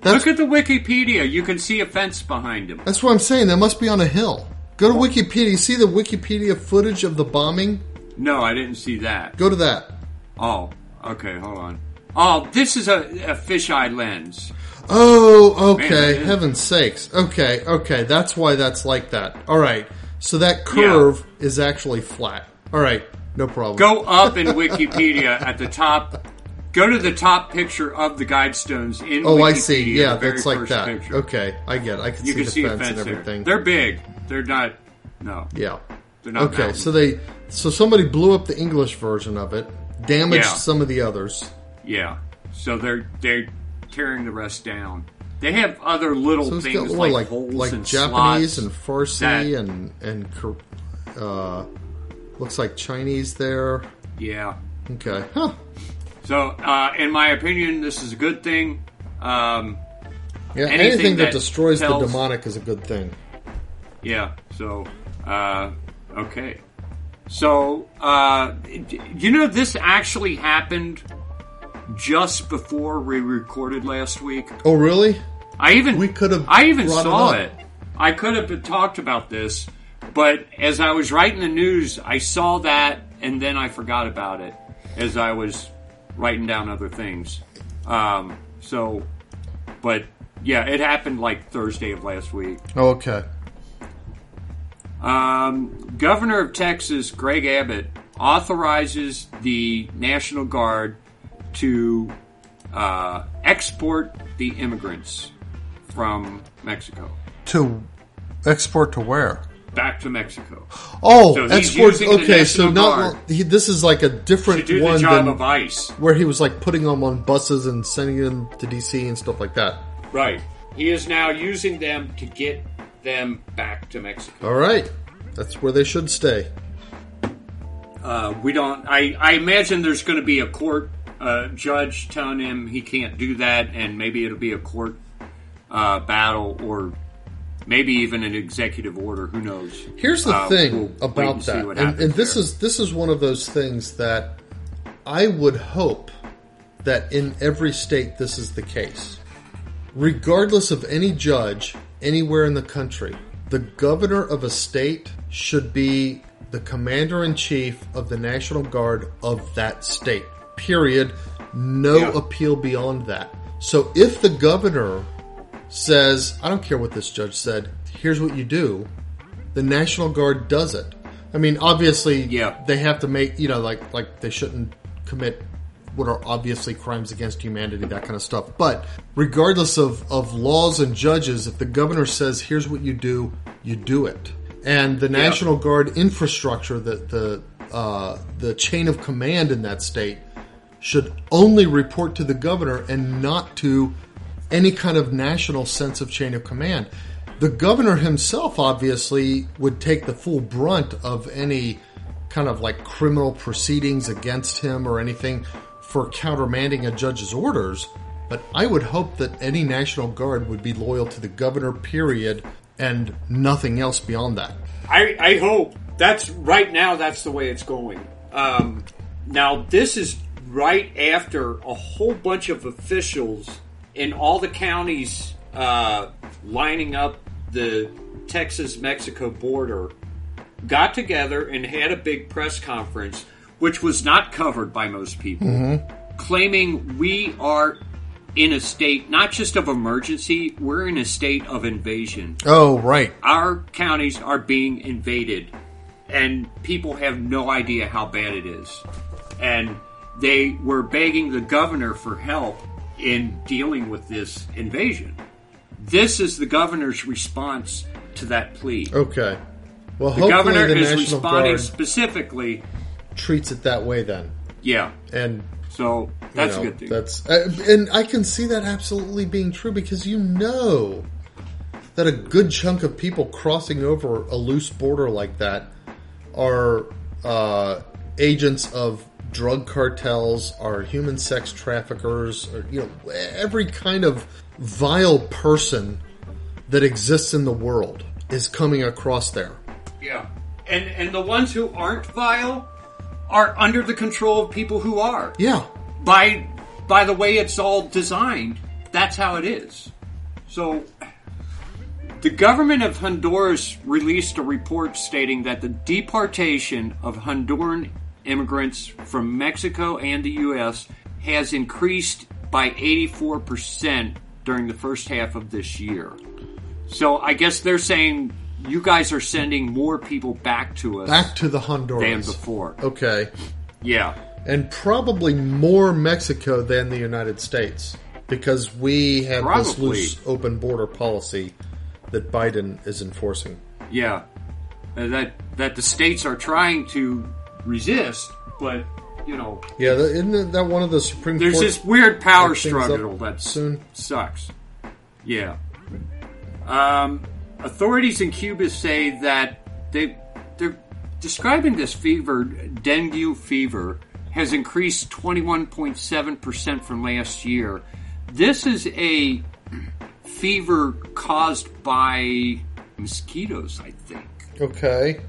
That's Look at the Wikipedia. You can see a fence behind him. that's what I'm saying. That must be on a hill. Go to Wikipedia. See the Wikipedia footage of the bombing. No, I didn't see that. Go to that. Oh, okay, hold on. Oh, this is a, a fisheye lens. Oh, okay. Man, Heaven's sakes. Okay, okay. That's why that's like that. All right. So that curve is actually flat. All right. No problem. Go up in Wikipedia at the top. Go to the top picture of the guidestones in Oh, Wikipedia. I see. Yeah, that's like that. Picture. Okay, I get. It. I can You see can the see fence, fence and there. everything. They're big. They're not. No, yeah. they're not. Okay, mountains. so they so somebody blew up the English version of it, damaged Yeah. some of the others. Yeah. So they're they're tearing the rest down. They have other little So things like, like holes like and Japanese slots and Farsi that- and and uh, looks like Chinese there. yeah. Okay, huh? So, uh, in my opinion, this is a good thing. Um, Yeah, Anything anything that, that destroys tells- the demonic is a good thing. yeah. So, uh, okay. So, uh, you know, this actually happened just before we recorded last week. Oh, really? I even We could have I even brought it saw it. I could have talked about this, but as I was writing the news, I saw that and then I forgot about it as I was writing down other things. Um, so, but yeah, it happened like Thursday of last week. Oh, okay. Um, Governor of Texas Greg Abbott authorizes the National Guard to uh, export the immigrants from Mexico To export to where? Back to Mexico Oh, So export. Okay, so not he, this is like a different one than ICE. where he was like putting them on buses and sending them to DC and stuff like that. Right. He is now using them to get them back to Mexico. All right, that's where they should stay. Uh, we don't. I, I imagine there's going to be a court uh, judge telling him he can't do that, and maybe it'll be a court uh, battle, or maybe even an executive order. Who knows? Here's the Uh, thing we'll about and that, and, and this there. is this is one of those things that I would hope that in every state this is the case. Regardless of any judge anywhere in the country, the governor of a state should be the commander in chief of the National Guard of that state. Period. No Yeah. appeal beyond that. So if the governor says, I don't care what this judge said, here's what you do, the National Guard does it. I mean, obviously, Yeah. they have to make, you know, like, like they shouldn't commit what are obviously crimes against humanity, that kind of stuff. But regardless of, of laws and judges, if the governor says, here's what you do, you do it. And the National Guard infrastructure, the, the, uh, the chain of command in that state, should only report to the governor and not to any kind of national sense of chain of command. The governor himself obviously would take the full brunt of any kind of like criminal proceedings against him or anything for countermanding a judge's orders. But I would hope that any National Guard would be loyal to the governor, period, and nothing else beyond that. I, I hope that's right now. That's the way it's going. Um, now this is right after a whole bunch of officials in all the counties uh, lining up the Texas-Mexico border got together and had a big press conference, which was not covered by most people, claiming we are in a state not just of emergency, we're in a state of invasion Oh, right. our counties are being invaded and people have no idea how bad it is. And they were begging the governor for help in dealing with this invasion. This is the governor's response to that plea. Okay. Well, The governor the is National responding Guard specifically. treats it that way then. Yeah. And So you that's know, a good thing. That's uh, and I can see that absolutely being true because you know that a good chunk of people crossing over a loose border like that are uh, agents of drug cartels, are human sex traffickers, or you know every kind of vile person that exists in the world is coming across there. yeah. And and the ones who aren't vile are under the control of people who are. Yeah, by by the way it's all designed, that's how it is. So the government of Honduras released a report stating that the deportation of Honduran immigrants from Mexico and the US has increased by 84% during the first half of this year. So I guess they're saying you guys are sending more people back to us back to the than Honduras. before. Okay. Yeah. and probably more Mexico than the United States because we have this loose open border policy that Biden is enforcing. Yeah, Uh, that that the states are trying to resist, but you know, Yeah, isn't that one of the Supreme there's Court? this weird power struggle that soon? sucks. Yeah. Um, authorities in Cuba say that they they're describing this fever, dengue fever, has increased 21.7 percent from last year. This is a fever caused by mosquitoes, I think. Okay.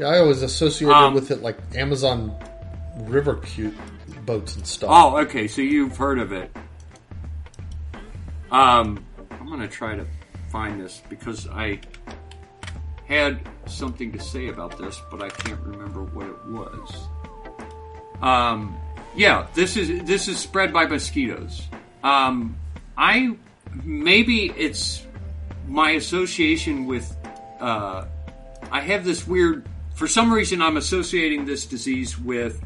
Yeah, I always associated Um, with it like Amazon River cute boats and stuff. Oh, okay. So you've heard of it. Um, I'm gonna try to find this because I had something to say about this, but I can't remember what it was. Um, yeah, this is this is spread by mosquitoes. Um, I maybe it's my association with. Uh, I have this weird. For some reason, I'm associating this disease with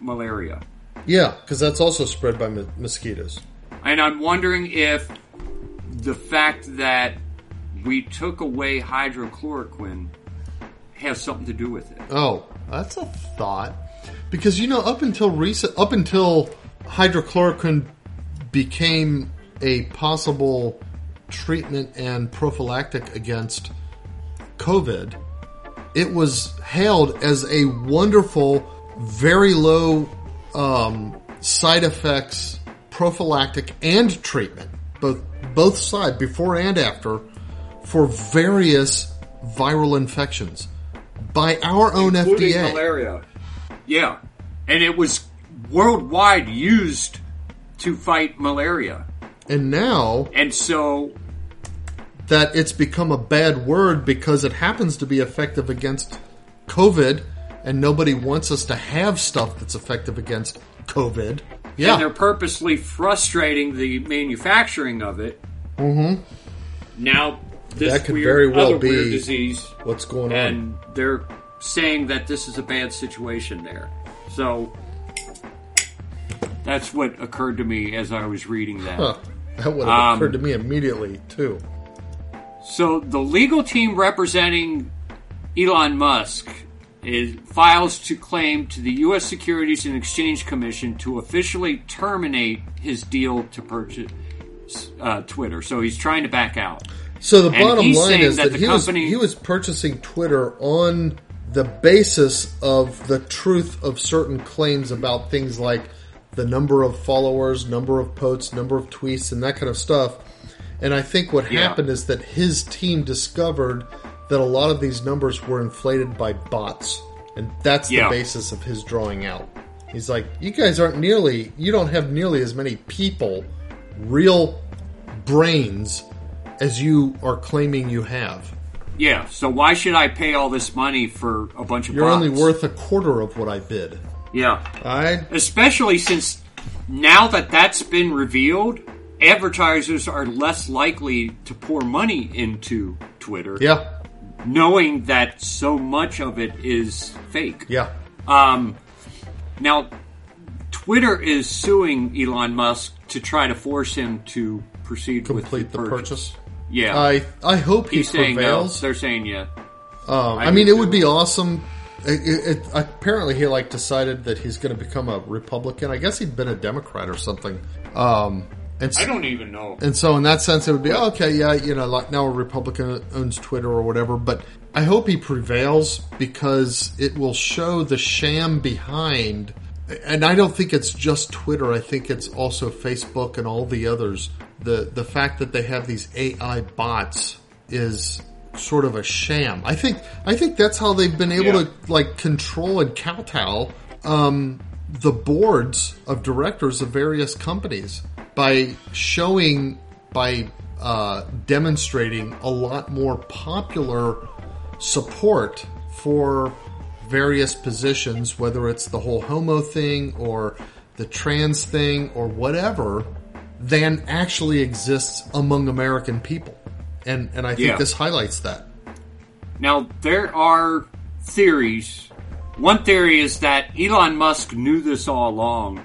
malaria. Yeah, because that's also spread by mo- mosquitoes. And I'm wondering if the fact that we took away hydrochloroquine has something to do with it. Oh, that's a thought. Because you know, up until recent, up until hydrochloroquine became a possible treatment and prophylactic against COVID, it was hailed as a wonderful, very low um, side effects prophylactic and treatment, both both side before and after, for various viral infections by our own Including FDA. malaria. Yeah. And it was worldwide used to fight malaria. And now And so, that it's become a bad word because it happens to be effective against COVID, and nobody wants us to have stuff that's effective against COVID. Yeah, and they're purposely frustrating the manufacturing of it. Mm-hmm. Now, this That could weird, very well be- disease, what's going on? and they're saying that this is a bad situation there. So, that's what occurred to me as I was reading that. Huh. That would have Um, occurred to me immediately too. So the legal team representing Elon Musk is, files to claim to the U.S. Securities and Exchange Commission to officially terminate his deal to purchase uh, Twitter. So he's trying to back out. So the And bottom line is that that, the he company- was he was purchasing Twitter on the basis of the truth of certain claims about things like the number of followers, number of posts, number of tweets, and that kind of stuff. And I think what Yeah. happened is that his team discovered that a lot of these numbers were inflated by bots, and that's Yeah. the basis of his drawing out. He's like, "You guys aren't nearly, you don't have nearly as many people, real brains, as you are claiming you have. Yeah. So why should I pay all this money for a bunch of You're bots? only worth a quarter of what I bid." Yeah. I Especially since now that that's been revealed, advertisers are less likely to pour money into Twitter. yeah knowing that so much of it is fake. yeah Um, now, Twitter is suing Elon Musk to try to force him to proceed complete with the purchase. Yeah, I I hope he he's saying no. prevails. They're saying yeah. Um, I I, mean, it would too. be awesome. It, it, it- apparently, he like decided that he's going to become a Republican. I guess he'd been a Democrat or something. Um, and s- I don't even know. and so in that sense, it would be okay. Yeah, you know, like now a Republican owns Twitter or whatever. But I hope he prevails because it will show the sham behind. And I don't think it's just Twitter. I think it's also Facebook and all the others. The the fact that they have these AI bots is sort of a sham. I think I think that's how they've been able Yeah. to like control and kowtow um, the boards of directors of various companies by showing by uh, demonstrating a lot more popular support for various positions, whether it's the whole homo thing or the trans thing or whatever, than actually exists among American people. And and I think Yeah. this highlights that. Now there are theories. One theory is that Elon Musk knew this all along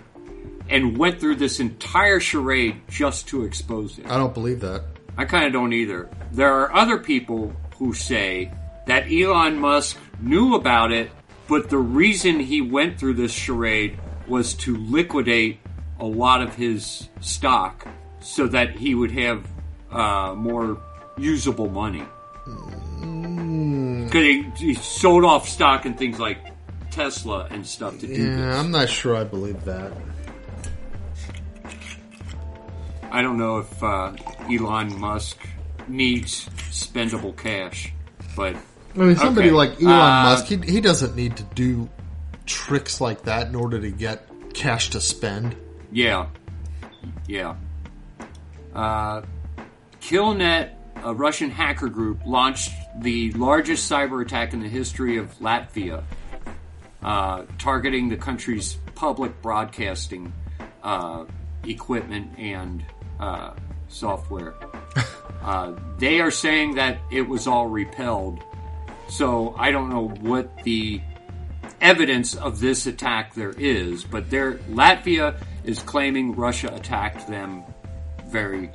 and went through this entire charade just to expose it. I don't believe that. I kind of don't either. There are other people who say that Elon Musk knew about it, but the reason he went through this charade was to liquidate a lot of his stock so that he would have uh, more usable money. Because he, he sold off stock and things like Tesla and stuff to do Yeah, this. I'm not sure I believe that. I don't know if uh, Elon Musk needs spendable cash, but I mean, somebody Okay. like Elon Uh, Musk, he, he doesn't need to do tricks like that in order to get cash to spend. yeah, yeah. Uh, Killnet, a Russian hacker group, launched the largest cyber attack in the history of Latvia, uh, targeting the country's public broadcasting uh, equipment and uh, software. uh, they are saying that it was all repelled. So I don't know what the evidence of this attack there is, but there Latvia is claiming Russia attacked them very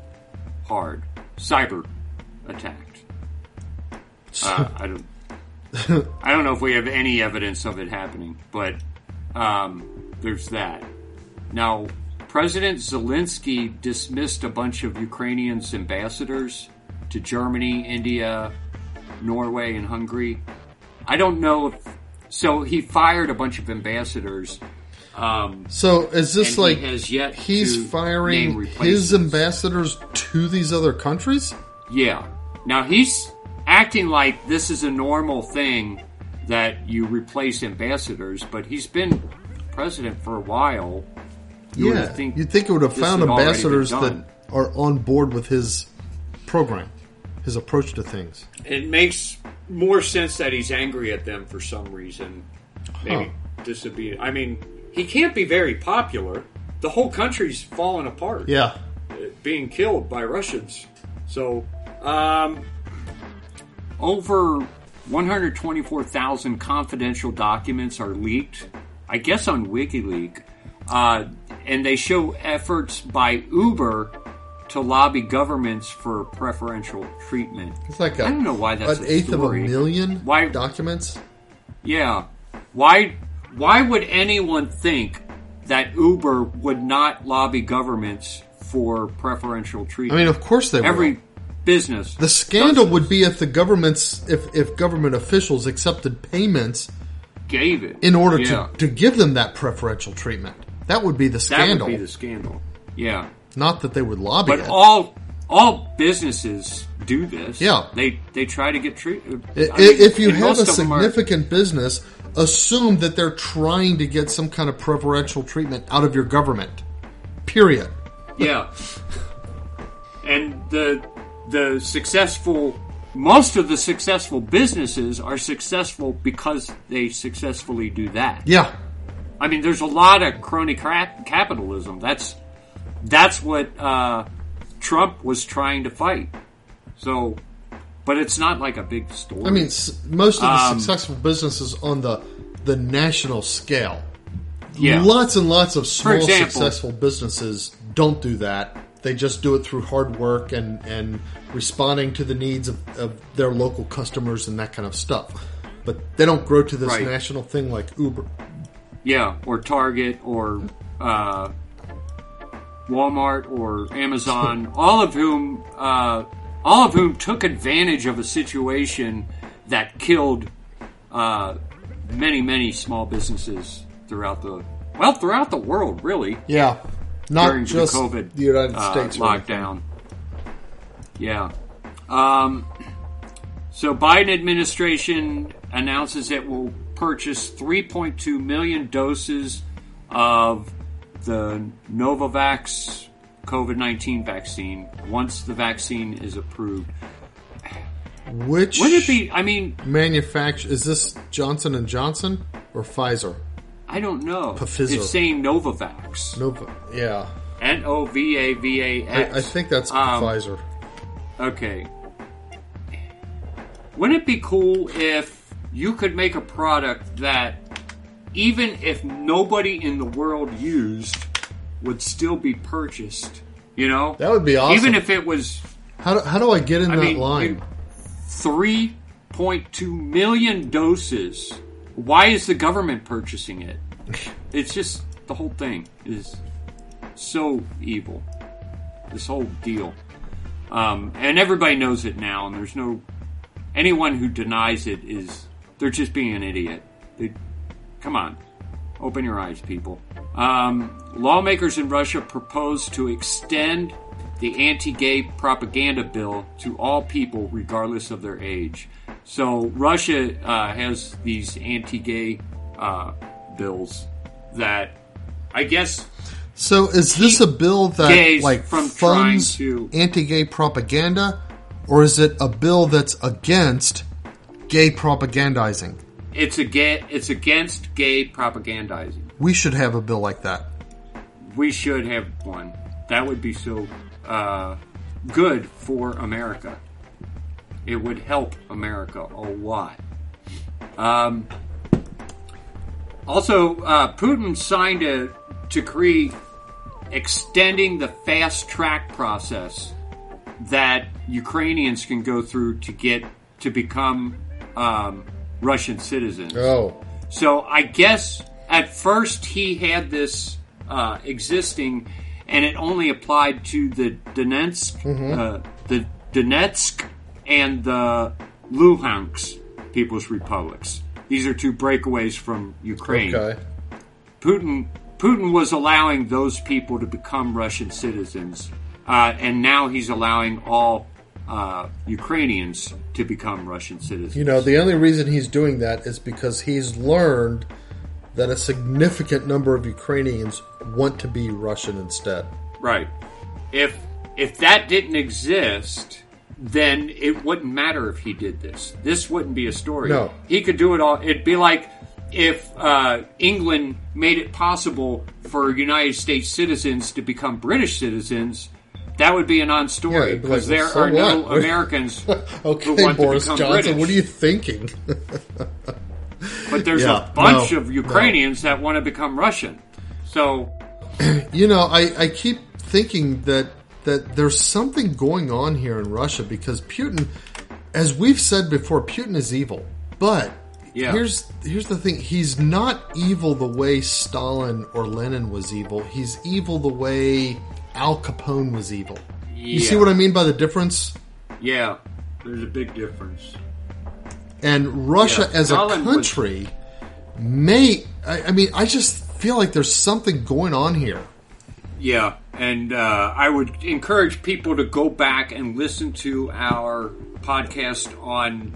hard, cyber attacked. Uh, I don't. I don't know if we have any evidence of it happening, but um, there's that. Now, President Zelensky dismissed a bunch of Ukrainians ambassadors to Germany, India, Norway, and Hungary. I don't know if so. He fired a bunch of ambassadors. Um, So is this And he like has yet he's firing his ambassadors to these other countries? Yeah. Now he's acting like this is a normal thing that you replace ambassadors, but he's been president for a while, You yeah, think you'd think it would have found had already been ambassadors that are on board with his program, his approach to things. It makes more sense that he's angry at them for some reason. Maybe disobedient. I mean, he can't be very popular. The whole country's falling apart. Yeah, being killed by Russians. So, um, over 124,000 confidential documents are leaked, I guess on WikiLeaks, uh, and they show efforts by Uber to lobby governments for preferential treatment. it's like a, I don't know why that's an eighth story. of a million Why- documents. Yeah. Why why would anyone think that Uber would not lobby governments for preferential treatment? I mean, of course they Every will. business. The scandal would be if the governments, if if government officials accepted payments gave it in order Yeah. to to give them that preferential treatment. That would be the scandal. That would be the scandal. Yeah. Not that they would lobby But it. all all businesses do this. Yeah. They they try to get treated. If you have a them are, significant business, assume that they're trying to get some kind of preferential treatment out of your government. Period. Yeah. And the the successful most of the successful businesses are successful because they successfully do that. Yeah. I mean, there's a lot of crony crap capitalism. That's that's what uh, Trump was trying to fight. So, but it's not like a big story. I mean, most of the Um, successful businesses on the the national scale. yeah, Lots and lots of small example- successful businesses don't do that. They just do it through hard work and, and responding to the needs of, of their local customers and that kind of stuff. But they don't grow to this Right. national thing like Uber. Yeah, or Target or uh, Walmart or Amazon, all of whom uh, all of whom took advantage of a situation that killed uh, many many small businesses throughout the well throughout the world, really. Yeah. Not during just the COVID the United uh, States lockdown. Yeah. Um, so Biden administration announces it will purchase 3.2 million doses of the Novavax COVID-19 vaccine once the vaccine is approved. Which Would it be? I mean, manufacture is this Johnson and Johnson or Pfizer? I don't know. Pfizer. It's saying Novavax. Nova. Yeah, N O V A V A I, X. I think that's Um, Pfizer. Okay. Wouldn't it be cool if you could make a product that even if nobody in the world used would still be purchased? You know? That would be awesome. Even if it was How do, how do I get in I that mean line? three point two million doses. Why is the government purchasing it? It's just the whole thing is so evil. This whole deal. Um, and everybody knows it now, and there's no anyone who denies it is they're just being an idiot. They, come on, open your eyes, people. Um, lawmakers in Russia propose to extend the anti-gay propaganda bill to all people, regardless of their age. So Russia uh, has these anti-gay uh, bills that I guess So is this a bill that like from funds to- anti-gay propaganda, or is it a bill that's against gay propagandizing? it's a gay, it's against gay propagandizing. We should have a bill like that. We should have one. That would be so uh, good for America. It would help America a lot. Um, also, uh, Putin signed a decree extending the fast track process that Ukrainians can go through to get to become um, Russian citizens. Oh, So I guess at first he had this uh, existing, and it only applied to the Donetsk, uh, the Donetsk, and the Luhansk People's Republics. These are two breakaways from Ukraine. okay. Putin Putin was allowing those people to become Russian citizens, uh, and now he's allowing all uh, Ukrainians to become Russian citizens. You know, the only reason he's doing that is because he's learned that a significant number of Ukrainians want to be Russian instead. Right. If if that didn't exist, then it wouldn't matter if he did this. This wouldn't be a story. No. He could do it all. It'd be like if uh, England made it possible for United States citizens to become British citizens. That would be a non-story it'd like, because there so are no what? Americans who want Boris to become Johnson, British. what are you thinking? But there's Yeah, a bunch no, of Ukrainians that want to become Russian. So you know, I, I keep thinking that that there's something going on here in Russia because Putin, as we've said before, Putin is evil. But Yeah. here's here's the thing: he's not evil the way Stalin or Lenin was evil. He's evil the way Al Capone was evil. You see what I mean by the difference? yeah, there's a big difference. And Russia Yeah, as a Stalin was- country may. I, I mean, I just feel like there's something going on here. Yeah, and uh, I would encourage people to go back and listen to our podcast on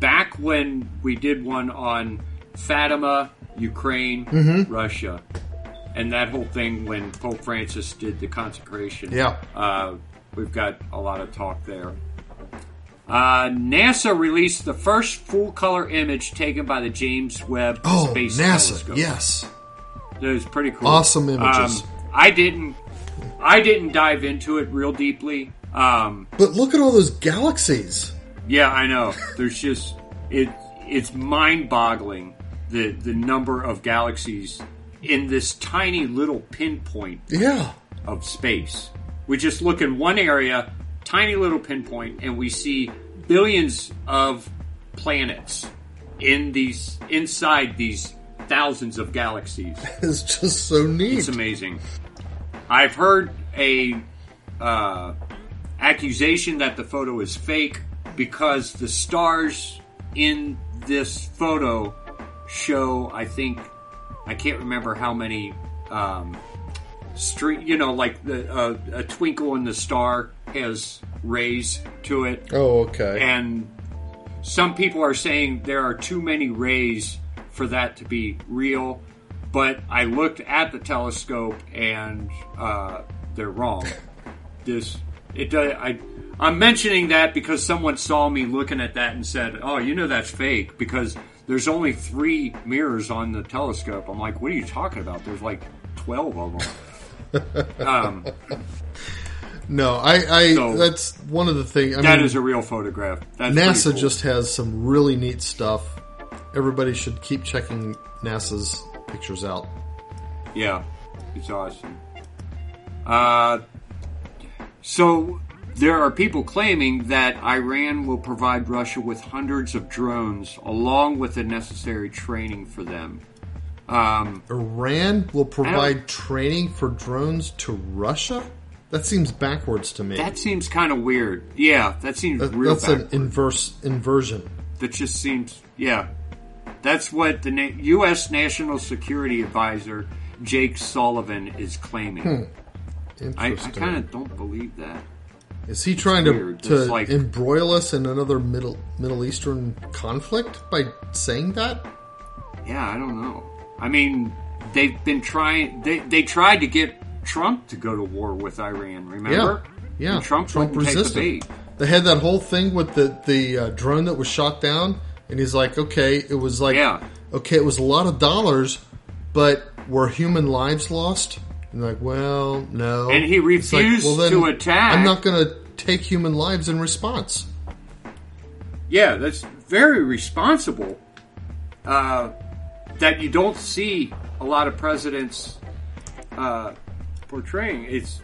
back when we did one on Fatima, Ukraine, Mm-hmm. Russia, and that whole thing when Pope Francis did the consecration. Yeah. uh, we've got a lot of talk there. Uh, NASA released the first full color image taken by the James Webb Oh, Space NASA! Telescope. Yes, That was pretty cool. Awesome images. Um, I didn't, I didn't dive into it real deeply. Um, but look at all those galaxies. yeah, I know. There's just it. It's mind-boggling the the number of galaxies in this tiny little pinpoint Yeah, of space. We just look in one area, tiny little pinpoint, and we see billions of planets in these inside these thousands of galaxies. it's just so neat. It's amazing. I've heard a uh, accusation that the photo is fake because the stars in this photo show. I think I can't remember how many. Um, street, you know, like the uh, a twinkle in the star has rays to it, Oh, okay. and some people are saying there are too many rays for that to be real. But I looked at the telescope and uh, they're wrong. This it does. I I'm mentioning that because someone saw me looking at that and said, "Oh, you know that's fake," because there's only three mirrors on the telescope. I'm like, "What are you talking about? There's like twelve of them." um, no, I, I So- that's one of the things. I that mean, is a real photograph. That's NASA cool. just has some really neat stuff. Everybody should keep checking NASA's pictures out. Yeah, it's awesome. Uh, so there are people claiming that Iran will provide Russia with hundreds of drones along with the necessary training for them. Um, Iran will provide training for drones to Russia. That seems backwards to me. that seems kind of weird. Yeah, that seems That- real that's an inverse inversion. that just seems yeah that's what the na- u.s national security advisor jake sullivan is claiming I, I kind of don't believe that Is he trying to, weird. to like- embroil us in another Middle Middle Eastern conflict by saying that? yeah i don't know i mean they've been trying they, they tried to get trump to go to war with iran remember Yeah, yeah. Trump, wouldn't take the They had that whole thing with the the uh, drone that was shot down, and he's like, "Okay, it was like, Yeah. okay, it was a lot of dollars, but were human lives lost?" And like, well, no. And he It's like, refused to attack. I'm not going to take human lives in response. Yeah, that's very responsible. Uh, that you don't see a lot of presidents uh, portraying. It's.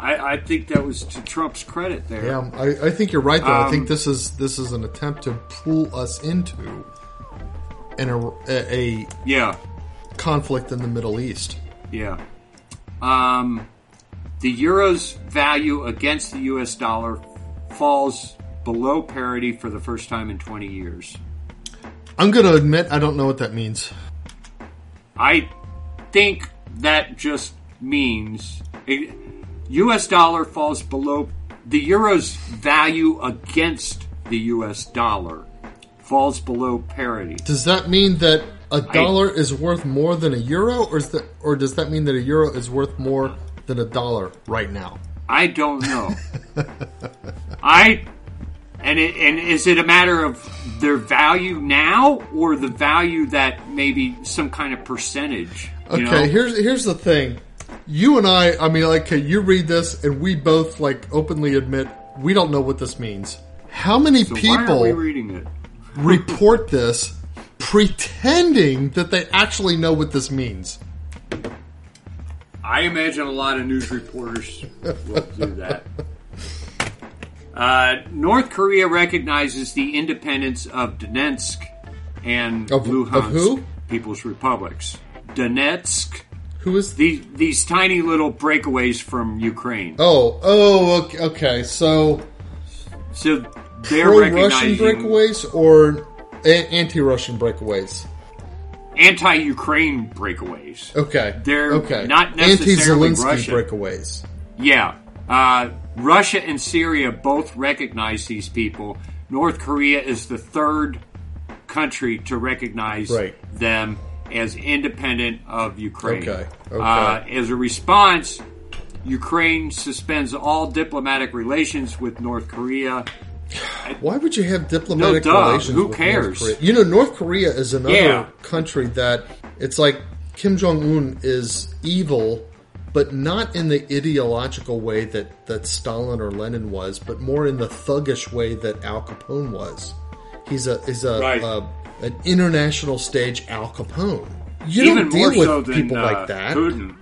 I, I think that was to Trump's credit there. Yeah, I, I think you're right. Though I think Um, this is this is an attempt to pull us into an, a, a Yeah, conflict in the Middle East. yeah. Um, the euro's value against the U.S. dollar falls below parity for the first time in 20 years. I'm going to admit I don't know what that means. I think that just means a U.S. dollar falls below the euro's value against the U.S. dollar falls below parity. Does that mean that a dollar is worth more than a euro, or is that, or does that mean that a euro is worth more than a dollar right now? I don't know. I and it, and is it a matter of their value now or the value that maybe some kind of percentage? Okay, know? here's here's the thing. You and I, I mean, like, okay, you read this, and we both like openly admit we don't know what this means. How many So people reading it? report this pretending that they actually know what this means? I imagine a lot of news reporters will do that. Uh, North Korea recognizes the independence of Donetsk and Of- Luhansk of? People's Republics. Donetsk, Who is? these these tiny little breakaways from Ukraine. Oh, oh, okay. okay. So So they're pro-Russian breakaways or anti-Russian breakaways? anti-Ukraine breakaways. Okay, They're okay. not necessarily anti-Zelensky Russian. breakaways. Yeah. Uh, Russia and Syria both recognize these people. North Korea is the third country to recognize Right. them as independent of Ukraine. Okay, okay. Uh, as a response, Ukraine suspends all diplomatic relations with North Korea. Why would you have diplomatic No, relations? Who with cares? North Korea? You know, North Korea is another Yeah. country that it's like Kim Jong Un is evil, but not in the ideological way that that Stalin or Lenin was, but more in the thuggish way that Al Capone was. He's a is a, Right. a an international stage Al Capone. You Even don't deal more with so than people uh, like that. Putin.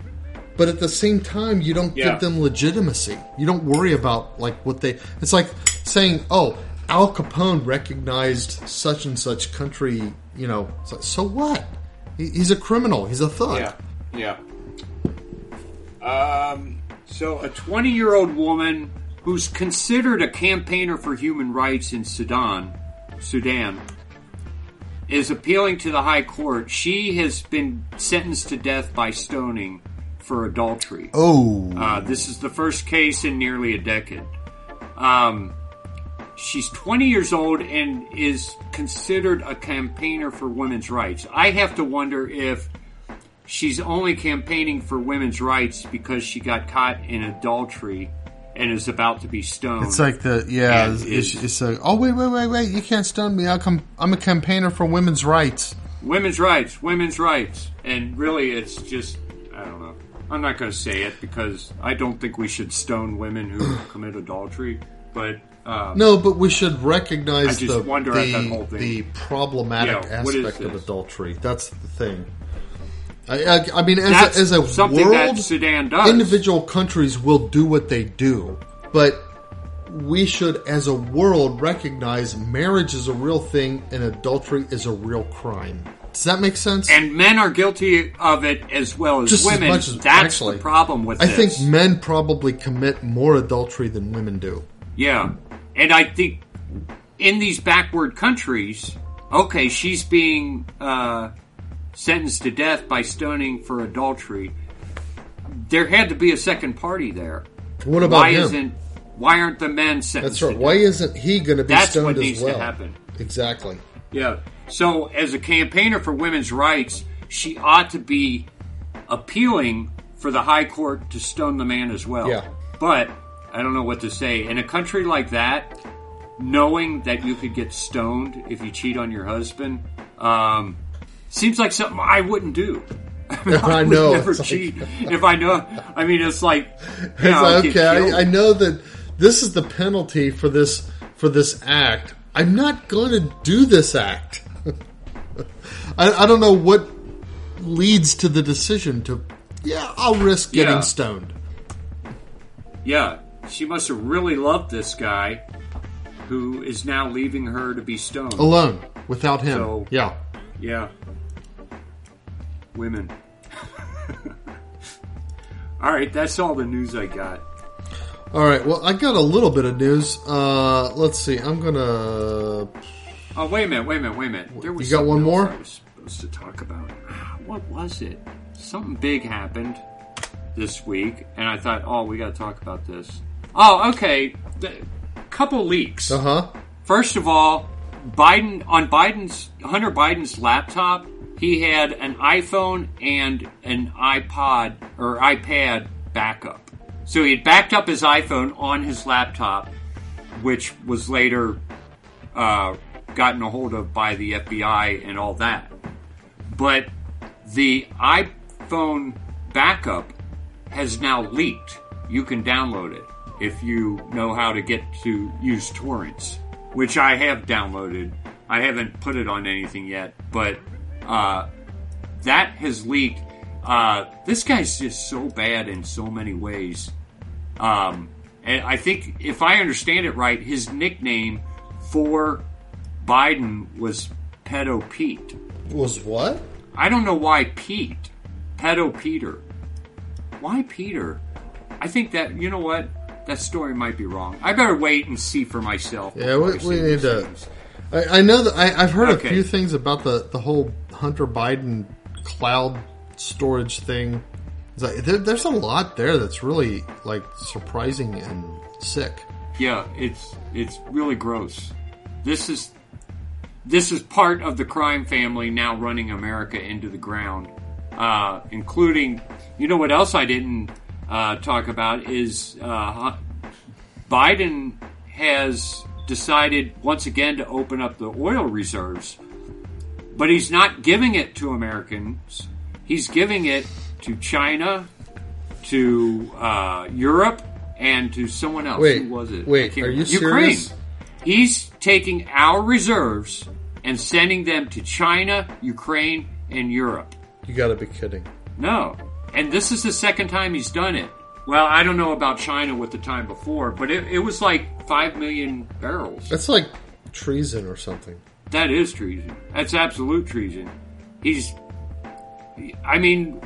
But at the same time, you don't Yeah. give them legitimacy. You don't worry about like what they. It's like saying, "Oh, Al Capone recognized such and such country." You know, like, so what? He, he's a criminal. He's a thug. Yeah, yeah. Um, so a 20 year old woman who's considered a campaigner for human rights in Sudan, Sudan, is appealing to the High Court. She has been sentenced to death by stoning for adultery. Oh, Uh, this is the first case in nearly a decade. Um, she's 20 years old and is considered a campaigner for women's rights. I have to wonder if she's only campaigning for women's rights because she got caught in adultery and is about to be stoned. it's like the yeah. It's, is- it's, a, oh wait wait wait wait! You can't stone me. I come, I'm a campaigner for women's rights. women's rights, women's rights. And really, it's just, I don't know. I'm not going to say it because I don't think we should stone women who commit adultery. But um, No, but we should recognize the the, the problematic what is aspect of adultery. That's the thing. I, I, I mean, as that's a, as a something world, that Sudan does. individual countries will do what they do, but we should, as a world, recognize marriage is a real thing and adultery is a real crime. Does that make sense? and men are guilty of it as well as Just as women. much as- That's actually, the problem with I this. think men probably commit more adultery than women do. Yeah. And I think in these backward countries, okay, she's being uh, sentenced to death by stoning for adultery. There had to be a second party there. What about why him? isn't why aren't the men sentenced? That's right. Why isn't he going to be That's stoned what as needs well? to happen. Exactly. Yeah. So, as a campaigner for women's rights, she ought to be appealing for the high court to stone the man as well. Yeah. But I don't know what to say. In a country like that, knowing that you could get stoned if you cheat on your husband um, seems like something I wouldn't do. I would know, Never it's like- cheat if I know. I mean, it's like It's know, like, okay. I, I know that this is the penalty for this for this act. I'm not going to do this act. I, I don't know what leads to the decision to. Yeah, I'll risk getting Yeah. stoned. Yeah, she must have really loved this guy, who is now leaving her to be stoned. alone without him. So- yeah. Yeah. Women. all right, that's all the news I got. All right. Well, I got a little bit of news. Uh, let's see. I'm gonna. Oh, wait a minute, wait a minute, wait a minute. There was You got one more? I was supposed to talk about. Ah, What was it? Something big happened this week, and I thought, oh, we got to talk about this. Oh, okay. The, couple leaks. Uh huh. First of all, Biden on Biden's Hunter Biden's laptop, he had an iPhone and an iPod or iPad backup. So he had backed up his iPhone on his laptop, which was later uh, gotten a hold of by the FBI and all that. But the iPhone backup has now leaked. You can download it if you know how to get to use torrents, which I have downloaded. I haven't put it on anything yet, but uh, that has leaked. Uh, this guy's just so bad in so many ways. Um, and I think, if I understand it right, his nickname for Biden was Pedo Pete. Was what? I don't know why Pete. Pedo Peter. Why Peter? I think that, you know what? That story might be wrong. I better wait and see for myself. Yeah, we, we need to. I, I know that I, I've heard Okay. a few things about the, the whole Hunter Biden cloud storage thing. Like, there, there's a lot there that's really like surprising and sick. Yeah, it's it's really gross. This is this is part of the crime family now running America into the ground, uh, including. You know what else I didn't uh, talk about is uh, Biden has decided once again to open up the oil reserves, but he's not giving it to Americans. He's giving it to China, to uh, Europe, and to someone else. Wait, Who was it? wait, are you. Ukraine. serious? He's taking our reserves and sending them to China, Ukraine, and Europe. You got to be kidding. No. And this is the second time he's done it. Well, I don't know about China with the time before, but it, it was like 5 million barrels. That's like treason or something. That is treason. That's absolute treason. He's. I mean,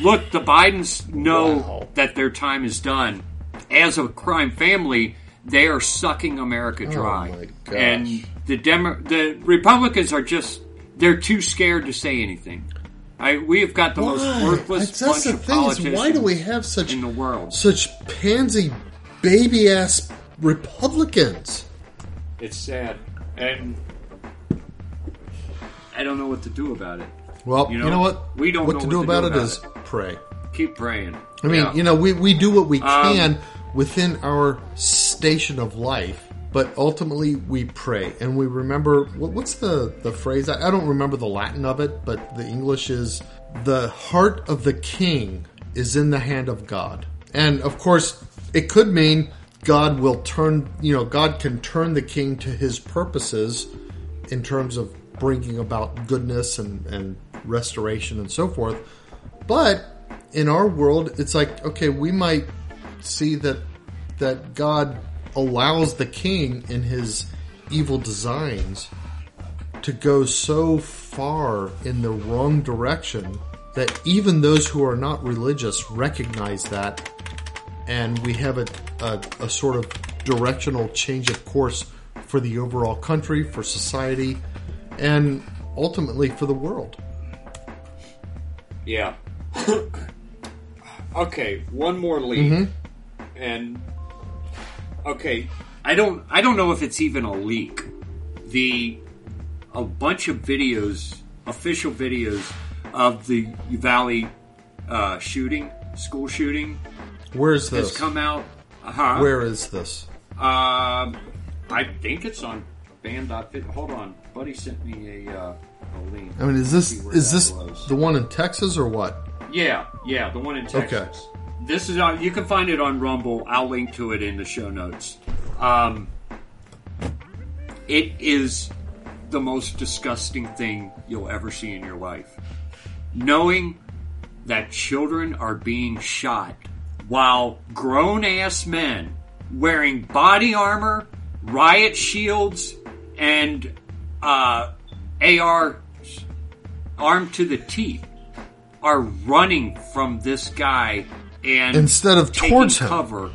look, the Bidens know Wow. that their time is done. As a crime family, they are sucking America oh dry. Oh my gosh. And the Demo- the Republicans are just. They're too scared to say anything. I, we have got the most worthless That's, that's bunch the of thing is why do we have such in the world. such pansy baby ass Republicans? It's sad. And I don't know what to do about it. Well, You you know, know, what? we don't what know to what do to do about it about is it. pray. Keep praying. I mean, Yeah. you know, we, we do what we Um, can within our station of life, but ultimately we pray and we remember what, what's the, the phrase? I, I don't remember the Latin of it, but the English is the heart of the king is in the hand of God. And of course, it could mean God will turn, you know, God can turn the king to his purposes in terms of bringing about goodness and, and restoration and so forth. But in our world, it's like okay, we might see that that God allows the king in his evil designs to go so far in the wrong direction that even those who are not religious recognize that, and we have a, a, a sort of directional change of course for the overall country, for society, and ultimately for the world. Yeah. okay, one more leak, mm-hmm. and okay, I don't, I don't know if it's even a leak. The a bunch of videos, official videos of the Uvalde uh, shooting, school shooting, Where is this? has come out. Uh-huh. Where is this? Um, I think it's on band.fit. Hold on, buddy sent me a, uh, a link. I mean, is this is this was. the one in Texas or what? Yeah, yeah, the one in Texas. Okay. This is on. You can find it on Rumble. I'll link to it in the show notes. Um, it is the most disgusting thing you'll ever see in your life. Knowing that children are being shot while grown ass men wearing body armor, riot shields, and uh, AR armed to the teeth are running from this guy and Instead of towards him. cover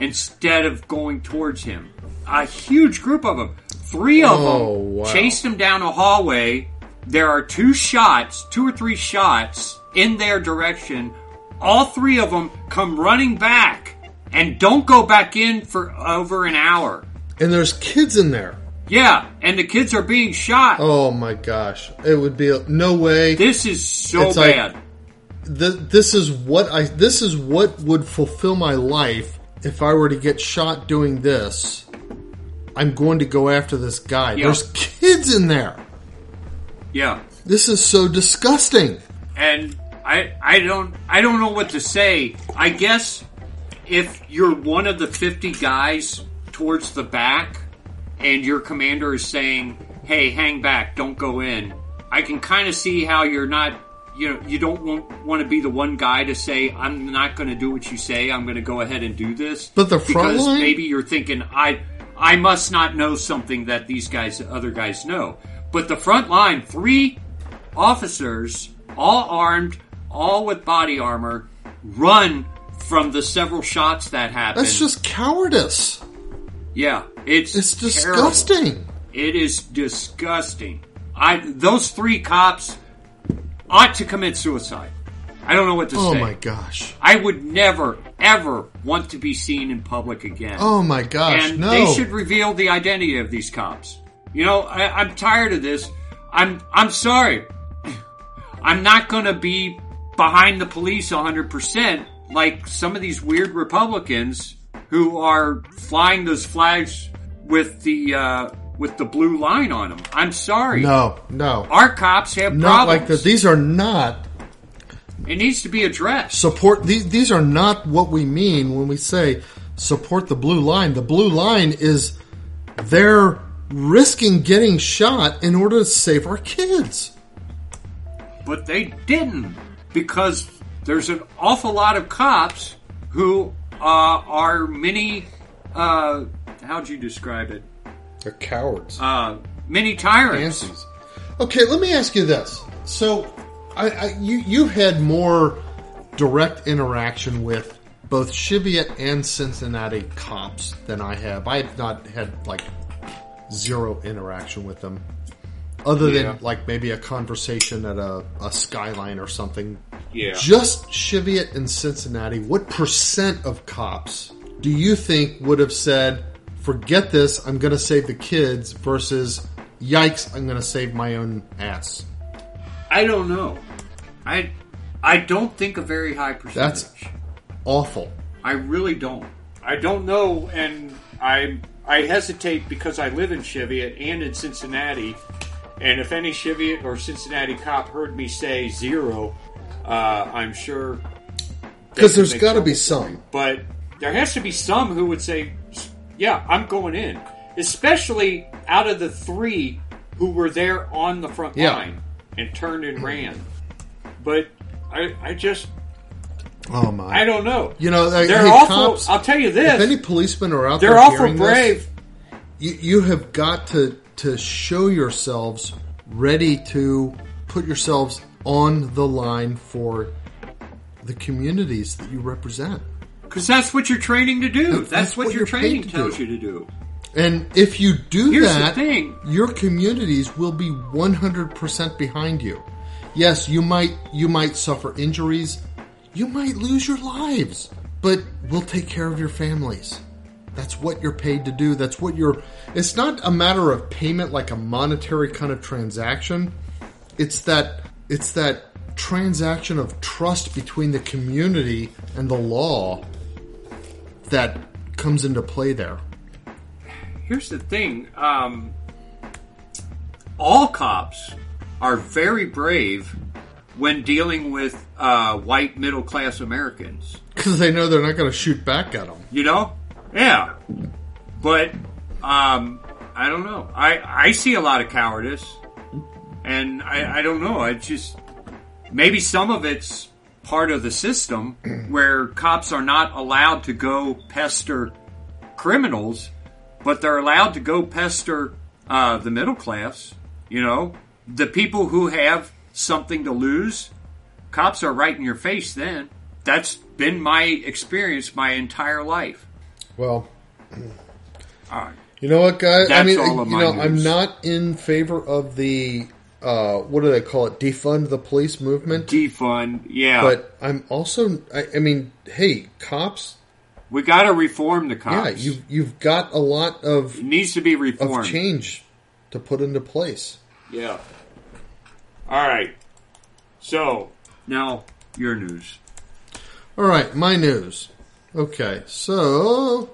instead of going towards him. A huge group of them, three of Oh, them, wow. chased him down a hallway. There are two shots, two or three shots in their direction. All three of them come running back and don't go back in for over an hour. And there's kids in there. Yeah, and the kids are being shot. Oh my gosh, it would be a, no way. This is so It's like- bad. Th- this is what I. This is what would fulfill my life if I were to get shot doing this. I'm going to go after this guy. Yeah. There's kids in there. yeah. This is so disgusting. and I I don't I don't know what to say. I guess if you're one of the 50 guys towards the back and your commander is saying, "Hey, hang back, don't go in." I can kind of see how you're not you know, you don't want, want to be the one guy to say, "I'm not going to do what you say. I'm going to go ahead and do this." But the front because line? maybe you're thinking, "I I must not know something that these guys other guys know." But the front line, three officers, all armed, all with body armor, run from the several shots that happened. That's just cowardice. yeah, it's It's terrible. disgusting. It is disgusting. I those three cops ought to commit suicide. I don't know what to Oh say. Oh my gosh. I would never ever want to be seen in public again. Oh my gosh. and no. they should reveal the identity of these cops. You know, I, I'm tired of this. I'm I'm sorry. I'm not going to be behind the police 100% like some of these weird Republicans who are flying those flags with the uh, with the blue line on them. I'm sorry. no, no. Our cops have Not problems. like that. These are not It needs to be addressed. support these these are not what we mean when we say support the blue line. The blue line is they're risking getting shot in order to save our kids. But they didn't because there's an awful lot of cops who uh, are many. Uh, how'd you describe it? They're cowards. Uh, many tyrants. Okay, let me ask you this. So, I, I you you had more direct interaction with both Cheviot and Cincinnati cops than I have. I have not had like zero interaction with them, other Yeah. than like maybe a conversation at a, a skyline or something. Yeah. Just Cheviot and Cincinnati. What percent of cops do you think would have said, "Forget this, I'm going to save the kids," versus "Yikes, I'm going to save my own ass"? I don't know. I I don't think a very high percentage. That's awful. I really don't. I don't know, and I I hesitate because I live in Cheviot and in Cincinnati, and if any Cheviot or Cincinnati cop heard me say zero, uh, I'm sure Because there's got to be some. But there has to be some who would say, "Yeah, I'm going in," especially out of the three who were there on the front Yeah. line and turned and ran. But I, I just, Oh my! I don't know. You know, they're hey, awful. cops, I'll tell you if this: any policemen are out there, they're awful hearing this, brave. you, you have got to to show yourselves ready to put yourselves on the line for the communities that you represent. Because that's what you're training to do. That's, that's what, what your you're training to tells do. you to do. And if you do Here's the that, thing. your communities will be 100% behind you. Yes, you might you might suffer injuries, you might lose your lives, but we'll take care of your families. That's what you're paid to do. That's what you're It's not a matter of payment like a monetary kind of transaction. It's that it's that transaction of trust between the community and the law that comes into play there. Here's the thing. Um, all cops are very brave when dealing with uh, white middle class Americans. Because they know they're not going to shoot back at them. You know? Yeah. But um, I don't know. I, I see a lot of cowardice. And I, I don't know. I just. Maybe some of it's part of the system where cops are not allowed to go pester criminals, but they're allowed to go pester uh, the middle class. You know? The people who have something to lose. Cops are right in your face then. That's been my experience my entire life. Well, All right. you know what, guys? I That's mean, all of you my know, I'm not in favor of the uh, what do they call it? Defund the police movement. Defund, yeah. But I'm also, I, I mean, hey, cops, We got to reform the cops. Yeah, you've you've got a lot of it needs to be reformed of change to put into place. Yeah. All right. So now your news. All right, my news. Okay, so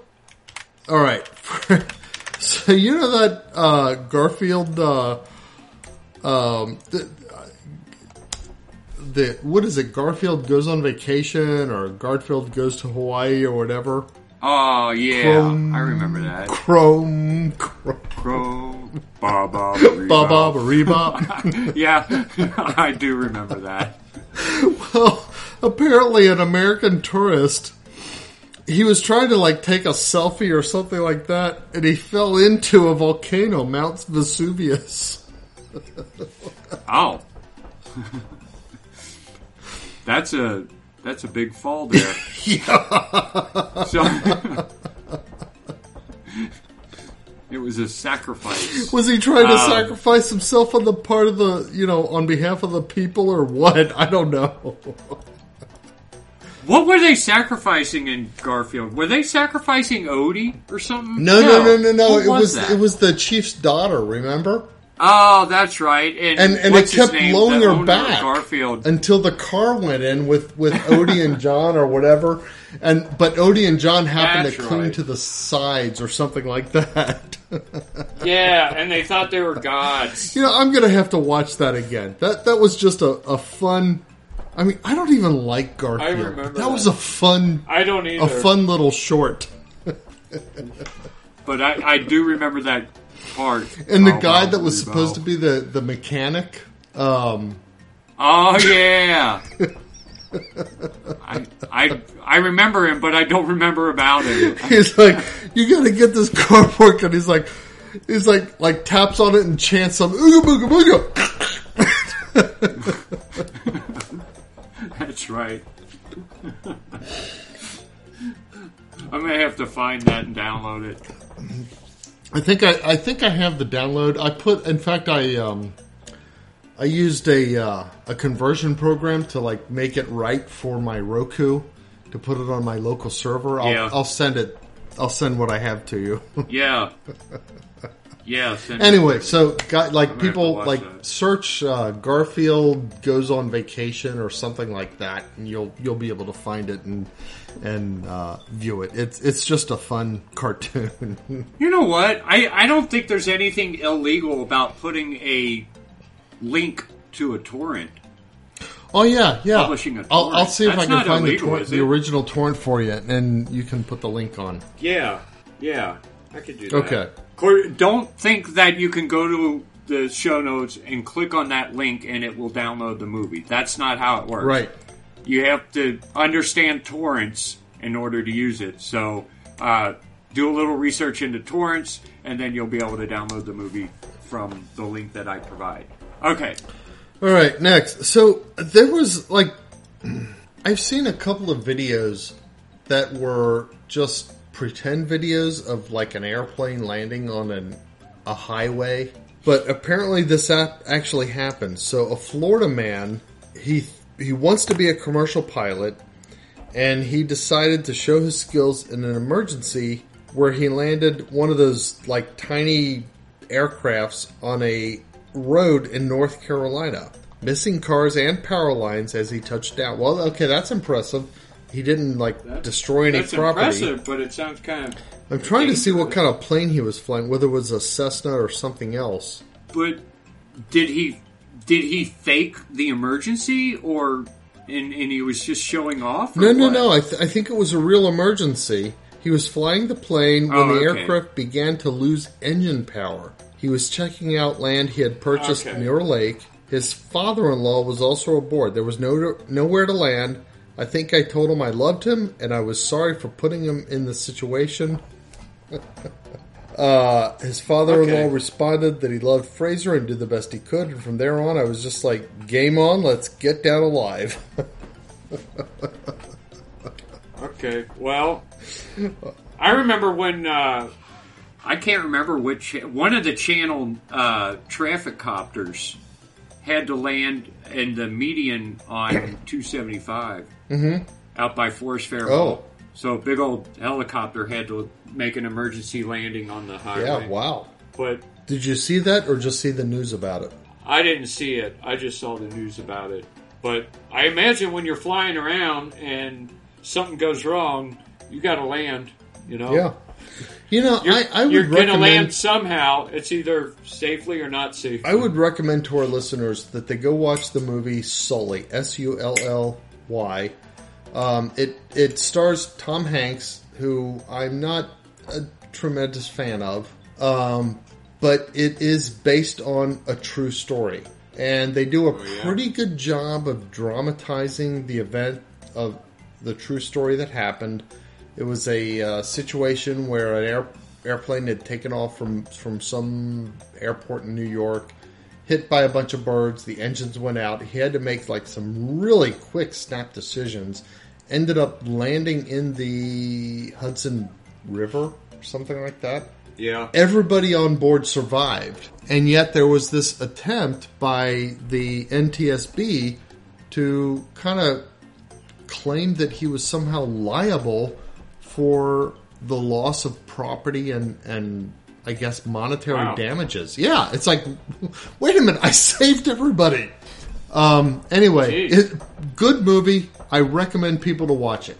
all right, so you know that uh, Garfield, uh, um, the, the what is it? Garfield goes on vacation, or Garfield goes to Hawaii, or whatever. Oh yeah, Chrome- I remember that. Chrome, chrome ba ba ba ba reba. Yeah, I do remember that. Well, apparently, an American tourist. He was trying to like take a selfie or something like that, and he fell into a volcano, Mount Vesuvius. Oh, that's a that's a big fall there. Yeah. So it was a sacrifice. Was he trying to Um, sacrifice himself on the part of the, you know, on behalf of the people or what? I don't know. What were they sacrificing in Garfield? Were they sacrificing Odie or something? No, no, no, no, no. What It was that? it was the chief's daughter. Remember? Oh, that's right. And And and it kept name? blowing her back Garfield. until the car went in with with Odie and John or whatever. And but Odie and John happened That's to cling right. to the sides or something like that. Yeah, and they thought they were gods. you know, I'm gonna have to watch that again. That that was just a, a fun. I mean, I don't even like Garfield. remember that, that. was a fun I don't either. a fun little short. but I, I do remember that part. And the Oh, guy that was supposed to be the the mechanic. Um, Oh yeah. I, I I remember him, but I don't remember about him. he's like, "You got to get this car working." He's like, he's like, like taps on it and chants some ooga booga booga. That's right. I'm gonna have to find that and download it. I think I, I think I have the download. I put, in fact, I um, I used a uh, a conversion program to like make it right for my Roku to put it on my local server. I'll, Yeah. I'll send it. I'll send what I have to you. Yeah. Yeah. send- anyway, so got like people like that. search uh, Garfield goes on vacation or something like that, and you'll you'll be able to find it and and uh, view it. It's it's just a fun cartoon. You know what? I, I don't think there's anything illegal about putting a link to a torrent. oh yeah, yeah. Publishing a I'll, I'll see if That's I can find illegal, the, tor- the original torrent for you, and you can put the link on. Yeah. Yeah. I could do that. Okay. Don't think that you can go to the show notes and click on that link and it will download the movie. That's not how it works. Right. You have to understand torrents in order to use it. So uh, do a little research into torrents, and then you'll be able to download the movie from the link that I provide. Okay. All right, next. So there was like, I've seen a couple of videos that were just pretend videos of like an airplane landing on an a highway, but apparently this app actually happened. So a Florida man, he he wants to be a commercial pilot, and he decided to show his skills in an emergency where he landed one of those like tiny aircrafts on a road in North Carolina, missing cars and power lines as he touched down. Well, okay, that's impressive. He didn't like destroy any That's property. impressive, but it sounds kind of. I'm trying to see what kind of plane he was flying, whether it was a Cessna or something else. But did he did he fake the emergency, or and, and he was just showing off? No, no, what? no. I, th- I think it was a real emergency. He was flying the plane when Oh, the okay. aircraft began to lose engine power. He was checking out land he had purchased Okay. near a lake. His father-in-law was also aboard. There was no nowhere to land. I think I told him I loved him and I was sorry for putting him in the situation. uh, his father-in-law Okay. responded that he loved Fraser and did the best he could. And from there on, I was just like, "Game on! Let's get down alive." Okay, well, I remember when uh, I can't remember which one of the channel uh, traffic copters had to land in the median on 275 out by Forest Fair. Oh. So a big old helicopter had to make an emergency landing on the highway. Yeah, wow. But Did you see that or just see the news about it? I didn't see it. I just saw the news about it. But I imagine when you're flying around and something goes wrong, you got to land. You know. Yeah. You know, You're, I, I would you're gonna land somehow. It's either safely or not safe. I would recommend to our listeners that they go watch the movie Sully, S U L L Y. Um, it it stars Tom Hanks, who I'm not a tremendous fan of, um, but it is based on a true story, and they do a Oh, yeah? pretty good job of dramatizing the event of the true story that happened. It was a uh, situation where an air, airplane had taken off from from some airport in New York, hit by a bunch of birds. The engines went out. He had to make like some really quick snap decisions. Ended up landing in the Hudson River or something like that. yeah. Everybody on board survived, and yet there was this attempt by the NTSB to kind of claim that he was somehow liable for the loss of property and and I guess monetary Wow. damages. Yeah, it's like, wait a minute, I saved everybody. Um, anyway, it, good movie. I recommend people to watch it.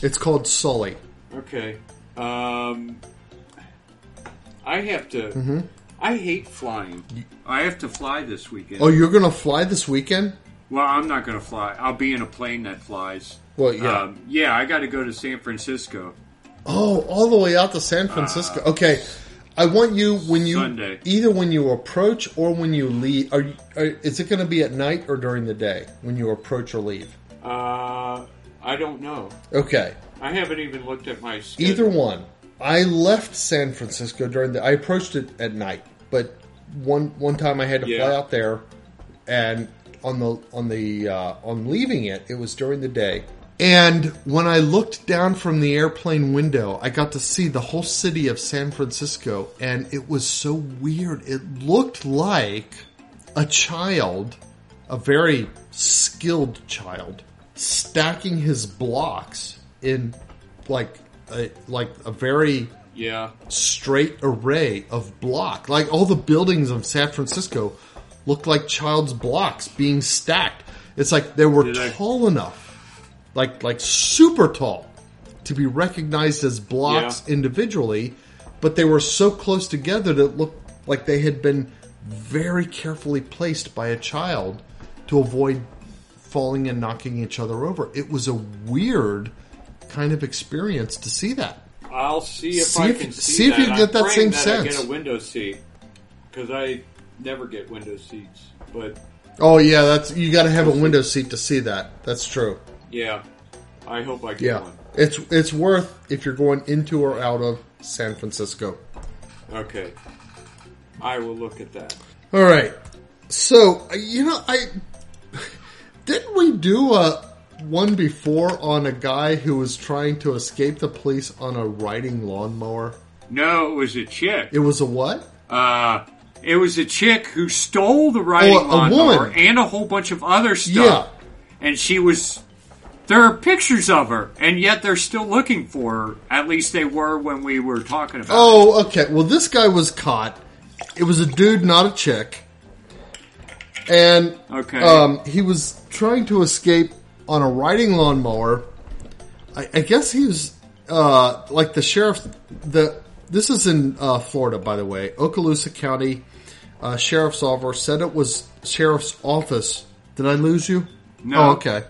It's called Sully. Okay. Um, I have to. Mm-hmm. I hate flying. I have to fly this weekend. Oh, you're gonna fly this weekend? Well, I'm not going to fly. I'll be in a plane that flies. Well, yeah. Um, yeah, I got to go to San Francisco. Oh, all the way out to San Francisco. okay, I want you when you Sunday. either when you approach or when you leave. Are, you, are is it going to be at night or during the day when you approach or leave? Uh, I don't know. Okay, I haven't even looked at my schedule. either one. I left San Francisco during the. I approached it at night, but one one time I had to Yeah. fly out there, and on the on the uh, on leaving it, it was during the day. And when I looked down from the airplane window, I got to see the whole city of San Francisco, and it was so weird. It looked like a child, a very skilled child, stacking his blocks in like a, like a very Yeah. straight array of block. Like all the buildings of San Francisco looked like child's blocks being stacked. It's like they were Did I- tall enough, like like super tall, to be recognized as blocks Yeah. individually, but they were so close together that it looked like they had been very carefully placed by a child to avoid falling and knocking each other over. It was a weird kind of experience to see that. I'll see if See I if- can see, see if that. you can get I'm that same that I sense. get a window seat because I never get window seats. But Oh yeah, that's you got to have a window seat to see that. That's true. Yeah, I hope I get Yeah, one. it's it's worth if you're going into or out of San Francisco. Okay, I will look at that. All right, so you know I didn't we do a one before on a guy who was trying to escape the police on a riding lawnmower. No, it was a chick. It was a what? Uh, it was a chick who stole the riding Oh, a lawnmower woman. and a whole bunch of other stuff. Yeah. And she was. There are pictures of her, and yet they're still looking for her. At least they were when we were talking about it. Oh, okay. Well, this guy was caught. It was a dude, not a chick. And Okay. um, he was trying to escape on a riding lawnmower. I, I guess he was uh, like the sheriff. The this is in uh, Florida, by the way. Okaloosa County uh, Sheriff's Office said it was sheriff's office. Did I lose you? No. Oh, okay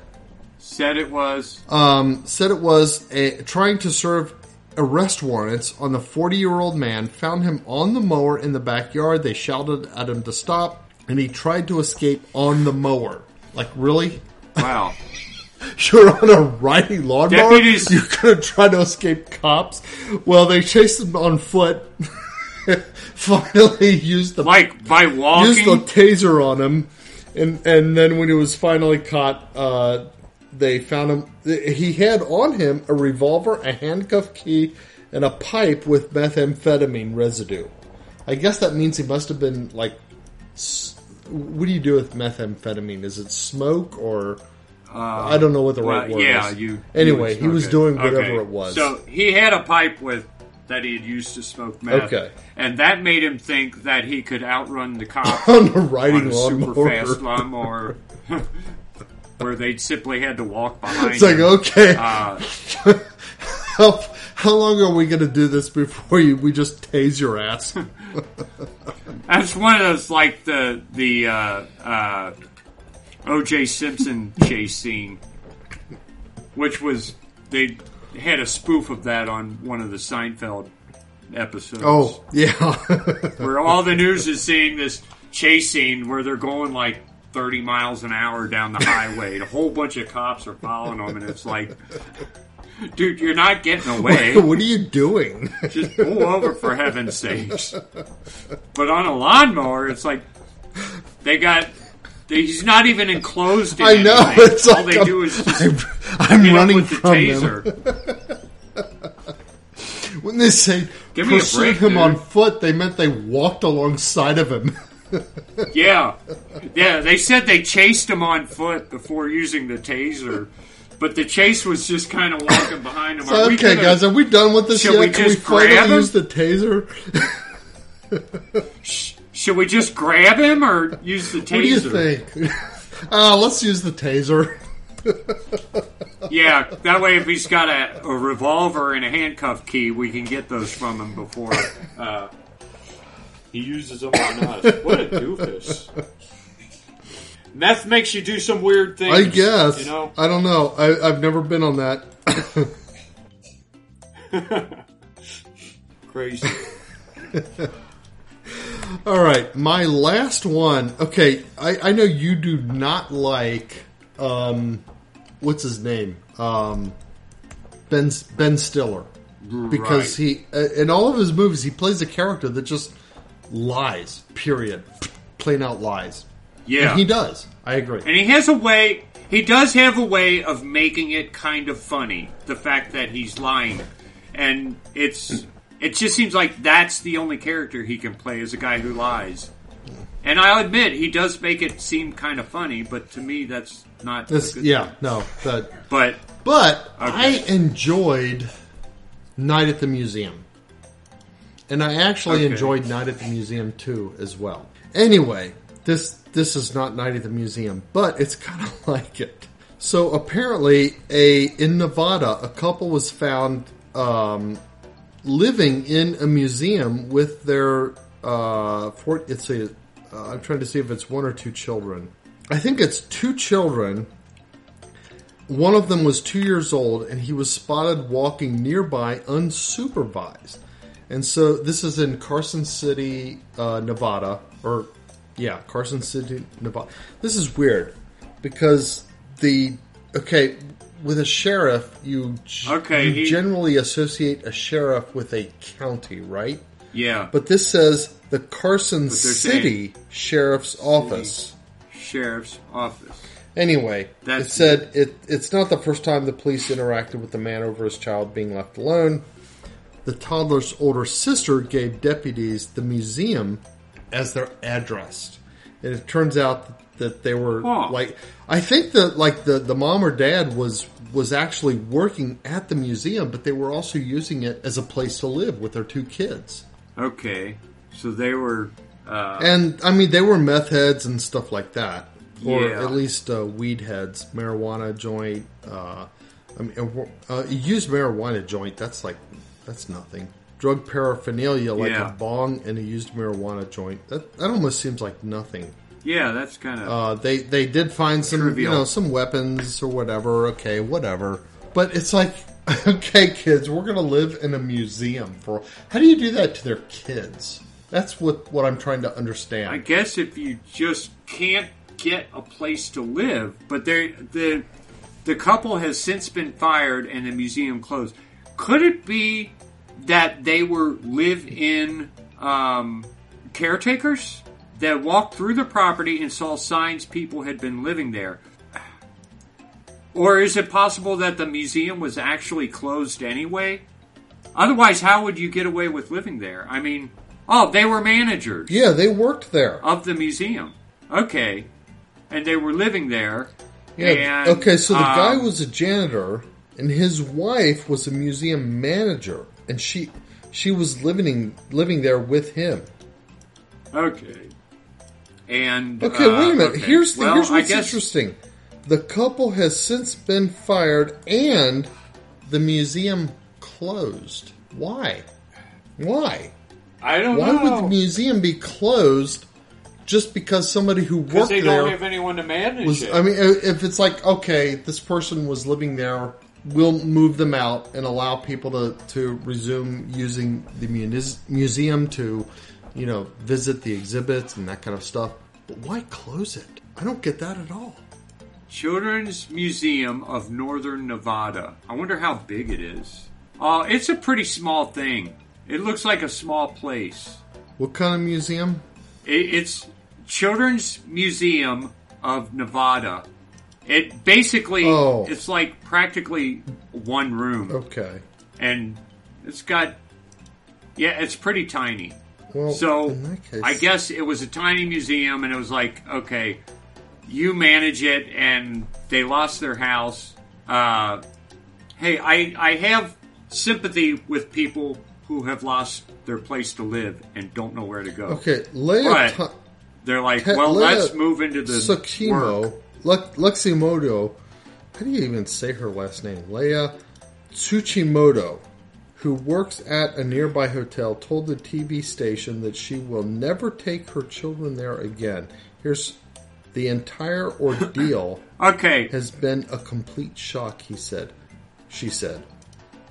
Said it was. um, said it was a, trying to serve arrest warrants on the 40 year old man, found him on the mower in the backyard. They shouted at him to stop, and he tried to escape on the mower. Like, really? Wow. You're on a riding lawnmower? Deputies- You're going to try to escape cops? Well, they chased him on foot. Finally used the like, by walking used the taser on him, and and then when he was finally caught, uh, they found him. He had on him a revolver, a handcuff key, and a pipe with methamphetamine residue. I guess that means he must have been like. What do you do with methamphetamine? Is it smoke or? Uh, I don't know what the right Well, word yeah, is. you. Anyway, you he was smoke doing whatever Okay. it was. So he had a pipe with that he had used to smoke meth. Okay. and that made him think that he could outrun the cops on a on riding a super lawnmower. fast lawnmower, where they simply had to walk behind. It's like him. okay, Uh, how, how long are we going to do this before you, we just tase your ass? That's one of those like the the uh, uh, O.J. Simpson chase scene, which was they had a spoof of that on one of the Seinfeld episodes. oh yeah, where all the news is seeing this chase scene where they're going like 30 miles an hour down the highway. and a whole bunch of cops are following them, and it's like, dude, you're not getting away. what are you doing? Just pull over for heaven's sakes. But on a lawnmower, it's like they got. He's not even enclosed. In I know. It's All like they I'm, do is just I'm, I'm running with the from taser. them. When they say Give me a pursue break, him dude. on foot, they meant they walked alongside of him. Yeah, yeah. They said they chased him on foot before using the taser, but the chase was just kind of walking behind him. So, okay, gonna- guys, are we done with this yet? we Can we just finally grab him? use the taser? Should we just grab him or use the taser? What do you think? Uh, let's use the taser. Yeah, that way if he's got a, a revolver and a handcuff key, we can get those from him before uh, he uses them on us. What a doofus! Meth makes you do some weird things. I guess. you know. I don't know. I, I've never been on that. Crazy. All right, my last one. Okay, I, I know you do not like um, what's his name, um, Ben Ben Stiller, because Right. he uh, in all of his movies he plays a character that just lies. Period. Plain out lies. Yeah, And he does. I agree. And he has a way. He does have a way of making it kind of funny. The fact that he's lying, and it's it just seems like that's the only character he can play is a guy who lies. And I'll admit he does make it seem kind of funny, but to me that's not. This, good yeah, thing. no, that. But But Okay. I enjoyed Night at the Museum. And I actually Okay. enjoyed Night at the Museum too as well. Anyway, this this is not Night at the Museum, but it's kind of like it. So apparently, a in Nevada, a couple was found um, living in a museum with their uh, four, it's a. Uh, I'm trying to see if it's one or two children. I think it's two children one of them was two years old, and he was spotted walking nearby unsupervised. And so this is in Carson City, uh, Nevada, or yeah, Carson City, Nevada. This is weird because the okay with a sheriff, you g- Okay, you he- generally associate a sheriff with a county, right? yeah, But this says the Carson City Sheriff's Office. sheriff's office. Anyway, That's- it said it, it's not the first time the police interacted with the man over his child being left alone. The toddler's older sister gave deputies the museum as their address. And it turns out that they were Huh. like I think that like the, the mom or dad was was actually working at the museum, but they were also using it as a place to live with their two kids. Okay, so they were. Uh, And I mean, they were meth heads and stuff like that, or Yeah. at least uh, weed heads, marijuana joint. Uh, I mean, uh, you use marijuana joint. That's like that's nothing. Drug paraphernalia like Yeah. a bong and a used marijuana joint. That that almost seems like nothing. yeah, that's kind of. Uh, they they did find some you know some weapons or whatever. Okay, whatever. But it's like okay, kids, we're gonna live in a museum for. How do you do that to their kids? That's what what I'm trying to understand. I guess if you just can't get a place to live, but they the the couple has since been fired and the museum closed. Could it be that they were live in um, caretakers that walked through the property and saw signs people had been living there? Or is it possible that the museum was actually closed anyway? Otherwise, how would you get away with living there? I mean, oh, they were managers Yeah, they worked there. of the museum. Okay. And they were living there. Yeah. And, okay, so the guy um, was a janitor, and his wife was a museum manager, and she she was living living there with him. okay. And Okay, uh, wait a minute. okay. Here's the, well, here's what's guess interesting. The couple has since been fired, and the museum closed. Why? Why? I don't know. Why know. would the museum be closed just because somebody who worked they there don't have anyone to manage was? it. I mean, if it's like okay, this person was living there, we'll move them out and allow people to to resume using the museum to, you know, visit the exhibits and that kind of stuff. But why close it? I don't get that at all. Children's Museum of Northern Nevada. I wonder how big it is. Uh, it's a pretty small thing. It looks like a small place. What kind of museum? It, it's Children's Museum of Nevada. It basically, Oh. it's like practically one room, Okay. and it's got, yeah, it's pretty tiny. Well, So in that case, I guess it was a tiny museum, and it was like, okay, you manage it, and they lost their house. Uh, hey, I I have sympathy with people who have lost their place to live and don't know where to go. Okay, Leia But They're like, well, Leia let's move into the Tsukimo, work. Lux- Luximoto. How do you even say her last name? Leia Tsuchimoto, who works at a nearby hotel, told the TV station that she will never take her children there again. Here's the entire ordeal Okay, has been a complete shock. He said. She said.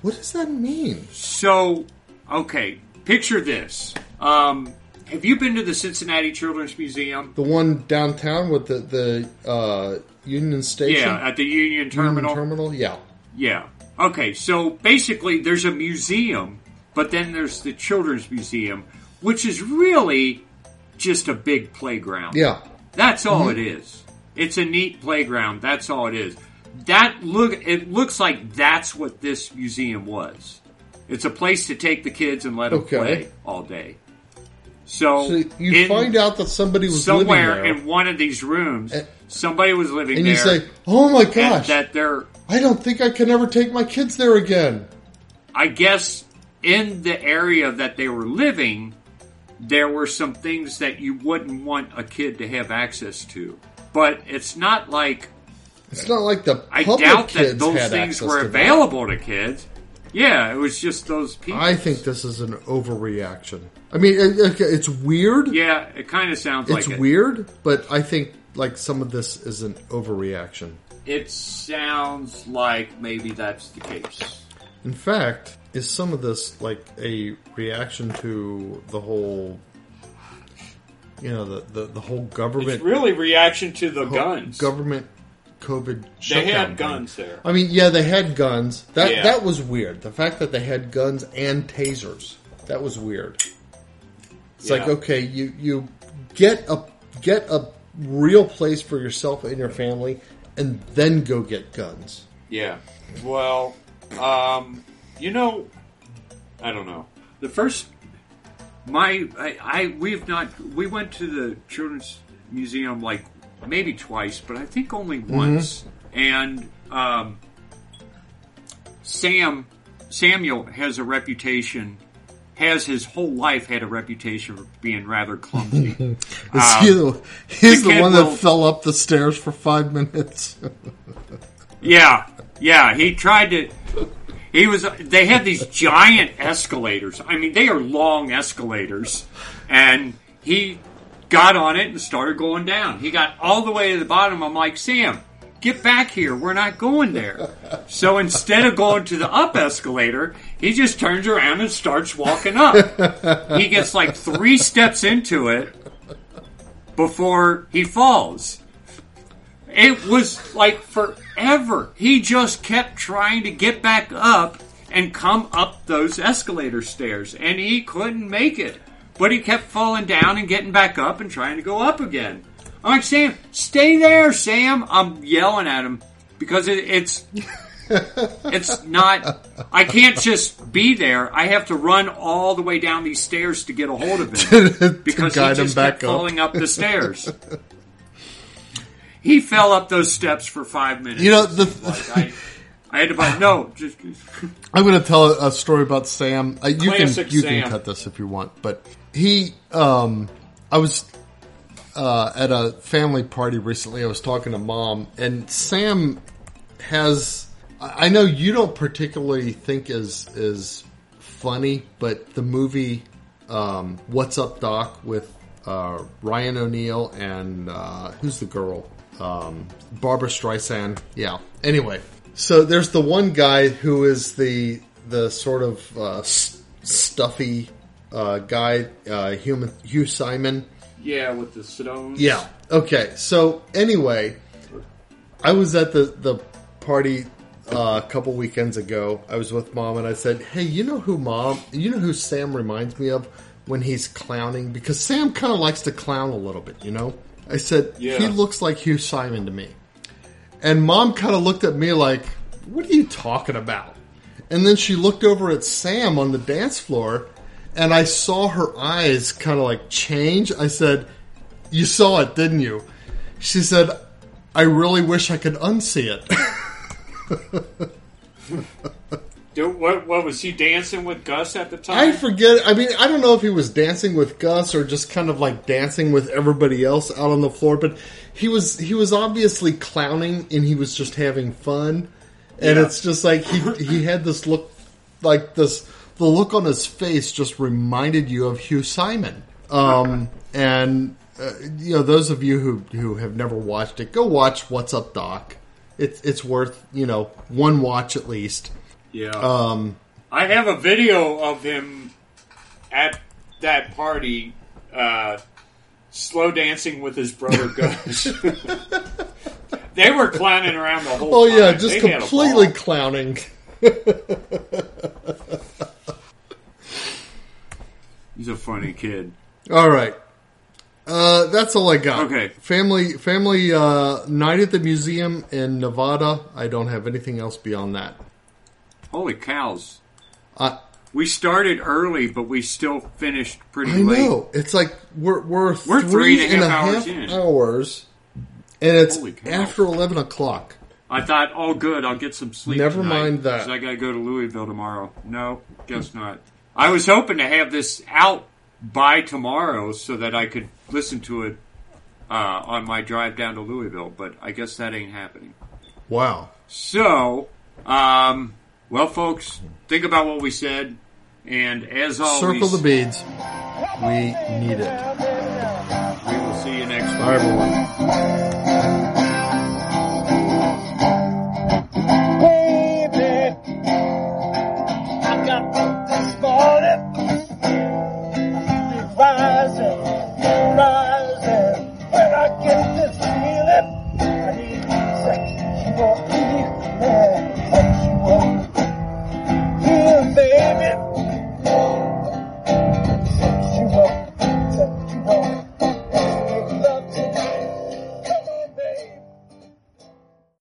What does that mean? so okay, picture this. Um, have you been to the Cincinnati Children's Museum? The one downtown with the the uh, Union Station. Yeah, at the Union Union Terminal. Terminal. Yeah. Yeah. Okay, so basically there's a museum, but then there's the Children's Museum, which is really just a big playground. Yeah. That's all it is. It's a neat playground. That's all it is. That look it looks like that's what this museum was. It's a place to take the kids and let them Okay. play all day. So, So you in- find out that somebody was somewhere living there, in one of these rooms, Eh, somebody was living and there. you say, "Oh my gosh, that they're I don't think I can ever take my kids there again." I guess in the area that they were living, there were some things that you wouldn't want a kid to have access to. But it's not like It's not like the I doubt kids that those things were to that. available to kids. Yeah, it was just those people. I think this is an overreaction. I mean, it, it- it's weird. yeah, it kind of sounds it's like it. weird, but I think like some of this is an overreaction. It sounds like maybe that's the case. In fact, is some of this like a reaction to the whole, you know, the the, the whole government It's really reaction to the guns. government COVID they had thing. guns there. I mean, yeah, they had guns. That Yeah. that was weird. The fact that they had guns and tasers. That was weird. It's like okay, you you get a get a real place for yourself and your family, and then go get guns. Yeah. Well, um, you know, I don't know. The first, my, I, I, we've not, we went to the Children's Museum like maybe twice, but I think only once. And, um, Sam, Samuel has a reputation, has his whole life had a reputation for being rather clumsy. Is he the, he's the the, one will- that fell up the stairs for five minutes. Yeah, yeah. He tried to. He was. They had these giant escalators. I mean, they are long escalators, and he got on it and started going down. He got all the way to the bottom. I'm like, Sam, get back here. We're not going there. So instead of going to the up escalator, he just turns around and starts walking up. He gets like three steps into it before he falls. It was like forever. He just kept trying to get back up and come up those escalator stairs, and he couldn't make it. But he kept falling down and getting back up and trying to go up again. I'm like, Sam, stay there, Sam. I'm yelling at him because it, it's it's not. I can't just be there. I have to run all the way down these stairs to get a hold of him because he just back kept up. falling up the stairs. he fell up those steps for five minutes. You know, the- like. I, I had to buy no. Just I'm going to tell a, story about Sam. Uh, you can Classic you can cut this if you want, but he, um, I was uh, at a family party recently. I was talking to mom, and Sam has. I know you don't particularly think is is funny, but the movie um, "What's Up, Doc" with uh, Ryan O'Neal and uh, who's the girl? Um, Barbra Streisand. Yeah. Anyway, so there's the one guy who is the the sort of uh, stuffy uh, guy, uh, human Hugh Simon. yeah, with the stones. Yeah. Okay. So anyway, I was at the the party uh, a couple weekends ago. I was with mom, and I said, "Hey, you know who mom? You know who Sam reminds me of when he's clowning? Because Sam kind of likes to clown a little bit, you know." I said, Yeah. "He looks like Hugh Simon to me." And mom kind of looked at me like, "What are you talking about?" And then she looked over at Sam on the dance floor, and I saw her eyes kind of like change. I said, "You saw it, didn't you?" She said, "I really wish I could unsee it." Dude, what, what was he dancing with Gus at the time? I forget. I mean, I don't know if he was dancing with Gus or just kind of like dancing with everybody else out on the floor, but he was he was obviously clowning and he was just having fun. And Yeah. it's just like he he had this look like this the look on his face just reminded you of Hugh Simon. Um and uh, you know those of you who who have never watched it, go watch What's Up Doc. It's it's worth, you know, one watch at least. yeah. Um I have a video of him at that party, uh, slow dancing with his brother Gus. they were clowning around the whole Oh time. yeah, just They completely clowning. He's a funny kid. All right. Uh, that's all I got. Okay. Family family uh, night at the museum in Nevada. I don't have anything else beyond that. Holy cows. I We started early, but we still finished pretty I late. know. It's like we're we're, We're three three and a half hours in. hours, and it's after eleven o'clock. I thought, oh, good, I'll get some sleep. Never tonight, mind that. I got to go to Louisville tomorrow. No, guess not. I was hoping to have this out by tomorrow so that I could listen to it uh, on my drive down to Louisville, but I guess that ain't happening. Wow. So, um, well, folks, think about what we said, and as always, Circle the beads. We need it. we will see you next. Bye everyone.